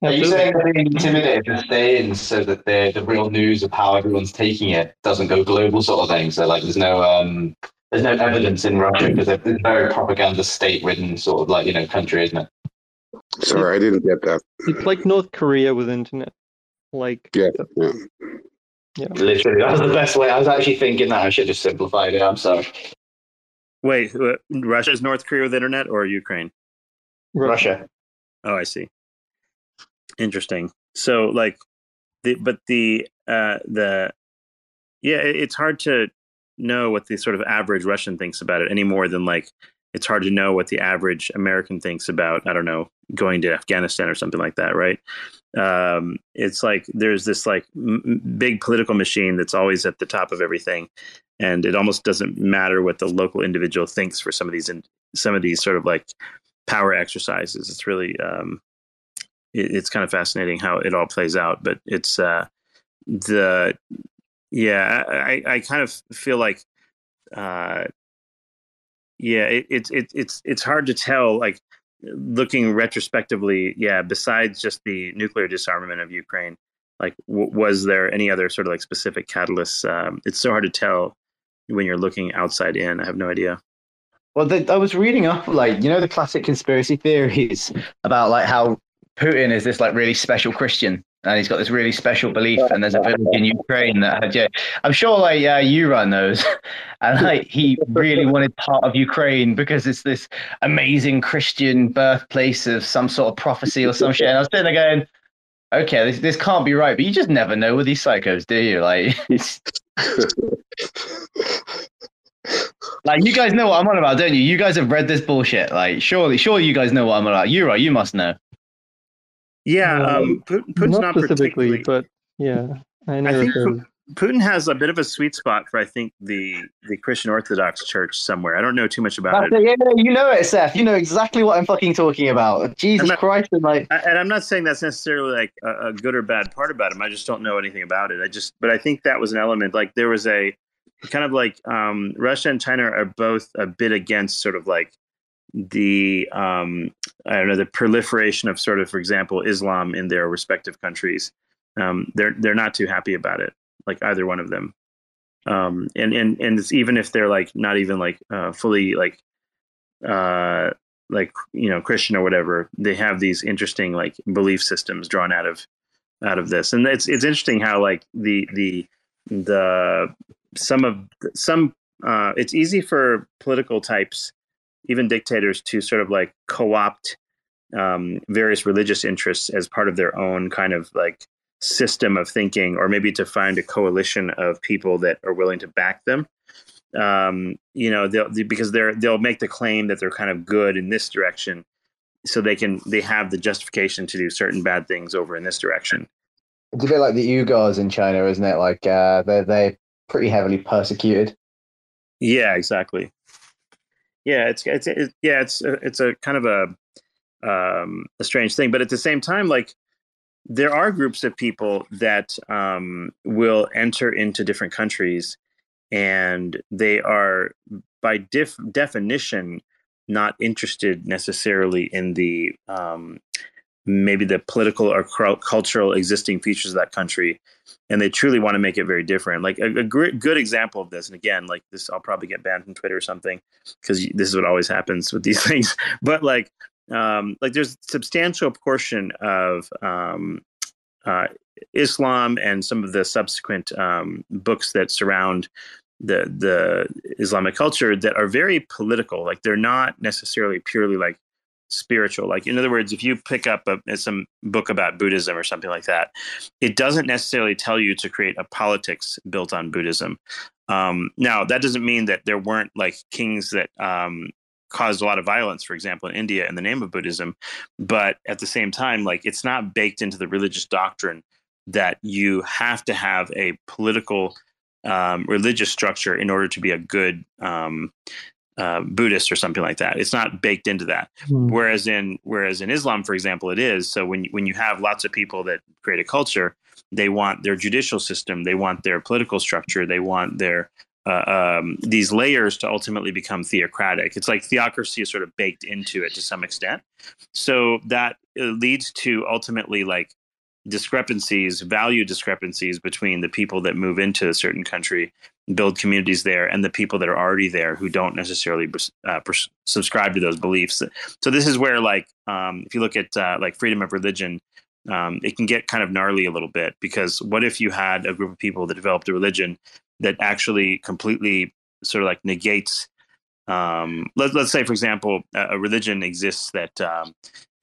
Are you Absolutely. saying they're being intimidated to stay in so that the the real news of how everyone's taking it doesn't go global, sort of thing? So like, there's no um, there's no evidence in Russia because it's a very propaganda state-ridden sort of like you know country, isn't it? Sorry, I didn't get that. It's like North Korea with internet. Like Yeah, yeah. yeah. Literally, that was the best way. I was actually thinking that I should have simplified it. I'm sorry. Wait, uh, Russia's North Korea with internet or Ukraine? Russia. Oh, I see. Interesting. So, like, the but the uh, the yeah, it- it's hard to know what the sort of average Russian thinks about it any more than like it's hard to know what the average American thinks about I don't know going to Afghanistan or something like that, right? Um, it's like there's this like m- big political machine that's always at the top of everything, and it almost doesn't matter what the local individual thinks for some of these in, some of these sort of like power exercises. It's really um, it, it's kind of fascinating how it all plays out. But it's uh, the yeah, I, I kind of feel like uh, yeah, it, it's it, it's it's hard to tell like looking retrospectively. Yeah, besides just the nuclear disarmament of Ukraine, like w- was there any other sort of like specific catalysts? Um, it's so hard to tell when you're looking outside in. I have no idea. Well, the, I was reading up, like you know, the classic conspiracy theories about like how Putin is this like really special Christian, and he's got this really special belief. And there's a village in Ukraine that had, yeah, I'm sure like uh, you run those, and like he really wanted part of Ukraine because it's this amazing Christian birthplace of some sort of prophecy or some shit. And I was sitting there going, okay, this this can't be right, but you just never know with these psychos, do you? Like, like you guys know what I'm on about, don't you? You guys have read this bullshit. Like, surely, surely you guys know what I'm on about. You right? You must know. Yeah, um, Putin's not, not specifically, but yeah, I, I think Putin has a bit of a sweet spot for I think the the Christian Orthodox Church somewhere. I don't know too much about That's it. Yeah, you know it, Seth. You know exactly what I'm fucking talking about. Jesus not, Christ! And like, and I'm not saying that's necessarily like a, a, good or bad part about him. I just don't know anything about it. I just, but I think that was an element. Like there was a kind of like um, Russia and China are both a bit against sort of like the um, I don't know the proliferation of sort of, for example, Islam in their respective countries. Um, they're they're not too happy about it, like either one of them. Um, and and and even if they're like not even like uh, fully like uh, like you know Christian or whatever, they have these interesting like belief systems drawn out of out of this, and it's it's interesting how like the the the some of some uh, it's easy for political types even dictators to sort of like co-opt um, various religious interests as part of their own kind of like system of thinking, or maybe to find a coalition of people that are willing to back them. Um, you know, they'll, they, because they're they'll make the claim that they're kind of good in this direction, so they can they have the justification to do certain bad things over in this direction. It's a bit like the Uyghurs in China, isn't it? Like uh, they're they pretty heavily persecuted. Yeah, exactly yeah, it's it's, it's yeah, it's it's a kind of a um, a strange thing, but at the same time, like there are groups of people that um, will enter into different countries, and they are by def- definition not interested necessarily in the um, maybe the political or cultural existing features of that country and they truly want to make it very different. Like a, a great, good example of this and again like this i'll probably get banned from twitter or something because this is what always happens with these things. But like um, like there's substantial portion of um, uh, islam and some of the subsequent um, books that surround the the islamic culture that are very political. Like they're not necessarily purely like spiritual. Like, in other words, if you pick up a, some book about Buddhism or something like that, it doesn't necessarily tell you to create a politics built on Buddhism. Um, now, that doesn't mean that there weren't like kings that um, caused a lot of violence, for example, in India in the name of Buddhism. But at the same time, like, it's not baked into the religious doctrine that you have to have a political um, religious structure in order to be a good um, uh, Buddhist or something like that. It's not baked into that. Mm. Whereas in whereas in Islam, for example, it is. So when when you have lots of people that create a culture, they want their judicial system, they want their political structure, they want their uh, um, these layers to ultimately become theocratic. It's like theocracy is sort of baked into it to some extent. So that uh, leads to ultimately like discrepancies, value discrepancies between the people that move into a certain country build communities there and the people that are already there who don't necessarily uh, subscribe to those beliefs. So this is where like um, if you look at uh, like freedom of religion um, it can get kind of gnarly a little bit because what if you had a group of people that developed a religion that actually completely sort of like negates um, let, us say for example a religion exists that um,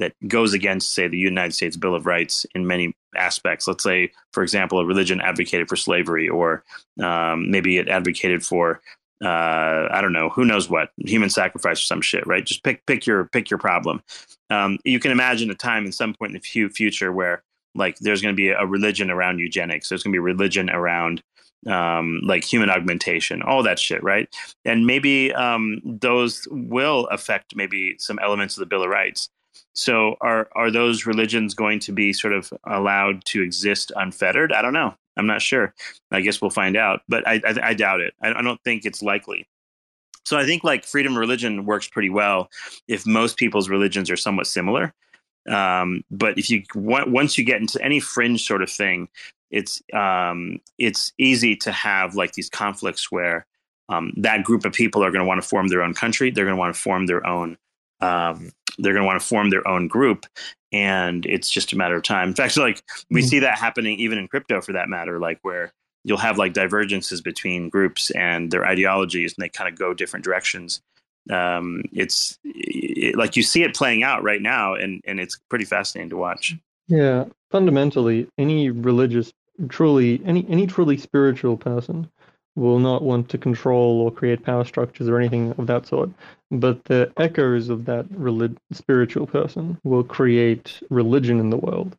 that goes against, say, the United States Bill of Rights in many aspects. Let's say, for example, a religion advocated for slavery, or um, maybe it advocated for uh, I don't know, who knows what, human sacrifice or some shit, right? Just pick pick your pick your problem. Um, you can imagine a time in some point in the future where like there's going to be a religion around eugenics. There's going to be religion around um, like human augmentation, all that shit, right? And maybe um, those will affect maybe some elements of the Bill of Rights. So are are those religions going to be sort of allowed to exist unfettered? I don't know. I'm not sure. I guess we'll find out, but I I, I doubt it. I, I don't think it's likely. So I think like freedom of religion works pretty well if most people's religions are somewhat similar. Um, but if you once you get into any fringe sort of thing, it's um, it's easy to have like these conflicts where um, that group of people are going to want to form their own country. They're going to want to form their own. Um, they're going to want to form their own group, and it's just a matter of time. In fact, like we mm-hmm. see that happening even in crypto, for that matter. Like where you'll have like divergences between groups and their ideologies, and they kind of go different directions. Um, it's it, like you see it playing out right now, and and it's pretty fascinating to watch. Yeah, fundamentally, any religious, truly any any truly spiritual person will not want to control or create power structures or anything of that sort. But the echoes of that relig- spiritual person will create religion in the world.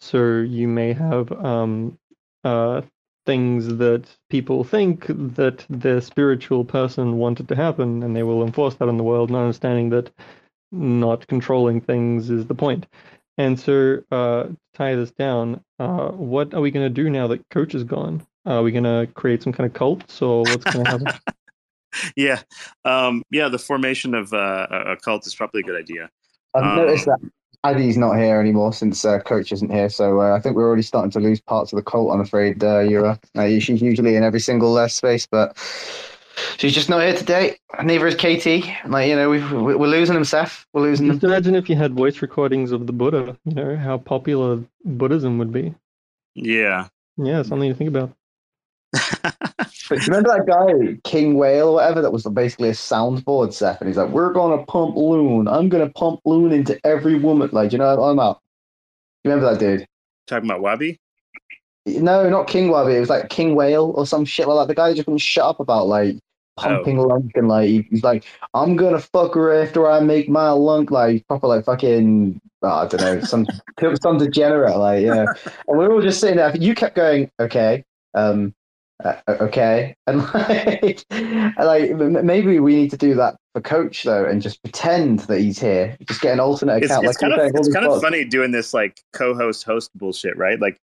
So you may have um, uh, things that people think that the spiritual person wanted to happen, and they will enforce that in the world, not understanding that not controlling things is the point. And so, uh, tie this down, uh, what are we going to do now that coach is gone? Are we going to create some kind of cult? So what's going to happen? yeah, um, yeah. The formation of uh, a cult is probably a good idea. I've um, noticed that Addy's not here anymore since uh, coach isn't here, so uh, I think we're already starting to lose parts of the cult. I'm afraid, uh, YuRa. Uh, she's usually in every single uh, space, but she's just not here today. Neither is Katie. Like you know, we we're losing them, Seth. We're losing Just them. imagine if you had voice recordings of the Buddha. You know how popular Buddhism would be. Yeah. Yeah, something to think about. Remember that guy, King Whale or whatever, that was basically a soundboard, Seth? And he's like, We're gonna pump loon. I'm gonna pump loon into every woman. Like, you know, I'm out. You remember that dude? Talking about Wabi? No, not King Wabi. It was like King Whale or some shit like that. The guy just wouldn't shut up about like pumping oh. LUNC and like he's like, I'm gonna fuck her after I make my LUNC like proper like fucking oh, I don't know some some degenerate like yeah. and we were all just sitting there. You kept going okay, um, uh, okay, and like, like maybe we need to do that for coach though, and just pretend that he's here. Just get an alternate account. It's, like kind of, it's kind of funny doing this like co-host host bullshit, right? Like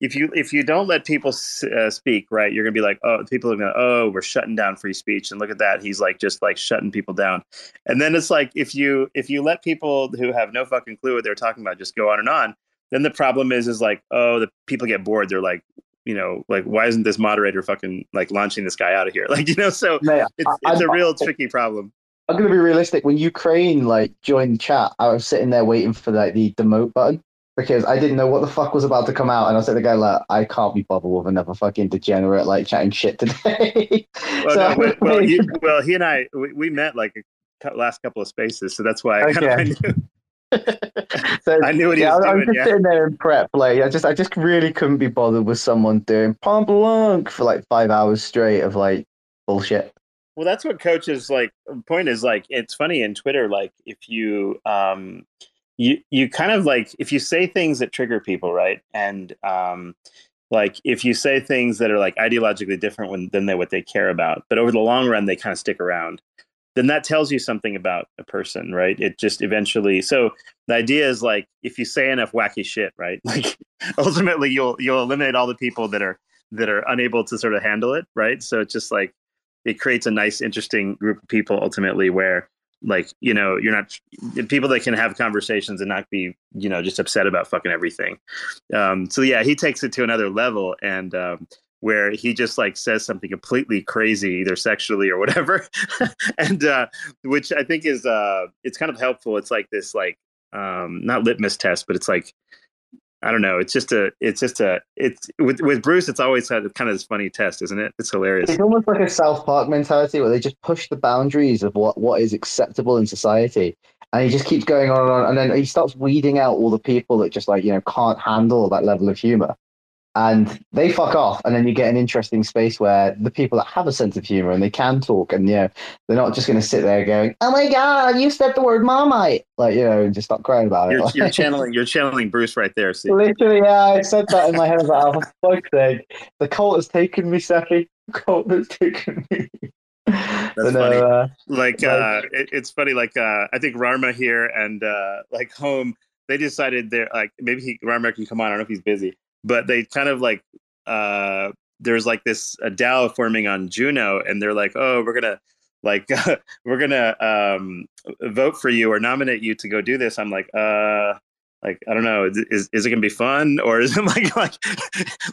if you if you don't let people uh, speak, right, you're gonna be like, oh, people are gonna, oh, we're shutting down free speech, and look at that, he's like just like shutting people down. And then it's like if you if you let people who have no fucking clue what they're talking about just go on and on, then the problem is is like, oh, the people get bored. They're like, you know, like why isn't this moderator fucking like launching this guy out of here? Like, you know, so it's it's a real tricky problem. I'm gonna be realistic. When Ukraine like joined the chat, I was sitting there waiting for like the demote button because I didn't know what the fuck was about to come out, and I said at the guy like, I can't be bothered with another fucking degenerate like chatting shit today. well, so, no, well, he, well, he and I we, we met like a last couple of spaces, so that's why I okay. kind of knew. so, I knew what he yeah, was I, doing. I was just yeah. sitting there in prep, like I just, I just really couldn't be bothered with someone doing pump LUNC for like five hours straight of like bullshit. Well, that's what coaches like. Point is like, it's funny in Twitter, like if you, um, you, you kind of like if you say things that trigger people, right, and um, like if you say things that are like ideologically different when, than they what they care about, but over the long run they kind of stick around then that tells you something about a person, right? It just eventually. So the idea is like if you say enough wacky shit, right? Like ultimately you'll you'll eliminate all the people that are that are unable to sort of handle it, right? So it's just like it creates a nice, interesting group of people ultimately where like you know you're not people that can have conversations and not be you know just upset about fucking everything um so yeah he takes it to another level and um where he just like says something completely crazy, either sexually or whatever, and uh, which I think is uh, it's kind of helpful. It's like this like um, not litmus test, but it's like I don't know. It's just a it's just a it's with with Bruce. It's always had kind of this funny test, isn't it? It's hilarious. It's almost like a South Park mentality where they just push the boundaries of what what is acceptable in society. And he just keeps going on and on, and then he starts weeding out all the people that just like you know can't handle that level of humor and they fuck off and then you get an interesting space where the people that have a sense of humor and they can talk and you know they're not just going to sit there going oh my god you said the word marmite like you know and just stop crying about You're, it you're channeling. You're channeling Bruce right there. See, literally yeah i said that in my head I was like oh fuck's sake the cult has taken me the cult has taken me That's funny. uh, like Like- uh it, it's funny like uh i think rarma here and uh like home they decided they're like maybe he rarma can come on i don't know if he's busy but they kind of like uh there's like this a dao forming on juno and they're like oh we're gonna like we're gonna um vote for you or nominate you to go do this i'm like uh like I don't know, is, is it gonna be fun or is it like like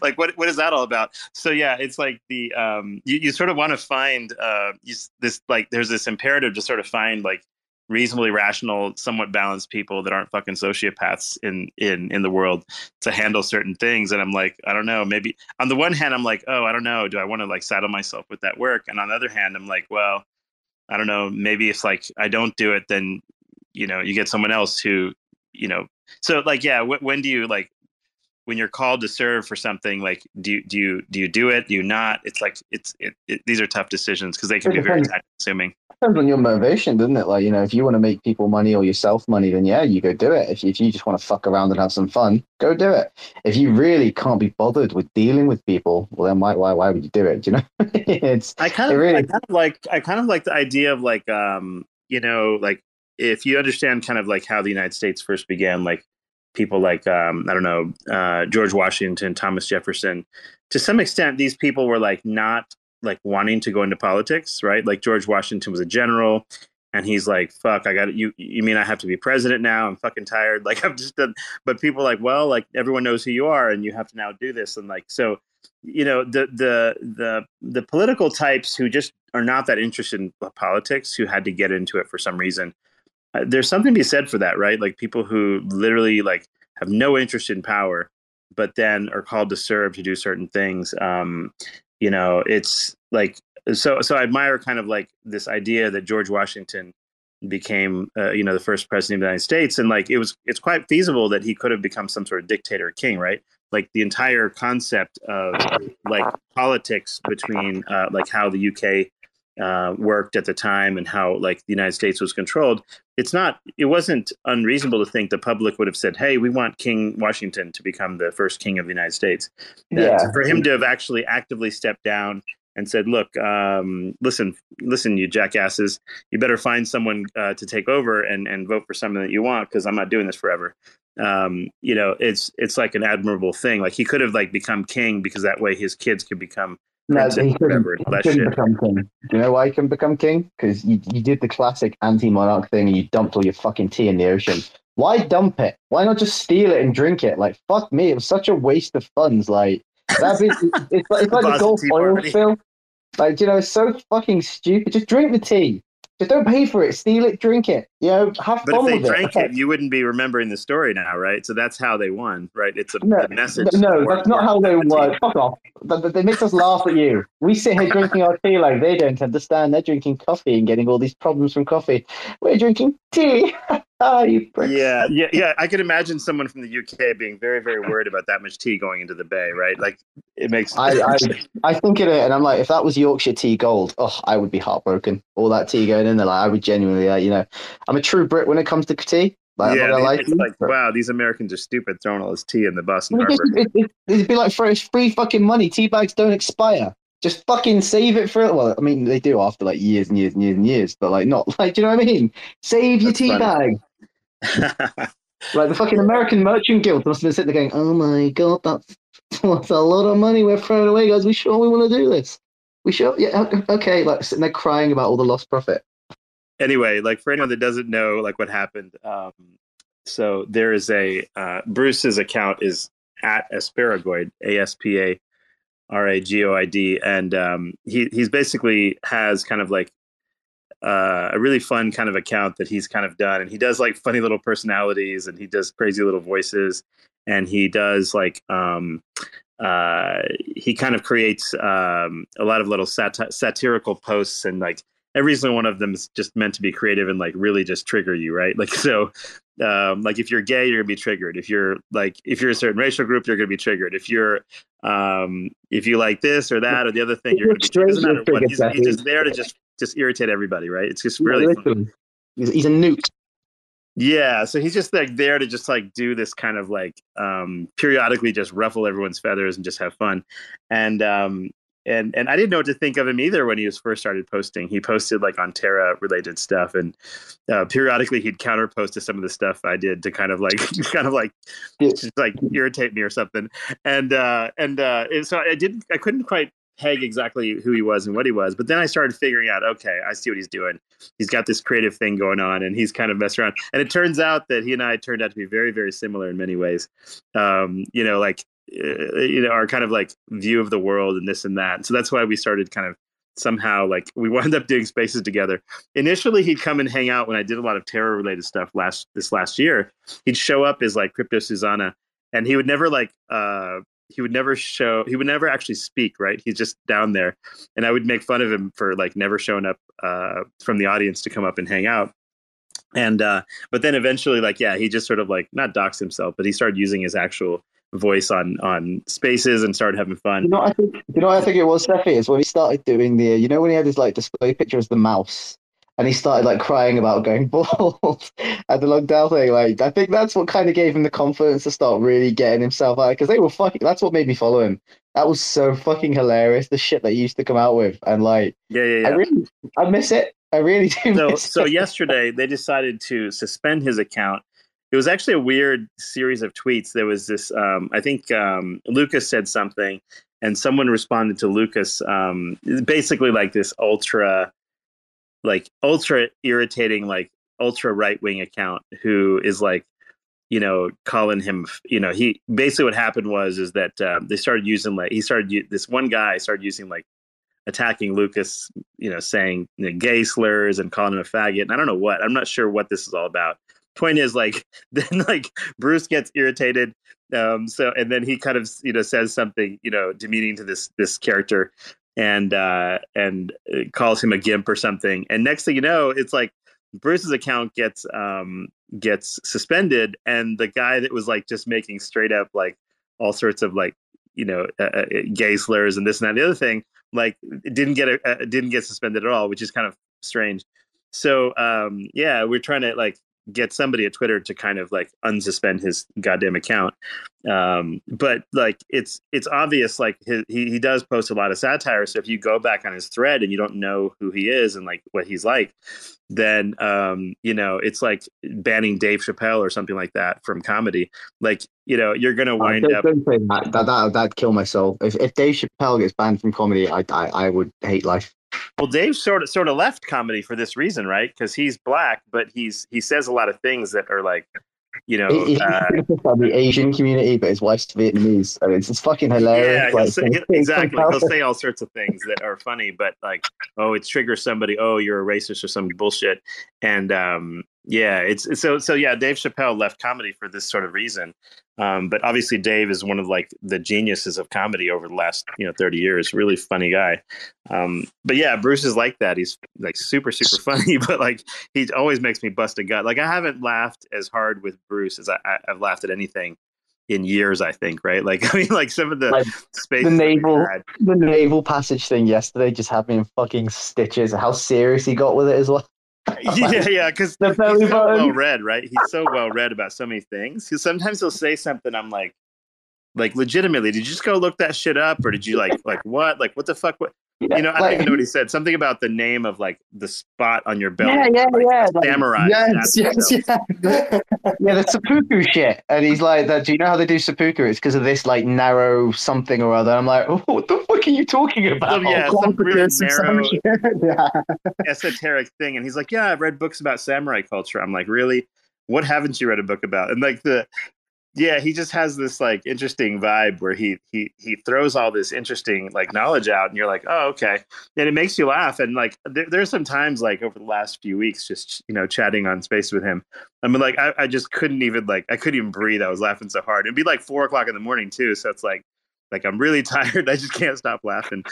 like what what is that all about? So yeah, it's like the um you, you sort of want to find uh you, this like there's this imperative to sort of find like reasonably rational, somewhat balanced people that aren't fucking sociopaths in in in the world to handle certain things. And I'm like, I don't know, maybe on the one hand, I'm like, oh, I don't know, do I want to like saddle myself with that work? And on the other hand, I'm like, well, I don't know, maybe if like I don't do it, then you know you get someone else who you know so like yeah wh- when do you like when you're called to serve for something like do you do you do you do it do you not it's like it's it, it, these are tough decisions because they can It be very time consuming depends on your motivation, doesn't it? Like, you know, if you want to make people money or yourself money, then yeah, you go do it. If you, if you just want to fuck around and have some fun, go do it. If you really can't be bothered with dealing with people, well, then why why why would you do it? You know? it's I kind It of, really- I kind of like, I kind of like the idea of like, um, you know, like if you understand kind of like how the United States first began, like people like, um, I don't know, uh, George Washington, Thomas Jefferson, to some extent, these people were like not like wanting to go into politics, right? Like George Washington was a general. And he's like, "Fuck! I got you. You mean I have to be president now? I'm fucking tired. Like I've just done." But people like, well, like everyone knows who you are, and you have to now do this. And like, so you know the the the the political types who just are not that interested in politics who had to get into it for some reason uh, there's something to be said for that right like people who literally like have no interest in power but then are called to serve to do certain things um you know it's like so so i admire kind of like this idea that george washington became uh, you know the first president of the united states. And like it was it's quite feasible that he could have become some sort of dictator or king right? Like the entire concept of like politics between uh, like how the UK uh, worked at the time and how like the United States was controlled. It's not. It wasn't unreasonable to think the public would have said, "Hey, we want King Washington to become the first king of the United States." Uh, yeah. for him to have actually actively stepped down and said, "Look, um, listen, listen, you jackasses, you better find someone uh, to take over and and vote for someone that you want because I'm not doing this forever." Um, you know, it's it's like an admirable thing. Like he could have like become king because that way his kids could become No, he couldn't, he couldn't become king. Do you know why he couldn't become king? Because you, you did the classic anti-monarch thing and you dumped all your fucking tea in the ocean. Why dump it? Why not just steal it and drink it? Like, fuck me, it was such a waste of funds. Like, that be, it's, like, it's like the Gulf oil Party. spill. Like, you know, it's so fucking stupid. Just drink the tea. Just don't pay for it. Steal it, drink it. You know, have But fun if they with drank it. it, you wouldn't be remembering the story now, right? So that's how they won, right? It's a, No, a message. No, that's not how they work. Fuck off. They, make us laugh at you. We sit here drinking our tea like they don't understand. They're drinking coffee and getting all these problems from coffee. We're drinking tea. Ah, you pricks. Yeah, yeah, yeah. I could imagine someone from the UK being very, very worried about that much tea going into the bay, right? Like it makes. I, I, I think of it and I'm like, if that was Yorkshire tea gold, oh, I would be heartbroken. All that tea going in there, like, I would genuinely, like, you know, I'm a true Brit when it comes to tea. Like, yeah, it's like but- wow, these Americans are stupid throwing all this tea in the bus Well, Harbor. it, it, it'd be like free, free fucking money. Tea bags don't expire. Just fucking save it for. It. Well, I mean, they do after like years and years and years and years, but like not like. Do you know what I mean? Save your That's tea funny. bag. Like the fucking American Merchant Guild must have been sitting there going, "Oh my god, that's that's a lot of money we're throwing away, guys. We sure we want to do this? We sure? Yeah, okay." Like sitting there crying about all the lost profit. Anyway, like for anyone that doesn't know, like what happened, um, so there is a uh, Bruce's account is at Asparagoid, A S P A R A G O I D, and um, he he's basically has kind of like uh, a really fun kind of account that he's kind of done, and he does like funny little personalities, and he does crazy little voices, and he does like um, uh, he kind of creates um, a lot of little sati- satirical posts and like every single one of them is just meant to be creative and like really just trigger you, right? Like so, um, like if you're gay, you're gonna be triggered. If you're like if you're a certain racial group, you're gonna be triggered. If you're um, if you like this or that or the other thing, you're gonna be triggered. Doesn't matter what. He's, he's just there to just just irritate everybody, right? It's just really. He's, he's a nuke. Yeah, so he's just like there to just like do this kind of like um periodically just ruffle everyone's feathers and just have fun. And um and and I didn't know what to think of him either when he was first started posting. He posted like on Terra related stuff, and uh, periodically he'd counterpost to some of the stuff I did to kind of like kind of like just like irritate me or something. And uh, and uh, so I didn't I couldn't quite peg exactly who he was and what he was. But then I started figuring out, okay, I see what he's doing. He's got this creative thing going on, and he's kind of messing around. And it turns out that he and I turned out to be very, very similar in many ways. Um, you know, like you know, our kind of like view of the world and this and that. So that's why we started kind of somehow like we wound up doing spaces together. Initially, he'd come and hang out when I did a lot of Terra related stuff last this last year. He'd show up as like Crypto Susanna, and he would never like uh he would never show he would never actually speak right he's just down there and i would make fun of him for like never showing up uh, from the audience to come up and hang out and uh, but then eventually like yeah he just sort of like not doxed himself but he started using his actual voice on on spaces and started having fun you know i think you know i think it was Steffi is when he started doing the you know when he had his like display picture as the mouse and he started like crying about going bald at the lockdown thing. Like, I think that's what kind of gave him the confidence to start really getting himself out because they were fucking. That's what made me follow him. That was so fucking hilarious. The shit that he used to come out with, and like, yeah, yeah, yeah. I really, I miss it. I really do. So, so yesterday they decided to suspend his account. It was actually a weird series of tweets. There was this. Um, I think um, Lucas said something, and someone responded to Lucas. Um, basically, like this ultra like ultra irritating like ultra right wing account who is like you know calling him you know he basically what happened was is that um, they started using like he started this one guy started using like attacking lucas you know saying you know, gay slurs and calling him a faggot and i don't know what i'm not sure what this is all about point is like then like bruce gets irritated um so and then he kind of you know says something you know demeaning to this this character and uh, and calls him a gimp or something. And next thing you know, it's like Bruce's account gets um, gets suspended, and the guy that was like just making straight up like all sorts of like you know uh, uh gay slurs and this and that and the other thing like didn't get a, uh, didn't get suspended at all, which is kind of strange. So um, yeah, we're trying to like get somebody at Twitter to kind of like unsuspend his goddamn account. Um, but like it's it's obvious like his, he he does post a lot of satire. So if you go back on his thread and you don't know who he is and like what he's like, then um, you know it's like banning Dave Chappelle or something like that from comedy. Like you know you're gonna wind don't, up. Don't say that. That that that'd kill my soul. If if Dave Chappelle gets banned from comedy, I I, I would hate life. Well, Dave sort of sort of left comedy for this reason, right? Because he's black, but he's he says a lot of things that are like, you know, he, uh, the Asian community, but his wife's Vietnamese. I mean, it's, it's fucking hilarious. Yeah, like, say, exactly. He'll say all sorts of things that are funny, but like, oh, it triggers somebody. Oh, you're a racist or some bullshit. And um, yeah, it's, so so. Yeah, Dave Chappelle left comedy for this sort of reason. Um, but obviously, Dave is one of like the geniuses of comedy over the last you know thirty years. Really funny guy. Um, but yeah, Bruce is like that. He's like super super funny, but like he always makes me bust a gut. Like I haven't laughed as hard with Bruce as I, have laughed at anything in years. I think right. Like I mean, like some of the like, space the naval the naval passage thing yesterday just had me in fucking stitches. How serious he got with it as well. yeah, yeah, because he's so well read, right? He's so well read about so many things. Because sometimes he'll say something, I'm like, like legitimately, did you just go look that shit up, or did you like, like what, like what the fuck? What yeah, you know, I don't even know what he said. Something about the name of like the spot on your belly. Yeah, yeah, like, yeah. Samurai. Yes, yes, yeah. yeah, the seppuku shit. And he's like, that, do you know how they do seppuku? It's because of this like narrow something or other. I'm like, oh, what the fuck are you talking about? yeah, some really narrow, yeah. esoteric thing. And he's like, yeah, I've read books about samurai culture. I'm like, really? What haven't you read a book about? And like the yeah he just has this like interesting vibe where he he he throws all this interesting like knowledge out and you're like oh okay and it makes you laugh and like there, there's some times like over the last few weeks just you know chatting on space with him i mean like I, I just couldn't even like i couldn't even breathe i was laughing so hard it'd be like four o'clock in the morning too so it's like like I'm really tired. I just can't stop laughing.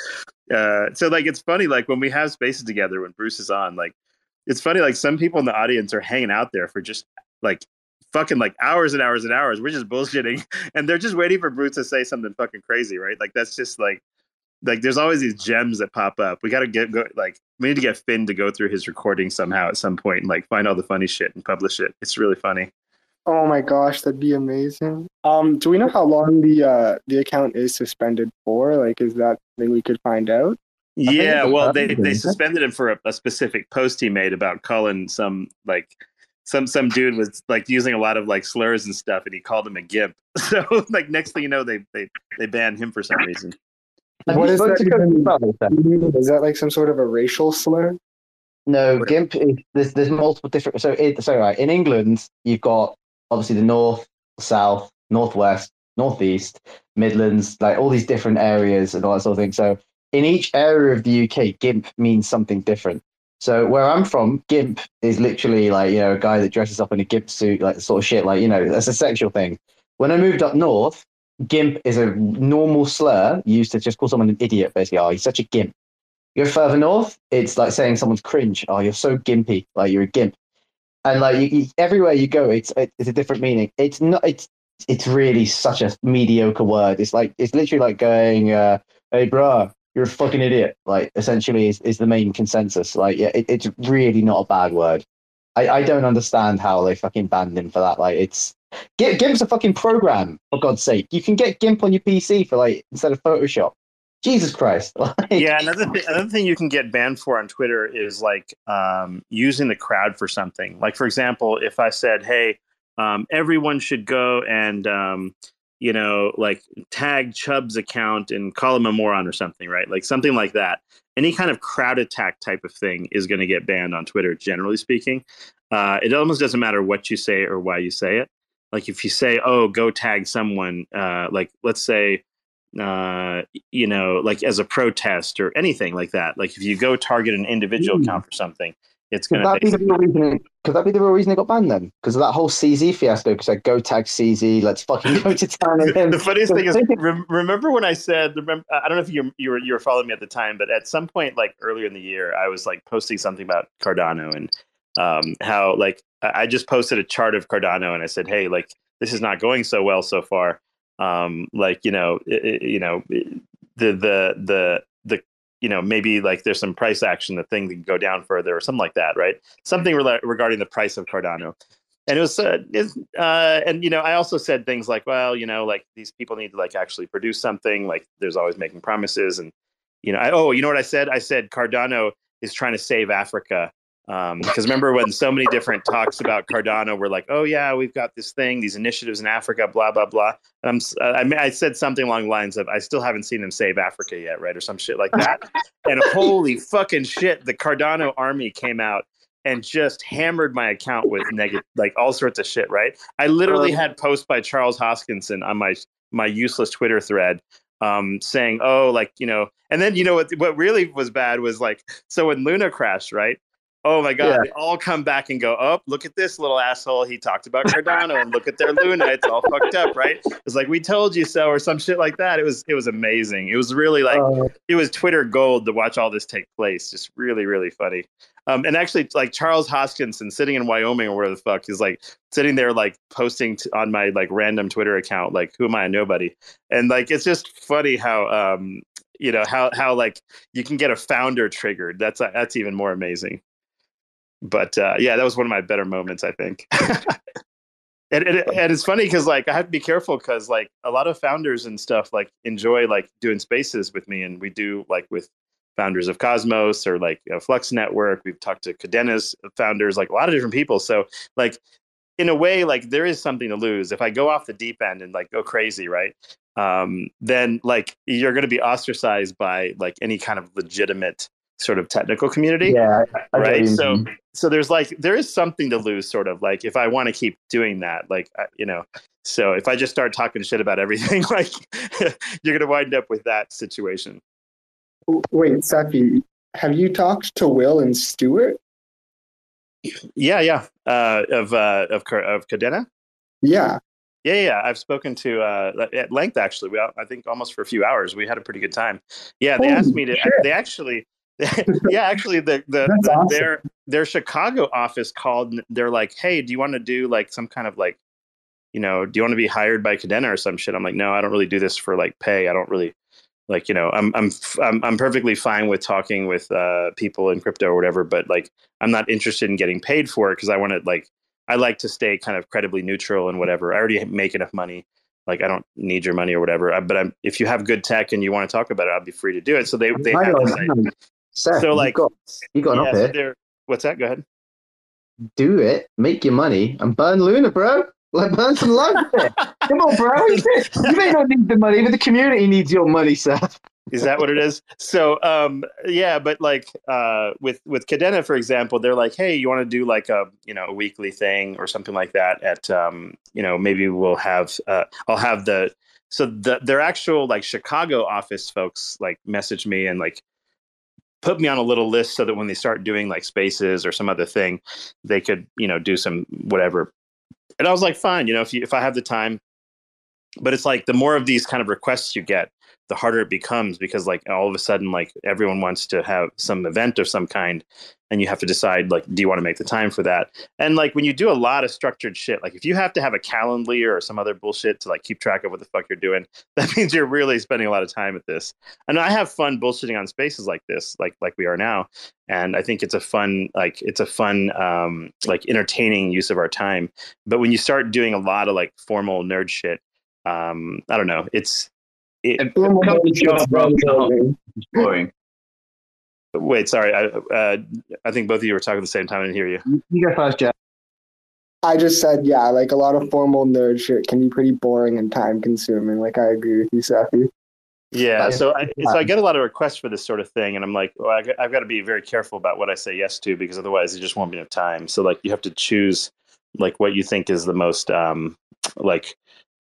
Uh, so like it's funny like when we have spaces together when Bruce is on, like it's funny like some people in the audience are hanging out there for just like fucking like hours and hours and hours. We're just bullshitting, and they're just waiting for Bruce to say something fucking crazy, right? Like that's just like like there's always these gems that pop up. We got to get go, like we need to get Finn to go through his recording somehow at some point and like find all the funny shit and publish it. It's really funny. Oh my gosh, that'd be amazing. Um, do we know how long the uh the account is suspended for? Like, is that something we could find out? Yeah, well, they they suspended him for a, a specific post he made about calling some like some some dude was like using a lot of like slurs and stuff, and he called him a gimp. So like next thing you know, they they they banned him for some reason. What is that? Even, is that like some sort of a racial slur? No, GIMP is there's there's multiple different. So it, so right in England, you've got obviously the north, south, northwest, northeast, Midlands, like all these different areas and all that sort of thing. So in each area of the UK, GIMP means something different. So where I'm from, GIMP is literally like you know a guy that dresses up in a GIMP suit, like sort of shit, like you know that's a sexual thing. When I moved up north, GIMP is a normal slur used to just call someone an idiot. Basically, oh, he's such a GIMP. You go further north, it's like saying someone's cringe. Oh, you're so gimpy, like you're a GIMP. And like you, you, everywhere you go, it's it's a different meaning. It's not. It's it's really such a mediocre word. It's like it's literally like going, uh, "Hey, bro, you're a fucking idiot. Like essentially is, is the main consensus. Like yeah, it, it's really not a bad word. I, I don't understand how they fucking banned him for that. Like it's GIMP's a fucking program, for God's sake. You can get GIMP on your PC for like instead of Photoshop. Jesus Christ. Like, yeah, another thing, another thing you can get banned for on Twitter is like um, using the crowd for something. Like for example, if I said, "Hey, um, everyone should go and um, you know, like tag Chubb's account and call him a moron or something, right? Like something like that. Any kind of crowd attack type of thing is going to get banned on Twitter, generally speaking. Uh, it almost doesn't matter what you say or why you say it. Like if you say, "Oh, go tag someone," uh, like let's say, uh, you know, like as a protest or anything like that. Like if you go target an individual account for something, it's going to be the real reason. Could that be the real reason it got banned then? Because of that whole CZ fiasco. Because I go tag CZ. Let's fucking go to town the funniest thing is, remember when I said, remember, I don't know if you you were you were following me at the time, but at some point, like earlier in the year, I was like posting something about Cardano and um, how like I just posted a chart of Cardano and I said, hey, like this is not going so well so far. Um, like you know, it, you know, the the the you know maybe like there's some price action the thing can go down further or something like that right? Something re- regarding the price of cardano. And it was uh, uh, and you know i also said things like well you know like these people need to like actually produce something like there's always making promises. And you know I, oh you know what i said? I said cardano is trying to save africa um, because remember when so many different talks about Cardano were like, oh yeah, we've got this thing, these initiatives in Africa, blah blah blah. And I'm, I, mean, I said something along the lines of, I still haven't seen them save Africa yet, right, or some shit like that. and holy fucking shit, the Cardano army came out and just hammered my account with negative, like all sorts of shit, right? I literally um, had posts by Charles Hoskinson on my my useless Twitter thread um, saying, "Oh, like you know," and then you know what? What really was bad was like, so when Luna crashed, right? Oh my god! Yeah. They all come back and go, "Oh, look at this little asshole! He talked about Cardano, and look at their Luna. It's all fucked up, right?" It's like we told you so, or some shit like that. It was it was amazing. It was really like uh, it was Twitter gold to watch all this take place. Just really really funny. Um, and actually, like Charles Hoskinson sitting in Wyoming or where the fuck, he's like sitting there like posting t- on my like random Twitter account, like "Who am I? Nobody." And like it's just funny how um you know how how like you can get a founder triggered. That's that's even more amazing but uh, yeah, that was one of my better moments, I think. and, and, and, it's funny because like I have to be careful because like a lot of founders and stuff like enjoy like doing spaces with me, and we do like with founders of Cosmos or like Flux Network. We've talked to Kadena's founders, like a lot of different people. So like in a way, like there is something to lose if I go off the deep end and like go crazy, right? Um, then like you're going to be ostracized by like any kind of legitimate sort of technical community. Yeah. I, I right. So, so there's like, there is something to lose sort of like, if I want to keep doing that, like, you know, so if I just start talking shit about everything, like you're going to wind up with that situation. Wait, Cephii, have you talked to Will and Stuart? Yeah. Yeah. Uh, of, uh, of, of Kadena. Yeah. Yeah, yeah, I've spoken to uh, at length actually. We, I think almost for a few hours. We had a pretty good time. Yeah, they Holy asked me to. shit. They actually, yeah, actually, the, the, the awesome. their their Chicago office called. and They're like, "Hey, do you want to do like some kind of like, you know, do you want to be hired by Kadena or some shit?" I'm like, "No, I don't really do this for like pay. I don't really like, you know, I'm I'm I'm I'm perfectly fine with talking with uh, people in crypto or whatever, but like, I'm not interested in getting paid for it because I want to like." I like to stay kind of credibly neutral and whatever. I already make enough money. Like I don't need your money or whatever. But I'm, if you have good tech and you want to talk about it, I'll be free to do it. So they they on, this hang idea. on. Seth, So, you like- got you got an Yeah, up here. they're- what's that? Go ahead. Do it, make your money, and burn Luna, bro. Like burn some lunch. Come on, bro. You may not need the money, but the community needs your money, Seth. Is that what it is? So um yeah, but like uh with with Kadena, for example, they're like, hey, you want to do like a you know a weekly thing or something like that at um you know maybe we'll have uh I'll have the so the their actual like Chicago office folks like message me and like put me on a little list so that when they start doing like spaces or some other thing, they could you know do some whatever. And I was like, fine, you know, if you if I have the time. But it's like the more of these kind of requests you get, the harder it becomes because like all of a sudden like everyone wants to have some event of some kind and you have to decide like do you want to make the time for that? And like when you do a lot of structured shit like if you have to have a calendly or some other bullshit to like keep track of what the fuck you're doing that means you're really spending a lot of time at this. And i have fun bullshitting on spaces like this like like we are now and i think it's a fun like it's a fun um like entertaining use of our time. But when you start doing a lot of like formal nerd shit um i don't know it's it, It becomes a job, bro. It's boring. Wait, sorry. I uh, I think both of you were talking at the same time. I didn't hear you. You go first, Jeff. I just said, yeah, like a lot of formal nerd shit can be pretty boring and time consuming. Like, I agree with you, Cephii. Yeah. Yeah. So I so I get a lot of requests for this sort of thing, and I'm like, well, I, I've got to be very careful about what I say yes to because otherwise it just won't be enough time. So like you have to choose like what you think is the most um like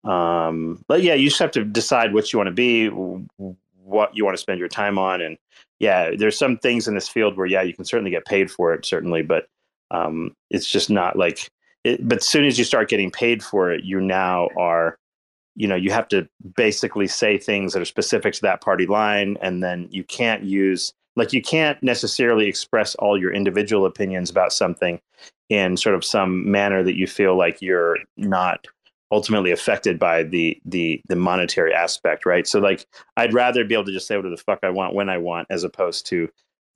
um but yeah you just have to decide what you want to be what you want to spend your time on and yeah there's some things in this field where yeah you can certainly get paid for it certainly but um it's just not like it, but as soon as you start getting paid for it you now are you know you have to basically say things that are specific to that party line and then you can't use like you can't necessarily express all your individual opinions about something in sort of some manner that you feel like you're not ultimately affected by the the the monetary aspect right so like i'd rather be able to just say whatever the fuck i want when i want as opposed to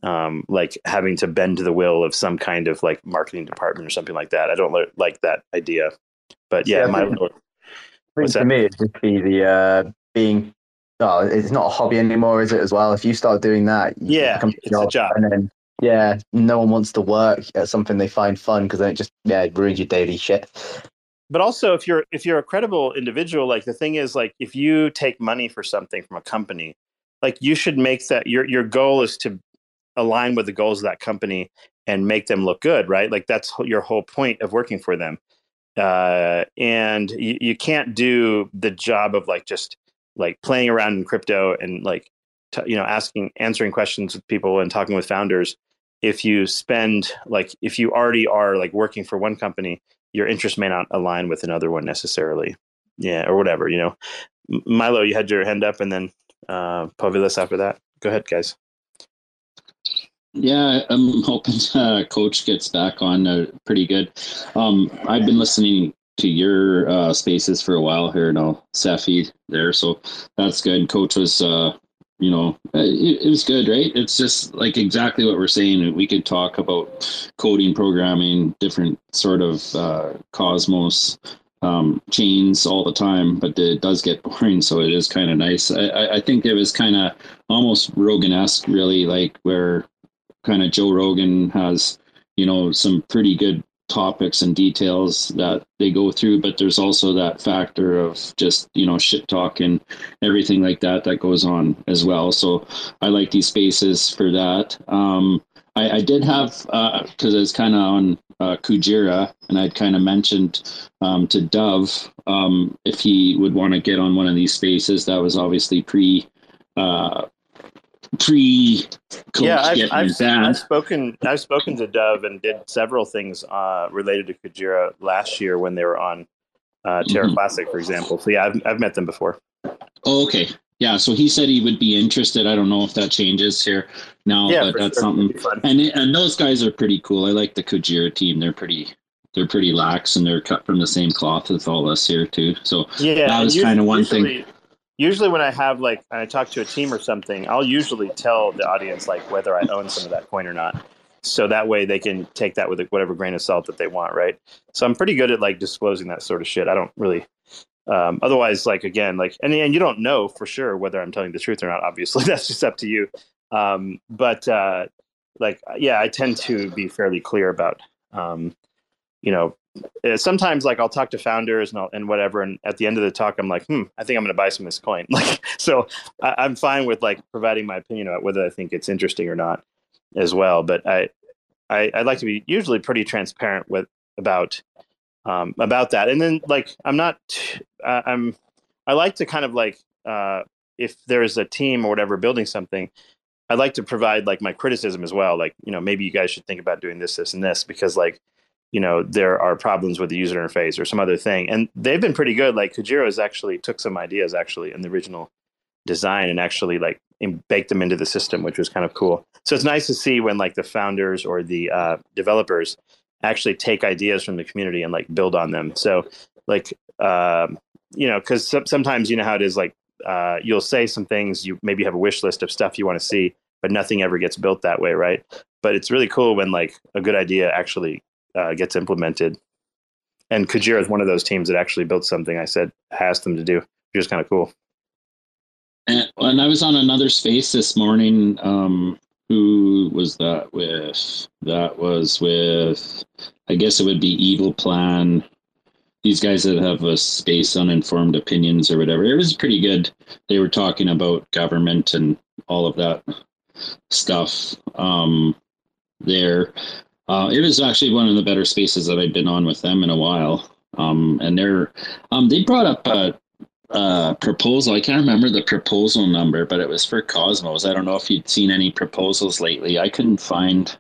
um like having to bend to the will of some kind of like marketing department or something like that i don't li- like that idea but yeah, Yeah, my think- lord I What's think to that? me, it'd just be the uh, being. Oh, it's not a hobby anymore, is it? As well, if you start doing that, you- Yeah, it's a job. and then yeah, no one wants to work at something they find fun because then it just yeah it ruins your daily shit. But also if you're if you're a credible individual like the thing is like if you take money for something from a company like you should make that your your goal is to align with the goals of that company and make them look good right? Like that's your whole point of working for them. Uh, and you, you can't do the job of like just like playing around in crypto and like t- you know asking answering questions with people and talking with founders. If you spend like if you already are like working for one company your interest may not align with another one necessarily yeah or whatever you know milo you had your hand up and then uh Povilis after that go ahead guys Yeah, I'm hoping uh, Coach gets back on uh, pretty good. Um, I've been listening to your uh, spaces for a while here now, Cephii there, so that's good. Coach was, uh, you know, it, it was good, right? It's just like exactly what we're saying. We could talk about coding, programming, different sort of uh, cosmos um, chains all the time, but it does get boring. So it is kind of nice. I, I, I think it was kind of almost Rogan esque, really, like where kind of Joe Rogan has, you know, some pretty good topics and details that they go through, but there's also that factor of just, you know, shit talk and everything like that that goes on as well. So I like these spaces for that. Um, I, I did have, because it's kind of on uh, Kujira, and I'd kind of mentioned um, to Dove um, if he would want to get on one of these spaces. That was obviously pre. Uh, pre yeah I've, I've. I've spoken i've spoken to dove and did several things uh related to kujira last year when they were on uh, Terra Mhm. Classic, for example. So yeah, I've I've met them before. Oh, okay. Yeah. So he said he would be interested. I don't know if that changes here now, yeah, but that's sure. something. Be fun. And and those guys are pretty cool. I like the Kujira team. They're pretty they're pretty lax and they're cut from the same cloth as all us here too. So Yeah, That was kinda one thing. Usually- when I have like I talk to a team or something, I'll usually tell the audience like whether I own some of that coin or not. So that way they can take that with whatever grain of salt that they want, right? So I'm pretty good at like disclosing that sort of shit. I don't really. Um, otherwise, like again, like and and you don't know for sure whether I'm telling the truth or not. Obviously, that's just up to you. Um, but uh, like, yeah, I tend to be fairly clear about, um, you know, sometimes like I'll talk to founders and I'll, and whatever, and at the end of the talk, I'm like, hmm, I think I'm going to buy some of this coin. Like, so I, I'm fine with like providing my opinion about whether I think it's interesting or not, as well. But I, I I'd like to be usually pretty transparent with about um, about that, and then like I'm not, uh, I'm I like to kind of like uh, if there's a team or whatever building something. I'd like to provide like my criticism as well. Like, you know, maybe you guys should think about doing this, this, and this because like you know there are problems with the user interface or some other thing. And they've been pretty good. Like Kujira's actually took some ideas actually in the original design and actually like baked them into the system which was kind of cool. So it's nice to see when like the founders or the uh, developers actually take ideas from the community and like build on them. So like um, you know because some, sometimes you know how it is like uh, you'll say some things you maybe have a wish list of stuff you want to see but nothing ever gets built that way right? But it's really cool when like a good idea actually uh, gets implemented. And Kujira is one of those teams that actually built something I said I asked them to do, which is kind of cool. And, and I was on another space this morning. Um, who was that with? That was with, I guess it would be Evil Plan. These guys that have a space uninformed opinions or whatever. It was pretty good. They were talking about government and all of that stuff um, there. Uh, it was actually one of the better spaces that I've been on with them in a while. Um, and they're um, they brought up a, a proposal. I can't remember the proposal number, but it was for Cosmos. I don't know if you'd seen any proposals lately. I couldn't find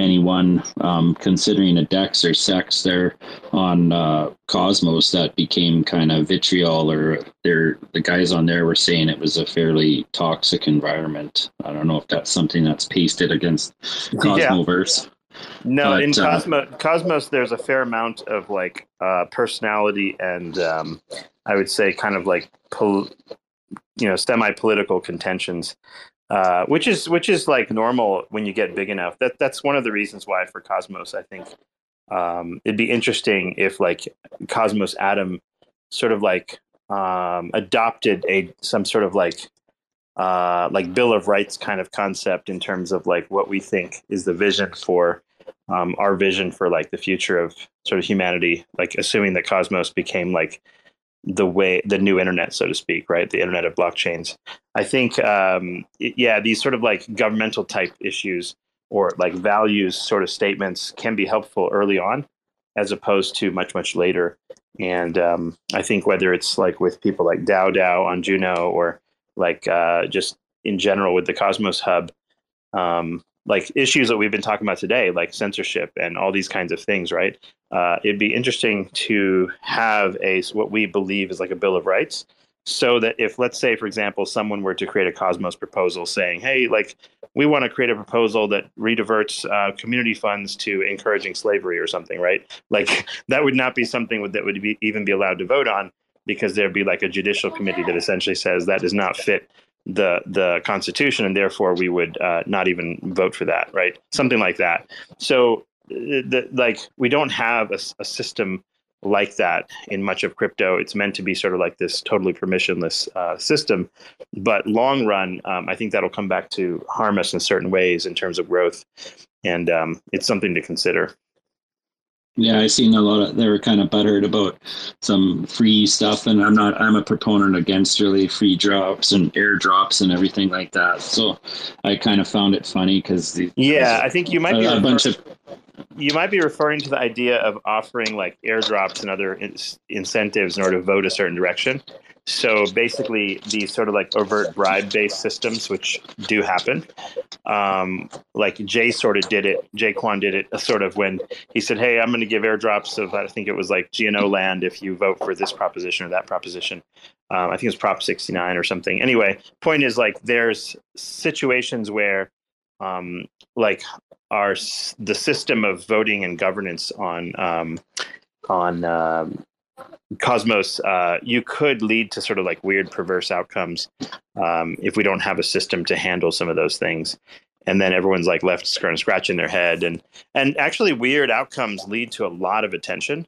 anyone um, considering a Dex or CEX there on uh, Cosmos that became kind of vitriol, or the guys on there were saying it was a fairly toxic environment. I don't know if that's something that's pasted against Yeah. No, But, in uh, Cosmos, Cosmos, there's a fair amount of like uh, personality and um, I would say kind of like pol- you know semi-political contentions, uh, which is which is like normal when you get big enough. That that's one of the reasons why for Cosmos, I think um, it'd be interesting if like Cosmos Atom sort of like um, adopted a some sort of like uh, like Bill of Rights kind of concept in terms of like what we think is the vision for um, our vision for like the future of sort of humanity, like assuming that Cosmos became like the way the new internet, so to speak, right? The internet of blockchains. I think, um, yeah, these sort of like governmental type issues or like values sort of statements can be helpful early on, as opposed to much much later. And um, I think whether it's like with people like DAO DAO on Juno or like uh, just in general with the Cosmos Hub, um, like issues that we've been talking about today, like censorship and all these kinds of things, right? Uh, it'd be interesting to have a what we believe is like a bill of rights, so that if let's say, for example, someone were to create a Cosmos proposal saying, "Hey, like we want to create a proposal that rediverts uh, community funds to encouraging slavery or something," right? Like that would not be something that would be, even be allowed to vote on because there'd be like a judicial committee that essentially says that does not fit the the Constitution, and therefore we would uh, not even vote for that, right? Something like that. So, uh, the, like, we don't have a system like that in much of crypto. It's meant to be sort of like this totally permissionless uh, system, but long run, um, I think that'll come back to harm us in certain ways in terms of growth, and um, it's something to consider. Yeah, I've seen a lot of they were kind of buttered about some free stuff, and I'm not. I'm a proponent against really free drops and airdrops and everything like that. So I kind of found it funny because Yeah, I think you might be a, a bunch of you might be referring to the idea of offering like airdrops and other in- incentives in order to vote a certain direction. So basically, these sort of like overt bribe based systems, which do happen, um, like Jay sort of did it. Jae Kwon did it, sort of when he said, "Hey, I'm going to give airdrops of I think it was like GNO land if you vote for this proposition or that proposition." Um, I think it was Prop 69 or something. Anyway, point is like there's situations where, um, like our the system of voting and governance on um, on um, Cosmos, uh, you could lead to sort of like weird, perverse outcomes um, if we don't have a system to handle some of those things. And then everyone's like left scratching their head, and and actually weird outcomes lead to a lot of attention.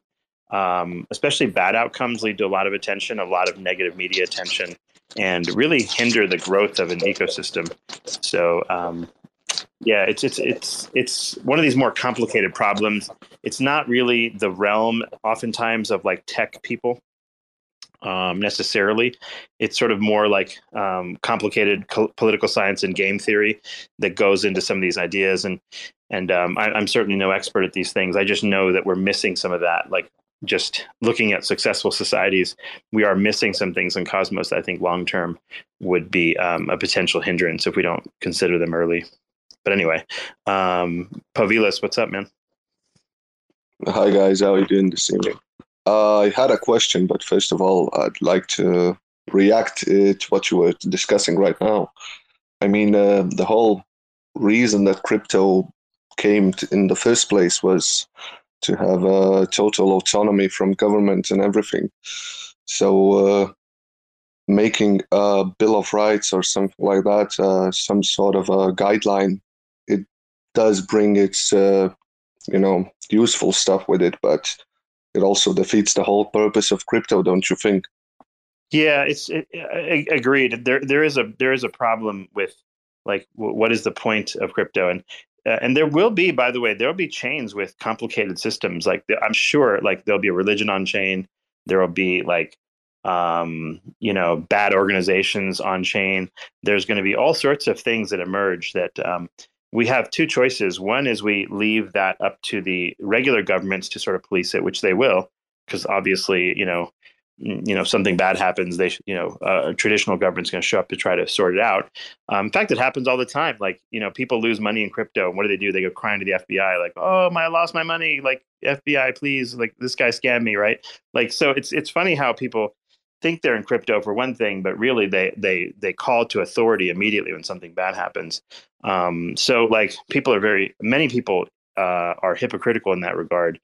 Um, especially bad outcomes lead to a lot of attention, a lot of negative media attention, and really hinder the growth of an ecosystem. So um, yeah, it's it's it's it's one of these more complicated problems. It's not really the realm, oftentimes, of like tech people um, necessarily. It's sort of more like um, complicated co- political science and game theory that goes into some of these ideas. And and um, I, I'm certainly no expert at these things. I just know that we're missing some of that. Like just looking at successful societies, we are missing some things in Cosmos that I think long term would be um, a potential hindrance if we don't consider them early. But anyway, um, Pavilas, what's up, man? Hi guys, how are you doing this evening? Uh, I had a question, but first of all, I'd like to react uh, to what you were discussing right now. I mean, uh, the whole reason that crypto came to, in the first place was to have a total autonomy from government and everything. So, uh, making a bill of rights or something like that, uh, some sort of a guideline does bring its uh, you know useful stuff with it, but it also defeats the whole purpose of crypto, don't you think? Yeah, it's it, agreed. There there is a there is a problem with like what is the point of crypto and uh, and there will be by the way there will be chains with complicated systems like i'm sure like there'll be a religion on chain there will be like um, you know bad organizations on chain there's going to be all sorts of things that emerge that um, we have two choices. One is we leave that up to the regular governments to sort of police it, which they will, because obviously, you know, you know, something bad happens, they, you know, uh, traditional government's going to show up to try to sort it out. Um, in fact, it happens all the time. Like, you know, people lose money in crypto, and what do they do? They go crying to the FBI, like, "Oh, my, I lost my money. Like, FBI, please, like, this guy scammed me, right?" Like, so it's it's funny how people think they're in crypto for one thing, but really they they they call to authority immediately when something bad happens. Um, so like people are very many people uh, are hypocritical in that regard.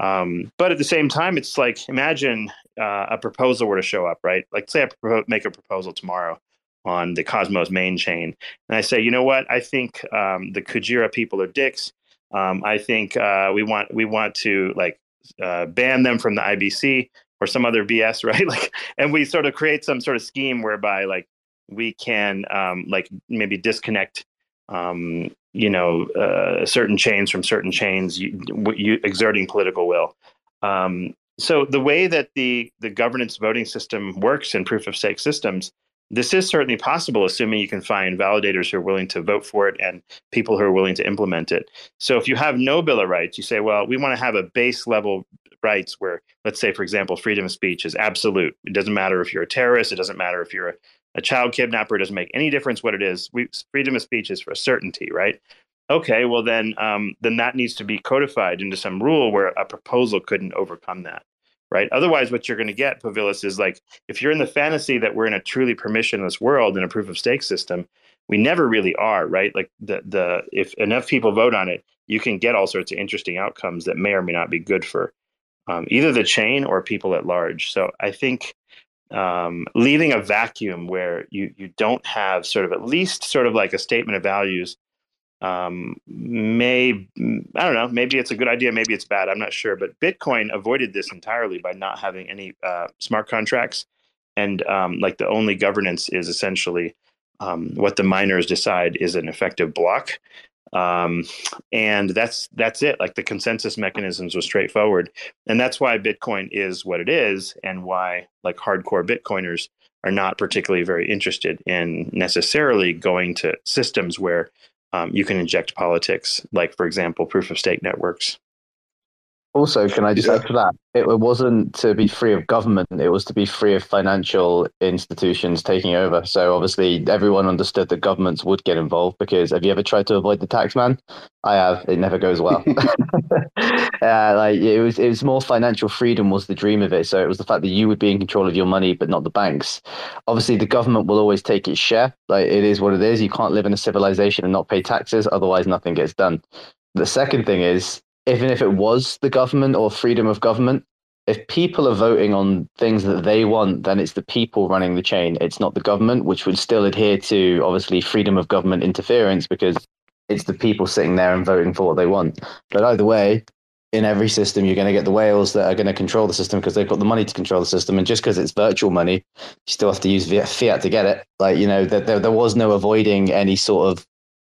Um, but at the same time, it's like imagine uh, a proposal were to show up, right? Like say I make a proposal tomorrow on the Cosmos main chain, and I say, you know what? I think um, the Kujira people are dicks. Um, I think uh, we want we want to like uh, ban them from the IBC or some other BS, right? Like, and we sort of create some sort of scheme whereby like we can um, like maybe disconnect um, you know uh, certain chains from certain chains, you, you exerting political will. Um, so the way that the the governance voting system works in proof of stake systems, this is certainly possible, assuming you can find validators who are willing to vote for it and people who are willing to implement it. So if you have no bill of rights, you say, well, we want to have a base level rights where, let's say, for example, freedom of speech is absolute. It doesn't matter if you're a terrorist. It doesn't matter if you're a, a child kidnapper. It doesn't make any difference what it is. We, freedom of speech is for a certainty, right? Okay, well then, um, then that needs to be codified into some rule where a proposal couldn't overcome that, right? Otherwise, what you're going to get, Pavilis, is like if you're in the fantasy that we're in a truly permissionless world in a proof of stake system, we never really are, right? Like the the if enough people vote on it, you can get all sorts of interesting outcomes that may or may not be good for um, either the chain or people at large. So I think um, leaving a vacuum where you you don't have sort of at least sort of like a statement of values um, may I don't know maybe it's a good idea maybe it's bad I'm not sure. But Bitcoin avoided this entirely by not having any uh, smart contracts. And um, like the only governance is essentially um, what the miners decide is an effective block um, and that's that's it. Like the consensus mechanisms was straightforward. And that's why bitcoin is what it is and why like hardcore bitcoiners are not particularly very interested in necessarily going to systems where um, you can inject politics like for example proof of stake networks Also, can I just Yeah. add to that? It wasn't to be free of government, it was to be free of financial institutions taking over. So, obviously, everyone understood that governments would get involved because have you ever tried to avoid the tax man? I have. It never goes well. uh, like it was, it was more financial freedom was the dream of it. So it was the fact that you would be in control of your money, but not the banks. Obviously, the government will always take its share. Like it is what it is. You can't live in a civilization and not pay taxes, otherwise nothing gets done. The second thing is, even if it was the government or freedom of government, if people are voting on things that they want, then it's the people running the chain. It's not the government, which would still adhere to obviously freedom of government interference because it's the people sitting there and voting for what they want. But either way, in every system, you're going to get the whales that are going to control the system because they've got the money to control the system. And just because it's virtual money, you still have to use fiat to get it. Like, you know, there, there, was no avoiding any sort of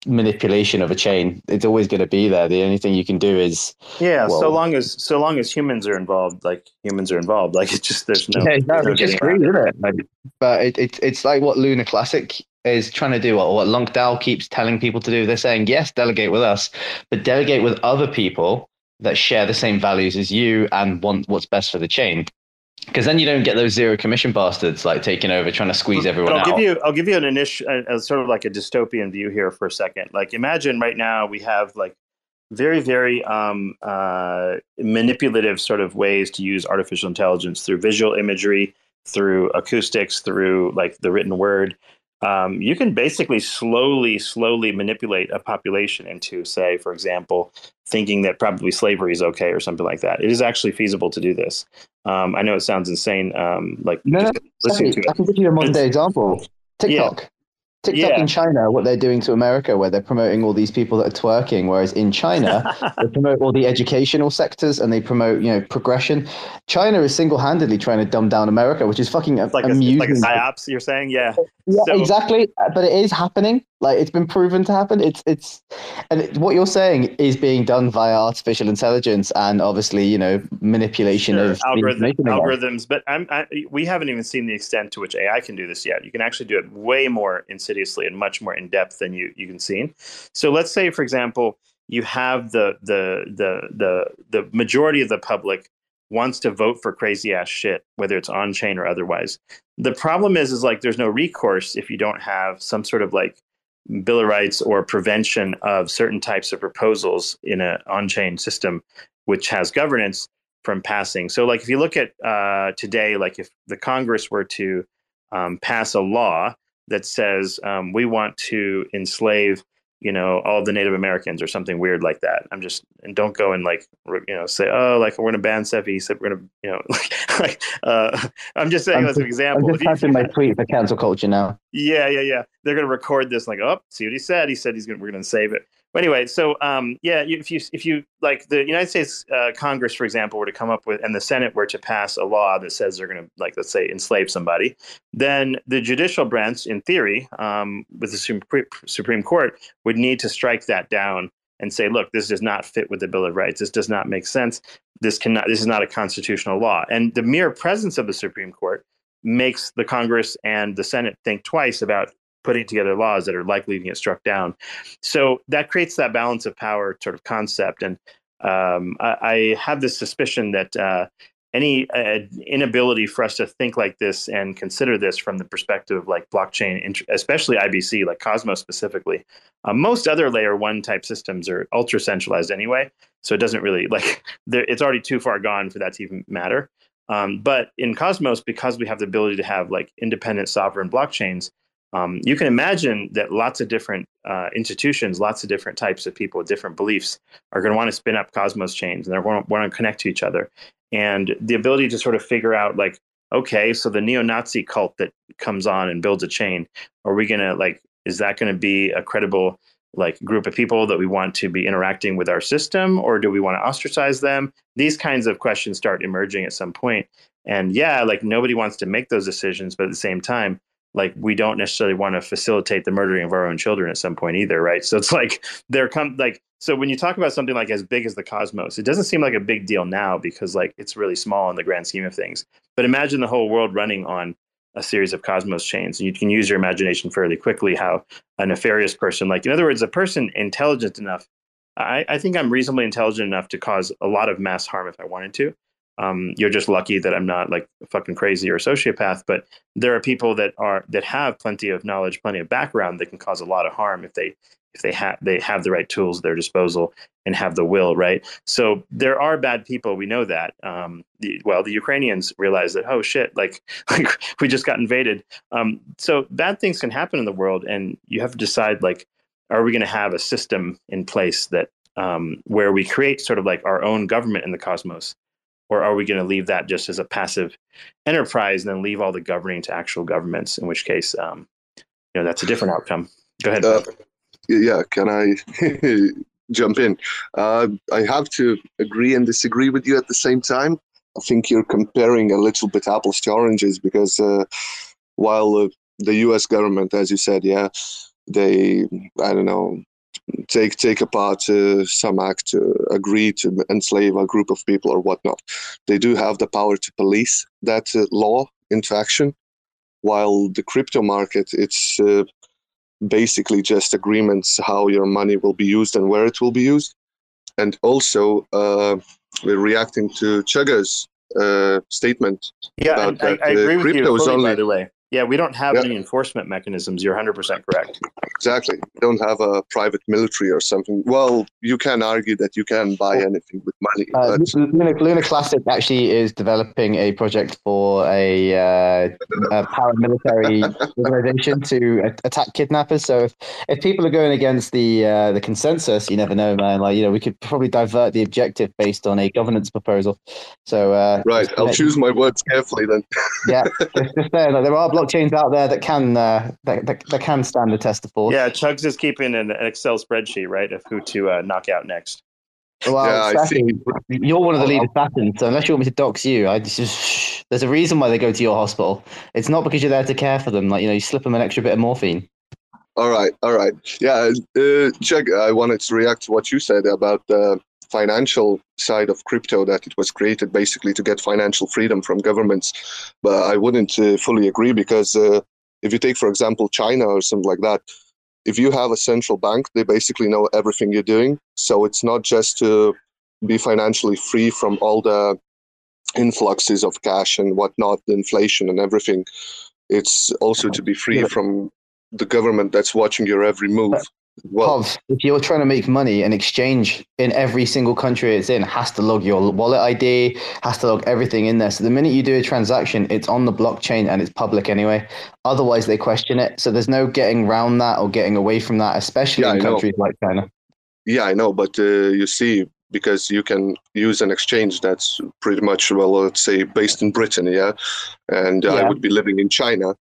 manipulation of a chain. It's always going to be there. The only thing you can do is Yeah, so long as so long as humans are involved, like humans are involved. Like it's just there's no, yeah, no, no it's just getting great, around it. isn't it? Like, but it, it, it's like what Luna Classic is trying to do, what, what LUNC DAO keeps telling people to do. They're saying, yes, delegate with us, but delegate with other people that share the same values as you and want what's best for the chain. Because then you don't get those zero commission bastards like taking over, trying to squeeze everyone But I'll out. give you I'll give you an initial, a, a sort of like a dystopian view here for a second. Like imagine right now we have like very very um, uh, manipulative sort of ways to use artificial intelligence through visual imagery, through acoustics, through like the written word. Um, you can basically slowly, slowly manipulate a population into, say, for example, thinking that probably slavery is okay or something like that. It is actually feasible to do this. Um, I know it sounds insane, um, like No, just listening to I can give you a modern day example. Yeah. TikTok. TikTok Yeah. in China, what they're doing to America, where they're promoting all these people that are twerking, whereas in China, they promote all the educational sectors and they promote, you know, progression. China is single-handedly trying to dumb down America, which is fucking It's like a, it's like a psyops. You're saying, yeah. Yeah, So- exactly. But it is happening. Like it's been proven to happen. It's it's, and it, what you're saying is being done via artificial intelligence and obviously, you know, manipulation Sure, of algorithm, algorithms, but I'm, I, we haven't even seen the extent to which AI can do this yet. You can actually do it way more insidiously and much more in depth than you you can see. So let's say, for example, you have the the the the the majority of the public wants to vote for crazy ass shit, whether it's on chain or otherwise. The problem is, is like there's no recourse if you don't have some sort of like bill of rights or prevention of certain types of proposals in an on-chain system which has governance from passing. So like if you look at uh, today like if the congress were to um, pass a law that says um, we want to enslave you know all the native americans or something weird like that i'm just and don't go and like you know say oh like we're going to ban Cephii. he said we're going to you know like uh, i'm just saying I'm as an example I'm just typing my tweet for cancel culture now. yeah, yeah, yeah. They're going to record this, like, oh, see what he said. He said he's going. to We're going to save it. But anyway, so um, yeah, if you if you like the United States uh, Congress, for example, were to come up with, and the Senate were to pass a law that says they're going to, like, let's say, enslave somebody, then the judicial branch, in theory, um, with the Supreme, Supreme Court, would need to strike that down and say, look, this does not fit with the Bill of Rights. This does not make sense. This cannot. This is not a constitutional law. And the mere presence of the Supreme Court makes the Congress and the Senate think twice about putting together laws that are likely to get struck down. So that creates that balance of power sort of concept. And um, I, I have this suspicion that uh, any uh, inability for us to think like this and consider this from the perspective of like blockchain, especially IBC, like Cosmos specifically, uh, most other layer one type systems are ultra centralized anyway. So it doesn't really like it's already too far gone for that to even matter. Um, but in Cosmos, because we have the ability to have like independent sovereign blockchains, um, you can imagine that lots of different uh, institutions, lots of different types of people with different beliefs are going to want to spin up Cosmos chains and they're going to want to connect to each other. And the ability to sort of figure out, like, okay, so the neo Nazi cult that comes on and builds a chain, are we going to, like, is that going to be a credible, like, group of people that we want to be interacting with our system, or do we want to ostracize them? These kinds of questions start emerging at some point. And yeah, like, nobody wants to make those decisions, but at the same time, like we don't necessarily want to facilitate the murdering of our own children at some point either right so it's like there come like so when you talk about something like as big as the cosmos it doesn't seem like a big deal now because like it's really small in the grand scheme of things but imagine the whole world running on a series of cosmos chains and you can use your imagination fairly quickly how a nefarious person like in other words a person intelligent enough I, I think I'm reasonably intelligent enough to cause a lot of mass harm if I wanted to. Um, you're just lucky that I'm not like fucking crazy or a sociopath. But there are people that are that have plenty of knowledge, plenty of background that can cause a lot of harm if they if they have they have the right tools at their disposal and have the will, right? So there are bad people. We know that. Um, the, well, the Ukrainians realize that. Oh shit! Like, like we just got invaded. Um, so bad things can happen in the world, and you have to decide like, are we going to have a system in place that um, where we create sort of like our own government in the cosmos, or are we going to leave that just as a passive enterprise and then leave all the governing to actual governments? In which case, um, you know, that's a different outcome. Go ahead. Uh, yeah, can I jump in? Uh, I have to agree and disagree with you at the same time. I think you're comparing a little bit apples to oranges because uh, while the U.S. government, as you said, yeah, they I don't know take take apart uh, some act to agree to enslave a group of people or whatnot. They do have the power to police that uh, law into action. While the crypto market, it's uh, basically just agreements how your money will be used and where it will be used. And also, uh, we're reacting to Chugga's uh, statement. Yeah, about I, that, I agree uh, with you fully, only by the way. Yeah, we don't have Yeah. any enforcement mechanisms. You're 100% correct. exactly. You don't have a private military or something. Well, you can argue that you can buy anything with money, Uh, but Luna, Luna Classic actually is developing a project for a, uh, a paramilitary organization to a- attack kidnappers. So if, if people are going against the uh, the consensus, you never know, man. Like you know, we could probably divert the objective based on a governance proposal. So uh, right. I'll choose my words carefully then. yeah, just, just there. Like, there are blockchains out there that can uh, that, that, that can stand the test of force. Yeah, Chugs is keeping an, an Excel spreadsheet, right, of who to uh, knock out next. Well, Yeah, I you're one of the lead assassins, so unless you want me to dox you, I just there's a reason why they go to your hospital. It's not because you're there to care for them. Like you know, you slip them an extra bit of morphine. All right, all right. Yeah, uh, Chug, I wanted to react to what you said about the financial side of crypto, that it was created basically to get financial freedom from governments. But I wouldn't uh, fully agree because uh, if you take, for example, China or something like that, if you have a central bank, they basically know everything you're doing. So it's not just to be financially free from all the influxes of cash and whatnot, the inflation and everything. It's also to be free from the government that's watching your every move. Well, Pov, if you're trying to make money, an exchange in every single country it's in has to log your wallet ID, has to log everything in there. So the minute you do a transaction, it's on the blockchain and it's public anyway. Otherwise, they question it. So there's no getting around that or getting away from that, especially Yeah, in I know. countries like China. yeah, I know, but uh, you see, because you can use an exchange that's pretty much, well, let's say, based in Britain, yeah, and I Yeah. would be living in China.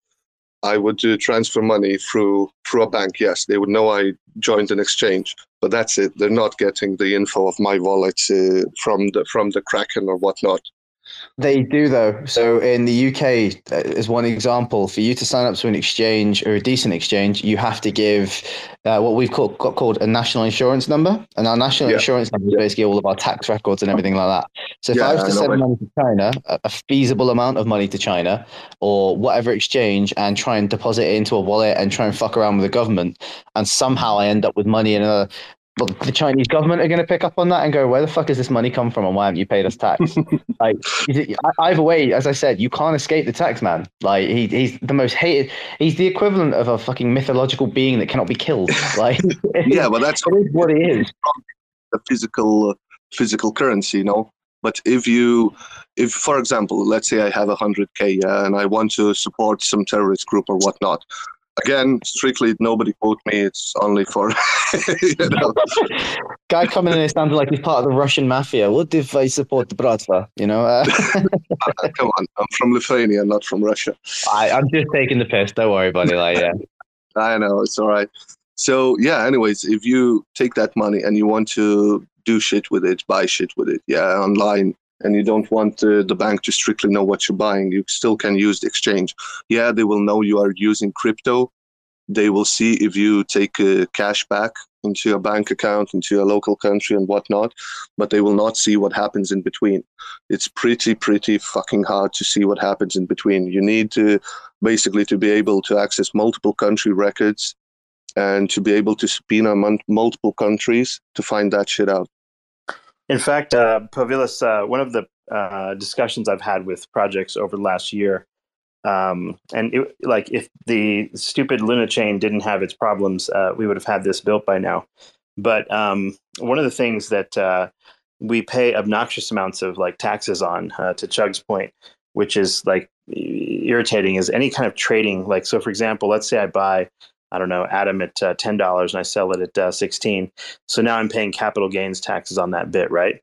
I would uh, transfer money through through a bank. Yes, they would know I joined an exchange, but that's it. They're not getting the info of my wallet uh, from the from the Kraken or whatnot. They do though. So in the UK, uh, as one example, for you to sign up to an exchange or a decent exchange, you have to give uh, what we've called, got called a national insurance number, and our national Yeah. insurance number is basically all of our tax records and everything like that. So if Yeah, I was to send it. money to China, a, a feasible amount of money to China, or whatever exchange, and try and deposit it into a wallet and try and fuck around with the government, and somehow I end up with money in another. Well, the Chinese government are going to pick up on that and go, "Where the fuck has this money come from, and why haven't you paid us tax?" like is it- either way, as I said, you can't escape the tax man. Like he, he's the most hated. He's the equivalent of a fucking mythological being that cannot be killed. Like Yeah, but that's it is what it is. the physical uh, physical currency, you know. But if you, if for example, let's say I have a hundred k yeah, and I want to support some terrorist group or whatnot, again, strictly nobody quote me. It's only for, you know. Guy coming in and sounding like he's part of the Russian mafia. What if I support the Bratva? You know, uh, Come on, I'm from Lithuania, not from Russia. I, I'm just taking the piss. Don't worry, buddy. Like, yeah. I know it's all right. So yeah, anyways, if you take that money and you want to do shit with it, buy shit with it, yeah, online, and you don't want uh, the bank to strictly know what you're buying, you still can use the exchange. Yeah, they will know you are using crypto. They will see if you take uh, cash back into your bank account, into your local country, and whatnot, but they will not see what happens in between. It's pretty, pretty fucking hard to see what happens in between. You need to basically to be able to access multiple country records and to be able to subpoena multiple countries to find that shit out. In fact, uh, Povilas, uh, one of the uh, discussions I've had with projects over the last year, um, and it, like if the stupid Luna chain didn't have its problems, uh, we would have had this built by now. But um, one of the things that uh, we pay obnoxious amounts of like taxes on, uh, to Chug's point, which is like irritating, is any kind of trading. Like, so for example, let's say I buy I don't know, Atom at uh, ten dollars and I sell it at uh, sixteen. So now I'm paying capital gains taxes on that bit, right?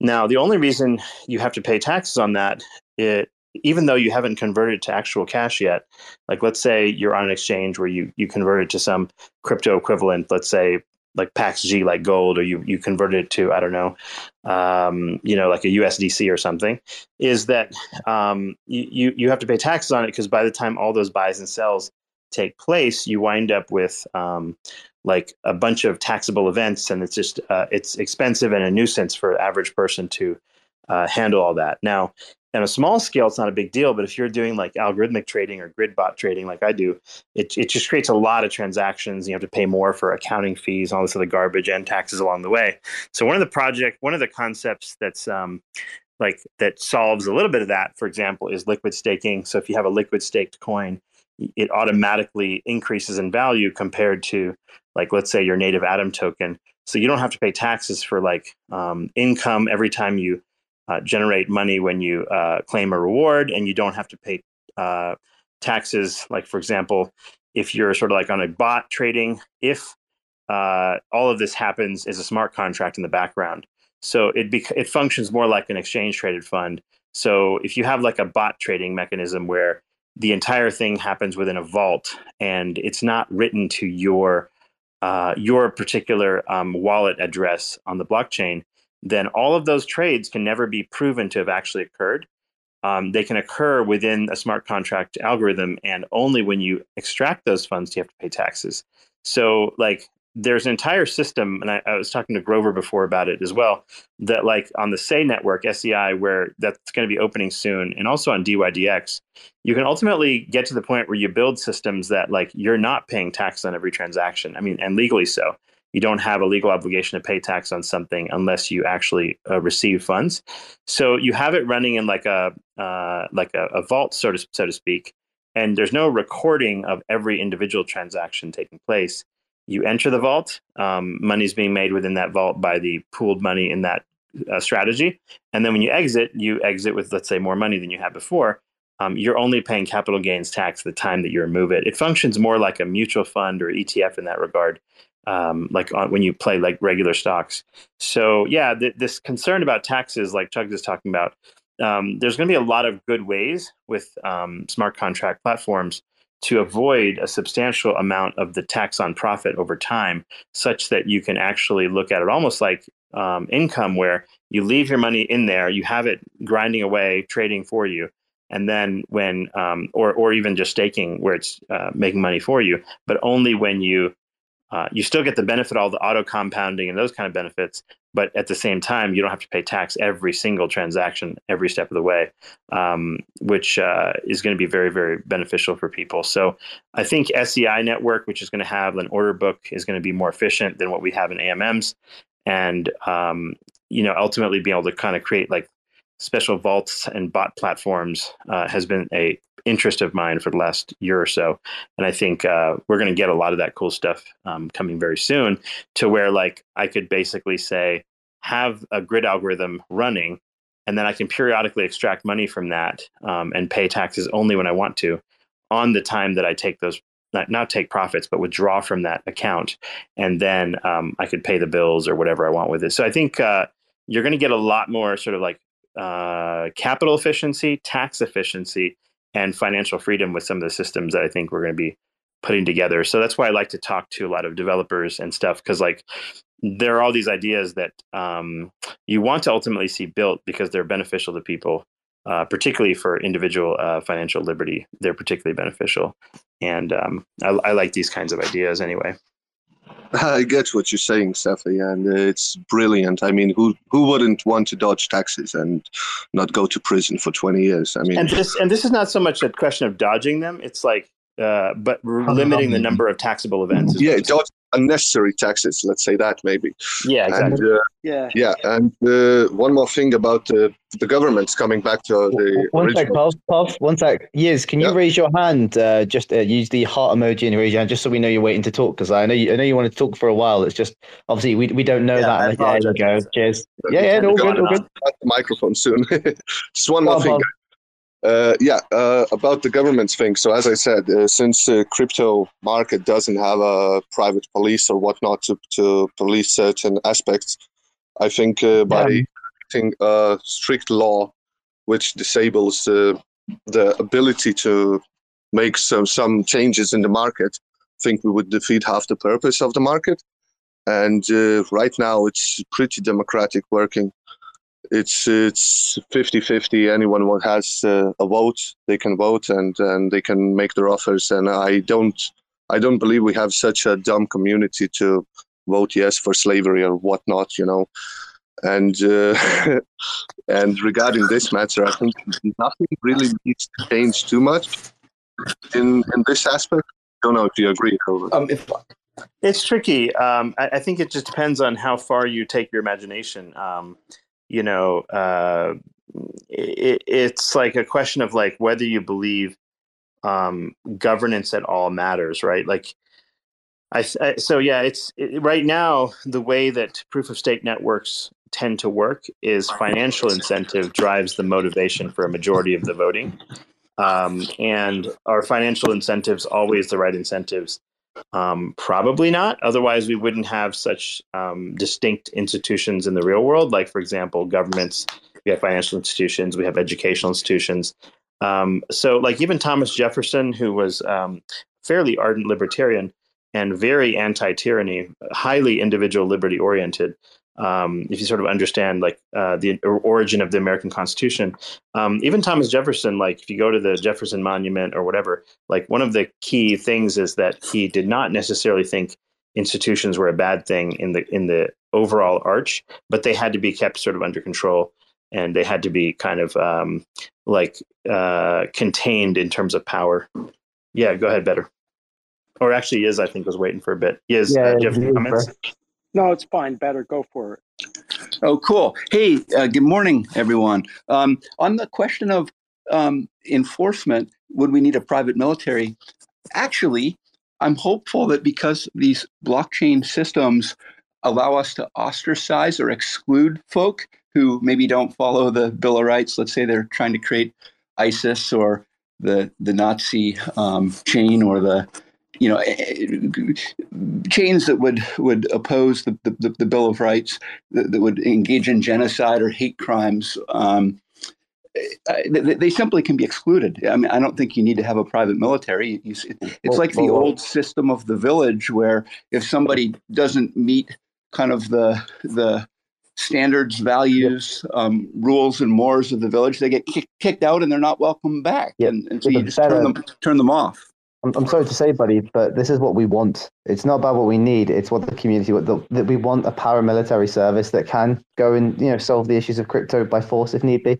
Now the only reason you have to pay taxes on that, it even though you haven't converted to actual cash yet, like let's say you're on an exchange where you you convert it to some crypto equivalent, let's say like PAXG, like gold, or you you converted it to I don't know, um, you know like a USDC or something, is that um, you you have to pay taxes on it because by the time all those buys and sells take place, you wind up with um, like a bunch of taxable events, and it's just uh, it's expensive and a nuisance for an average person to uh, handle all that. Now, on a small scale, it's not a big deal, but if you're doing like algorithmic trading or grid bot trading, like I do, it it just creates a lot of transactions. You have to pay more for accounting fees, all this other garbage, and taxes along the way. So one of the project, one of the concepts that's um, like that solves a little bit of that, for example, is liquid staking. So if you have a liquid staked coin, it automatically increases in value compared to like let's say your native atom token. So you don't have to pay taxes for like um, income every time you uh, generate money when you uh, claim a reward and you don't have to pay uh, taxes. Like for example if you're sort of like on a bot trading if uh, all of this happens as a smart contract in the background. So it bec- it functions more like an exchange traded fund. So if you have like a bot trading mechanism where the entire thing happens within a vault and it's not written to your uh, your particular um, wallet address on the blockchain, then all of those trades can never be proven to have actually occurred. Um, they can occur within a smart contract algorithm, and only when you extract those funds do you have to pay taxes. So, like, there's an entire system, and I, I, was talking to Grover before about it as well. That like on the Sei network, SEI, where that's going to be opening soon, and also on DYDX, you can ultimately get to the point where you build systems that like you're not paying tax on every transaction. I mean, and legally so. You don't have a legal obligation to pay tax on something unless you actually uh, receive funds. So you have it running in like a uh, like a, a vault, so to so to speak, and there's no recording of every individual transaction taking place you enter the vault. Um, money is being made within that vault by the pooled money in that uh, strategy. And then when you exit, you exit with, let's say, more money than you had before. Um, you're only paying capital gains tax the time that you remove it. It functions more like a mutual fund or ETF in that regard, um, like on, when you play like regular stocks. So yeah, th- this concern about taxes, like Chug is talking about, um, there's going to be a lot of good ways with um, smart contract platforms to avoid a substantial amount of the tax on profit over time, such that you can actually look at it almost like um, income, where you leave your money in there, you have it grinding away, trading for you, and then when, um, or or even just staking, where it's uh, making money for you, but only when you uh, you still get the benefit all the auto compounding and those kind of benefits but at the same time you don't have to pay tax every single transaction every step of the way um, which uh, is going to be very very beneficial for people. So i think sei network which is going to have an order book is going to be more efficient than what we have in amms and um, you know ultimately being able to kind of create like special vaults and bot platforms uh, has been a interest of mine for the last year or so. And i think uh, we're going to get a lot of that cool stuff um, coming very soon to where like i could basically say have a grid algorithm running and then i can periodically extract money from that um, and pay taxes only when i want to on the time that i take those not, not take profits but withdraw from that account and then um, i could pay the bills or whatever i want with it. So i think uh, you're going to get a lot more sort of like uh, capital efficiency, tax efficiency, and financial freedom with some of the systems that I think we're going to be putting together. So that's why I like to talk to a lot of developers and stuff because like there are all these ideas that um, you want to ultimately see built because they're beneficial to people, uh, particularly for individual uh, financial liberty. They're particularly beneficial, and um, I, I like these kinds of ideas anyway. I get what you're saying, Cephii, and it's brilliant. I mean, who who wouldn't want to dodge taxes and not go to prison for 20 years? I mean, and this and this is not so much a question of dodging them. It's like uh, but limiting the number of taxable events. Yeah, dodge unnecessary taxes. Let's say that maybe. Yeah, exactly. And, uh, Yeah. yeah, and uh, one more thing about uh, the governments coming back to the One sec, original. Puff, Puff, one sec. Yes, can you Yeah. raise your hand? Uh, just uh, use the heart emoji and raise your hand, just so we know you're waiting to talk. Because I know you, I know you wanted to talk for a while. It's just obviously we, we don't know Yeah, that. There you go. Cheers. Yeah, yeah, all good, all good. The microphone soon. Just one more on, thing. Puff. Uh, yeah, uh, about the government's thing. So as I said, uh, since the crypto market doesn't have a private police or whatnot to, to police certain aspects, I think uh, by creating a strict law which disables uh, the ability to make some some changes in the market, I think we would defeat half the purpose of the market. And uh, right now, it's pretty democratic working it's it's 50-50 anyone who has uh, a vote they can vote and and they can make their offers and i don't i don't believe we have such a dumb community to vote yes for slavery or whatnot you know and uh, and regarding this matter i think nothing really needs to change too much in in this aspect I don't know if you agree Hilbert. Um, if It's tricky. Um, I, I think it just depends on how far you take your imagination. Um, you know, uh, it, it's like a question of like whether you believe um, governance at all matters, right? Like, I, I so yeah, it's it, right now the way that proof of stake networks tend to work is financial incentive drives the motivation for a majority of the voting, um, and are financial incentives always the right incentives? Um, probably not. Otherwise, we wouldn't have such um, distinct institutions in the real world. Like, for example, governments. We have financial institutions. We have educational institutions. Um, so, like even Thomas Jefferson, who was um, fairly ardent libertarian and very anti-tyranny, highly individual liberty oriented. Um, if you sort of understand like uh, the origin of the American Constitution, um, even Thomas Jefferson, like if you go to the Jefferson Monument or whatever, like one of the key things is that he did not necessarily think institutions were a bad thing in the in the overall arch, but they had to be kept sort of under control and they had to be kind of um, like uh, contained in terms of power. Yeah, go ahead, better. Or actually, is I think was waiting for a bit. Yiz, Yeah, uh, do you have any comments? No, it's fine. Better go for it. Oh, cool. Hey, uh, good morning, everyone. Um, on the question of um, enforcement, would we need a private military? Actually, I'm hopeful that because these blockchain systems allow us to ostracize or exclude folk who maybe don't follow the Bill of Rights, let's say they're trying to create ISIS or the the Nazi um, chain or the you know eh, chains that would would oppose the, the, the Bill of Rights that, that would engage in genocide or hate crimes. Um, eh, they, they simply can be excluded. I mean, I don't think you need to have a private military. It's like the old system of the village, where if somebody doesn't meet kind of the the standards, values, um, rules, and mores of the village, they get kick, kicked out and they're not welcome back. And, and so you just turn them turn them off. I'm, I'm sorry to say, buddy, but this is what we want. It's not about what we need. It's what the community what the, that we want a paramilitary service that can go and you know solve the issues of crypto by force if need be.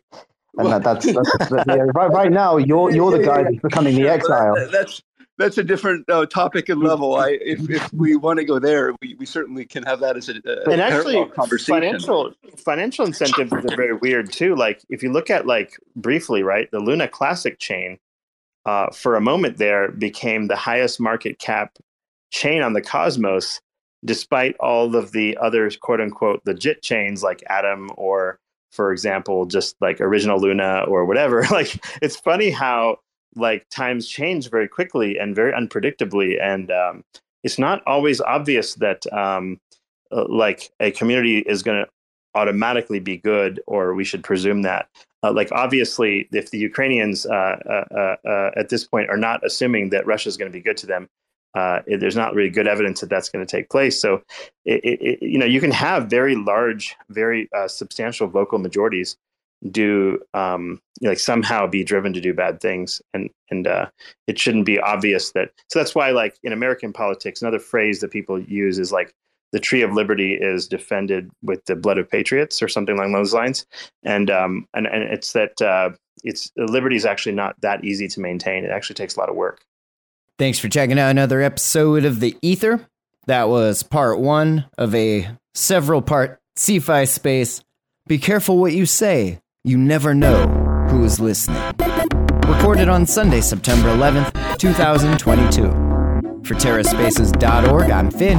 And that, that's, that's, that's yeah, right. Right now, you're you're the guy that's becoming the exile. that- that's that's a different uh, topic and level. I if, if we want to go there, we, we certainly can have that as a, a and actually parallel conversation. financial financial incentives are very weird too like if you look at like briefly right the luna classic chain uh, for a moment there became the highest market cap chain on the cosmos despite all of the other quote unquote legit chains like atom or for example just like original luna or whatever. Like it's funny how like times change very quickly and very unpredictably and um, it's not always obvious that um, uh, like a community is going to automatically be good or we should presume that. Uh, like obviously if the ukrainians uh, uh, uh, uh, at this point are not assuming that russia is going to be good to them there's not really good evidence that that's going to take place. So it, it, you know you can have very large very substantial vocal majorities do um, like somehow be driven to do bad things. And and it shouldn't be obvious that so that's why like in american politics another phrase that people use is like the tree of liberty is defended with the blood of patriots or something along those lines and um and, and it's that uh it's liberty is actually not that easy to maintain it actually takes a lot of work Thanks for checking out another episode of The Ether. That was part one of a several part Cephii space. Be careful what you say. You never know who is listening. Recorded on Sunday, September 11th, 2022. For TerraSpaces.org, I'm Finn.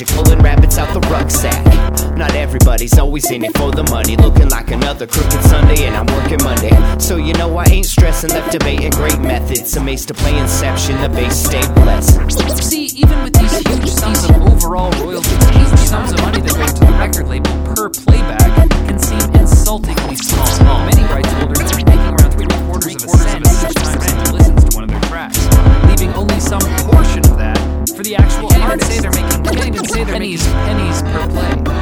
pulling rabbits out the rucksack. Not everybody's always in it for the money. Looking like another crooked Sunday, and I'm working Monday. So you know I ain't stressing, left debating great methods. Amazed to play Inception, the bass stay blessed. See, even with these huge sums of overall royalties, huge sums of money that go to the record label per playback can seem insultingly small. Many rights holders are making around three quarters of a cent each time someone listens to one of their tracks, leaving only some portion of that for the actual artist. Say they're making, can't even say they're pennies, pennies per play.